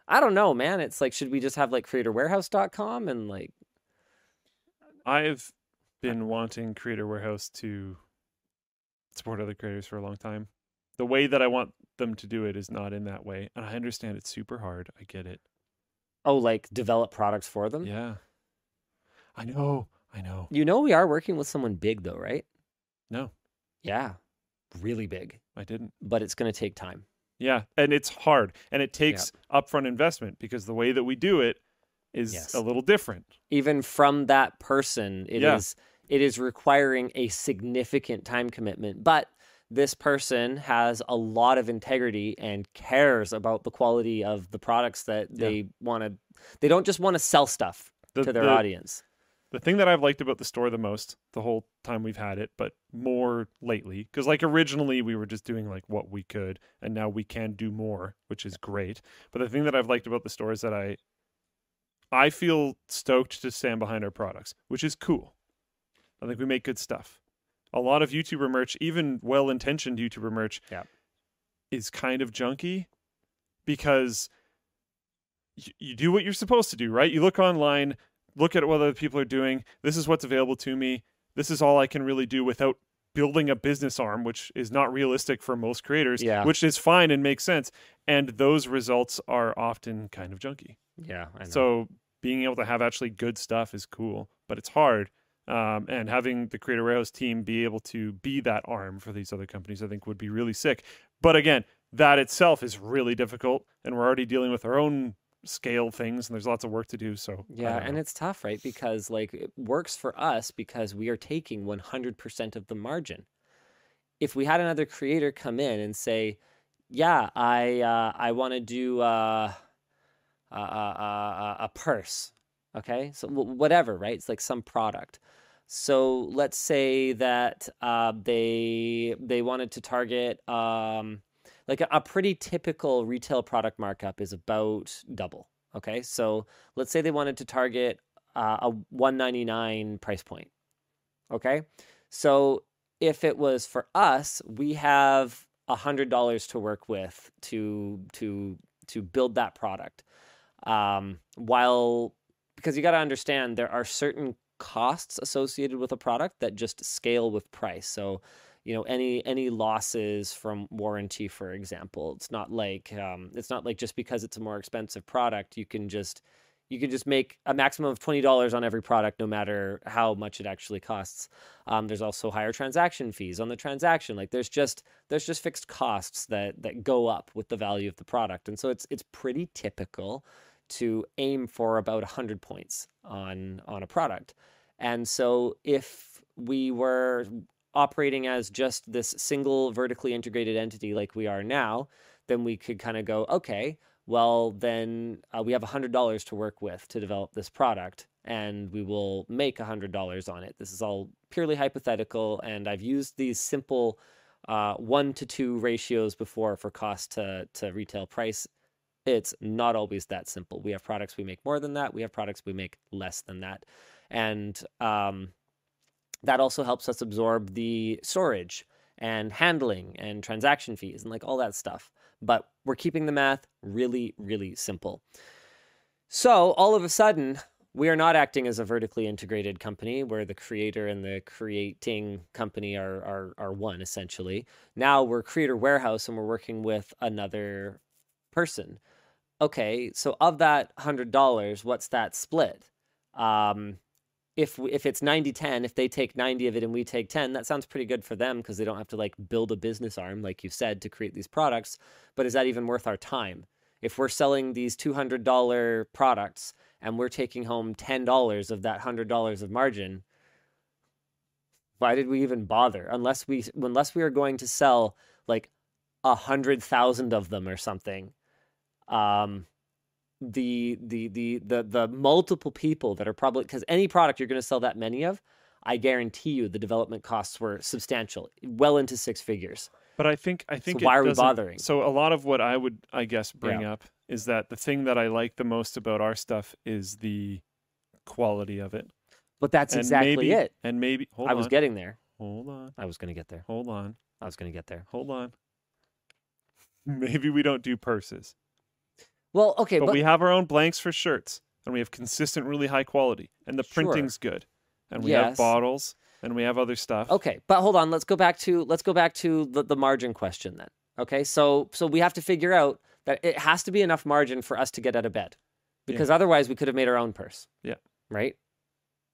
I don't know, man. It's like, should we just have like creatorwarehouse.com and like, I've been wanting Creator Warehouse to support other creators for a long time. The way that I want them to do it is not in that way. And I understand it's super hard. I get it. oh, like develop products for them? Yeah. I know. I know. You know, we are working with someone big though, right? No, Yeah, really big, I didn't. but it's going to take time. Yeah. And it's hard. And it takes upfront investment because the way that we do it is Yes. a little different. Even from that person, it is Yeah. It is requiring a significant time commitment, but this person has a lot of integrity and cares about the quality of the products that Yeah. they want to they don't just want to sell stuff The, to their the- audience. the thing that I've liked about the store the most the whole time we've had it, but more lately, because like originally we were just doing like what we could, and now we can do more, which is great. But the thing that I've liked about the store is that I, I feel stoked to stand behind our products, which is cool. I think we make good stuff. A lot of YouTuber merch, even well-intentioned YouTuber merch, Yeah. is kind of junky because you, you do what you're supposed to do, right? You look online, look at what other people are doing. This is what's available to me. This is all I can really do without building a business arm, which is not realistic for most creators, Yeah. which is fine and makes sense. And those results are often kind of junky. Yeah. So being able to have actually good stuff is cool, but it's hard. Um, and having the Creator Warehouse team be able to be that arm for these other companies, I think would be really sick. But again, that itself is really difficult, and we're already dealing with our own scale things, and there's lots of work to do. So yeah, and it's tough, right? Because like it works for us because we are taking 100% of the margin. If we had another creator come in and say, "Yeah, I uh, I want to do uh, a, a, a, a purse," okay, so whatever, right? It's like some product. So let's say that uh, they they wanted to target um, like a, a pretty typical retail product markup is about double. Okay, so let's say they wanted to target uh, a 199 price point. Okay, so if it was for us, we have a hundred dollars to work with to to to build that product. Um, while because you got to understand there are certain costs associated with a product that just scale with price. So you know any any losses from warranty for example it's not like um, it's not like just because it's a more expensive product you can just you can just make a maximum of $20 on every product no matter how much it actually costs. Um, there's also higher transaction fees on the transaction. Like there's just there's just fixed costs that that go up with the value of the product. And so it's it's pretty typical to aim for about 100 points on on a product and so if we were operating as just this single vertically integrated entity like we are now, then we could kind of go, okay, well, then uh, we have $100 to work with to develop this product and we will make $100 on it. This is all purely hypothetical. And I've used these simple uh, one to two ratios before for cost to, to retail price. It's not always that simple. We have products we make more than that, we have products we make less than that. And um, that also helps us absorb the storage and handling and transaction fees and like all that stuff. But we're keeping the math really, really simple. So all of a sudden, we are not acting as a vertically integrated company where the creator and the creating company are, are, are one essentially. Now we're creator warehouse and we're working with another person. Okay, so of that hundred dollars, what's that split? Um, if if it's 90 10 if they take 90 of it and we take 10 that sounds pretty good for them because they don't have to like build a business arm like you said to create these products but is that even worth our time if we're selling these $200 products and we're taking home $10 of that $100 of margin why did we even bother unless we unless we are going to sell like a hundred thousand of them or something um the the the the the multiple people that are probably because any product you're going to sell that many of i guarantee you the development costs were substantial well into six figures But I think I think it why are we bothering? So a lot of what I would I guess bring Yeah. up is that the thing that I like the most about our stuff is the quality of it. but that's and exactly maybe, it And maybe hold on i on. was getting there hold on. i was going to get there Hold on. i was going to get there Hold on. Maybe we don't do purses. Well okay but, but, we have our own blanks for shirts and we have consistent really high quality and the Sure. printing's good. And we have bottles and we have other stuff. okay but hold on let's go back to let's go back to the, the margin question then okay so so we have to figure out that it has to be enough margin for us to get out of bed Yeah. because otherwise we could have made our own purse Yeah. right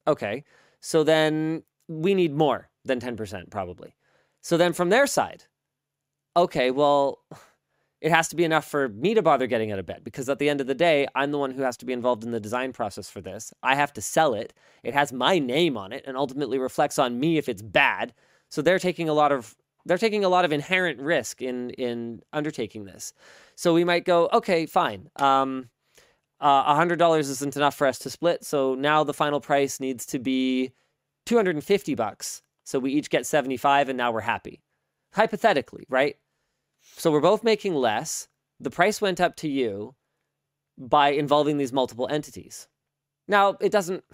okay so then we need more than 10% probably so then from their side okay well it has to be enough for me to bother getting out of bed because at the end of the day i'm the one who has to be involved in the design process for this. I have to sell it. It has my name on it and ultimately reflects on me if it's bad. So they're taking a lot of they're taking a lot of inherent risk in in undertaking this. So we might go okay fine. Um uh, $100 isn't enough for us to split. So now the final price needs to be 250 bucks. So we each get 75 and now we're happy. Hypothetically right so we're both making less the price went up to you by involving these multiple entities now it doesn't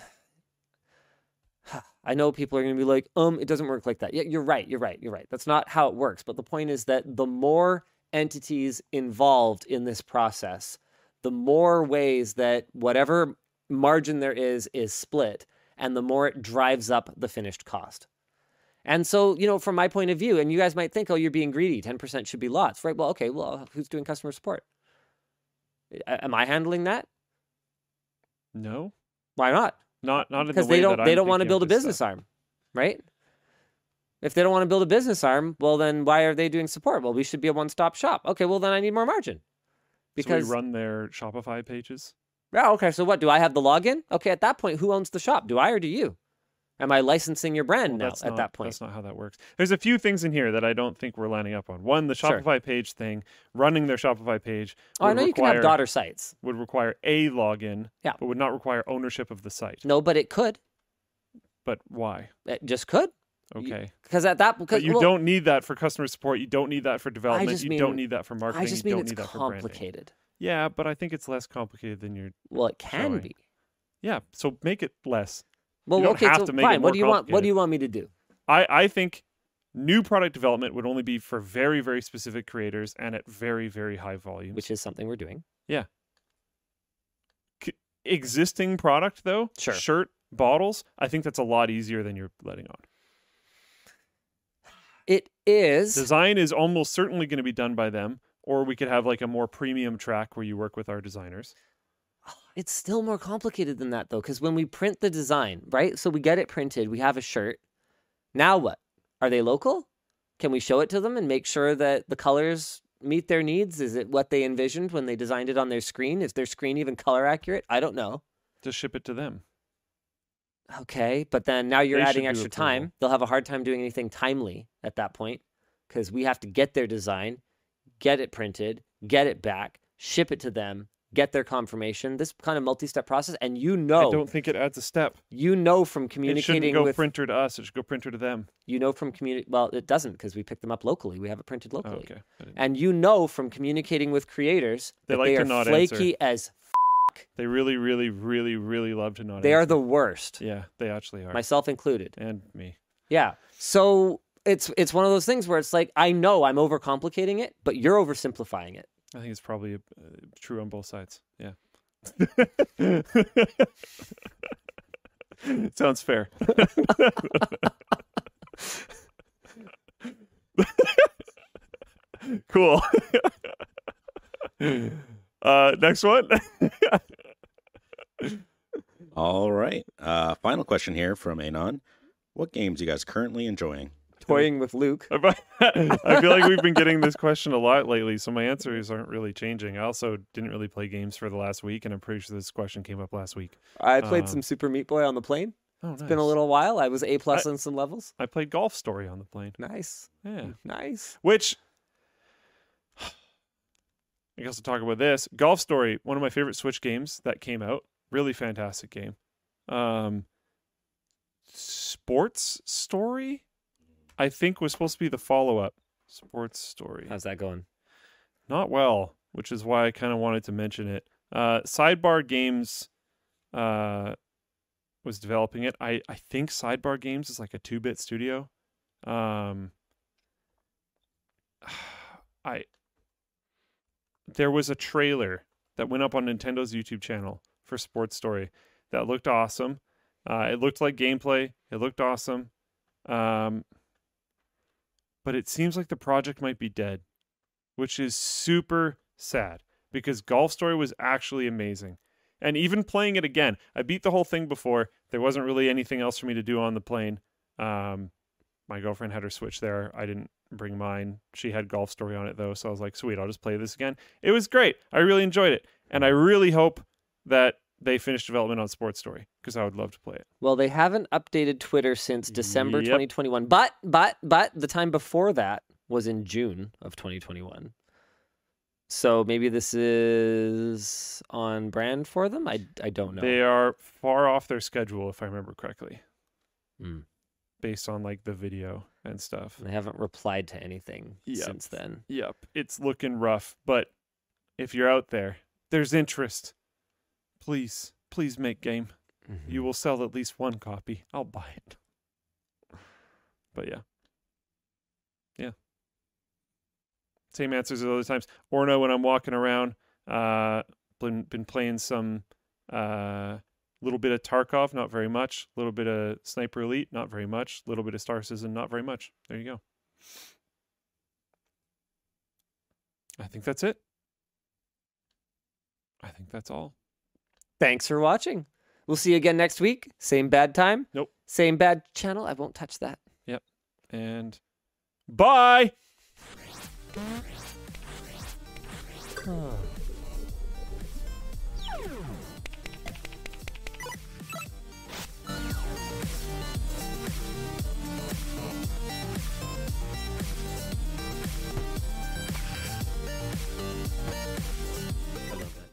I know people are going to be like, um, it doesn't work like that. Yeah, you're right. You're right. You're right. That's not how it works. But the point is that the more entities involved in this process, the more ways that whatever margin there is is split, and the more it drives up the finished cost. And so, you know, from my point of view, and you guys might think, oh, you're being greedy. 10% should be lots, right? Well, okay, well, who's doing customer support? A- Am I handling that? No. Why not? Not not in the because they don't they I'm don't want to build a business stuff. arm, right? If they don't want to build a business arm, well then why are they doing support? Well, we should be a one-stop shop. Okay, well then I need more margin. Because so we run their Shopify pages. yeah, okay, so what? Do I have the login? Okay, at that point, who owns the shop? Do I or do you? Am I licensing your brand Well, now at not- that point? That's not how that works. There's a few things in here that I don't think we're lining up on. One, the Sure. Shopify page thing, running their Shopify page. Oh, I would know you can have daughter sites. Would require a login, Yeah. but would not require ownership of the site. No, but it could. But why? It just could. Okay. Because at that because But you well, don't need that for customer support. You don't need that for development. you mean- don't need that for marketing. I just you mean don't it's need that for branding. complicated. Yeah, but I think it's less complicated than you're. Well, it can Showing. be. Yeah, so make it less. Well, okay, so to make it fine. What do you want? What do you want me to do? I I think new product development would only be for very very specific creators and at very very high volumes. Which is something we're doing. Yeah. Existing product though, Sure. shirt bottles, I think that's a lot easier than you're letting on. It is. Design is almost certainly going to be done by them, or we could have like a more premium track where you work with our designers. It's still more complicated than that though, because when we print the design, right? So we get it printed, we have a shirt. Now what? Are they local? Can we show it to them and make sure that the colors meet their needs? Is it what they envisioned when they designed it on their screen? Is their screen even color accurate? I don't know. to ship it to them. Okay, but then now you're They adding extra time. They'll have a hard time doing anything timely at that point because we have to get their design, get it printed, get it back, ship it to them, get their confirmation. This kind of multi-step process, and you know, I don't think it adds a step. you know from communicating. It shouldn't go with printer to us. It should go printer to them. you know from communi- Well, it doesn't because we pick them up locally. We have it printed Oh, locally, okay. And you know from communicating with creators They that like they are not answer. flaky as. They really, really, really, really love to not. They are the worst, Yeah, they actually are. myself included. and me. Yeah. So it's it's one of those things where it's like I know I'm overcomplicating it, but you're oversimplifying it. I think it's probably uh, true on both sides. Yeah. Sounds fair. cool. uh, next one. All right. Uh, final question here from Anon. What games you guys currently enjoying? Toying with Luke. I feel like we've been getting this question a lot lately, so my answers aren't really changing. I also didn't really play games for the last week, and I'm pretty sure this question came up last week. I played Um, some Super Meat Boy on the plane. Oh, It's been a little while. I was A plus on some levels. I played Golf Story on the plane. Nice. Yeah. Nice. Which I guess I'll talk about this. Golf Story, one of my favorite Switch games that came out. Really fantastic game. Um Sports Story, I think was supposed to be the follow up. Sports Story. How's that going? Not well, which is why I kind of wanted to mention it. Uh Sidebar Games uh was developing it. I I think Sidebar Games is like a 2-bit studio. Um I there was a trailer that went up on Nintendo's YouTube channel for Sports Story that looked awesome. Uh, it looked like gameplay. It looked awesome. Um, but it seems like the project might be dead, which is super sad because Golf Story was actually amazing. And even playing it again, I beat the whole thing before. There wasn't really anything else for me to do on the plane. Um, my girlfriend had her Switch there. I didn't bring mine. She had Golf Story on it though, so I was like, sweet, I'll just play this again. It was great. I really enjoyed it, and I really hope that they finished development on Sports Story because I would love to play it. Well, they haven't updated Twitter since December Yep. 2021. But but but the time before that was in June of 2021. So maybe this is on brand for them. I I don't know. They are far off their schedule, if I remember correctly, Mm. based on like the video and stuff. They haven't replied to anything Yep. since then. Yep, it's looking rough. But if you're out there, there's interest. Please, please make game. Mm-hmm. You will sell at least one copy. I'll buy it. But yeah. Yeah. Same answers as other times. Orna when I'm walking around, uh been been playing some uh little bit of Tarkov, not very much. A little bit of Sniper Elite, not very much. A little bit of Star Citizen, not very much. There you go. I think that's it. I think that's all. Thanks for watching. We'll see you again next week. Same bad time. Nope. Same bad channel. I won't touch that. Yep. And bye. Oh.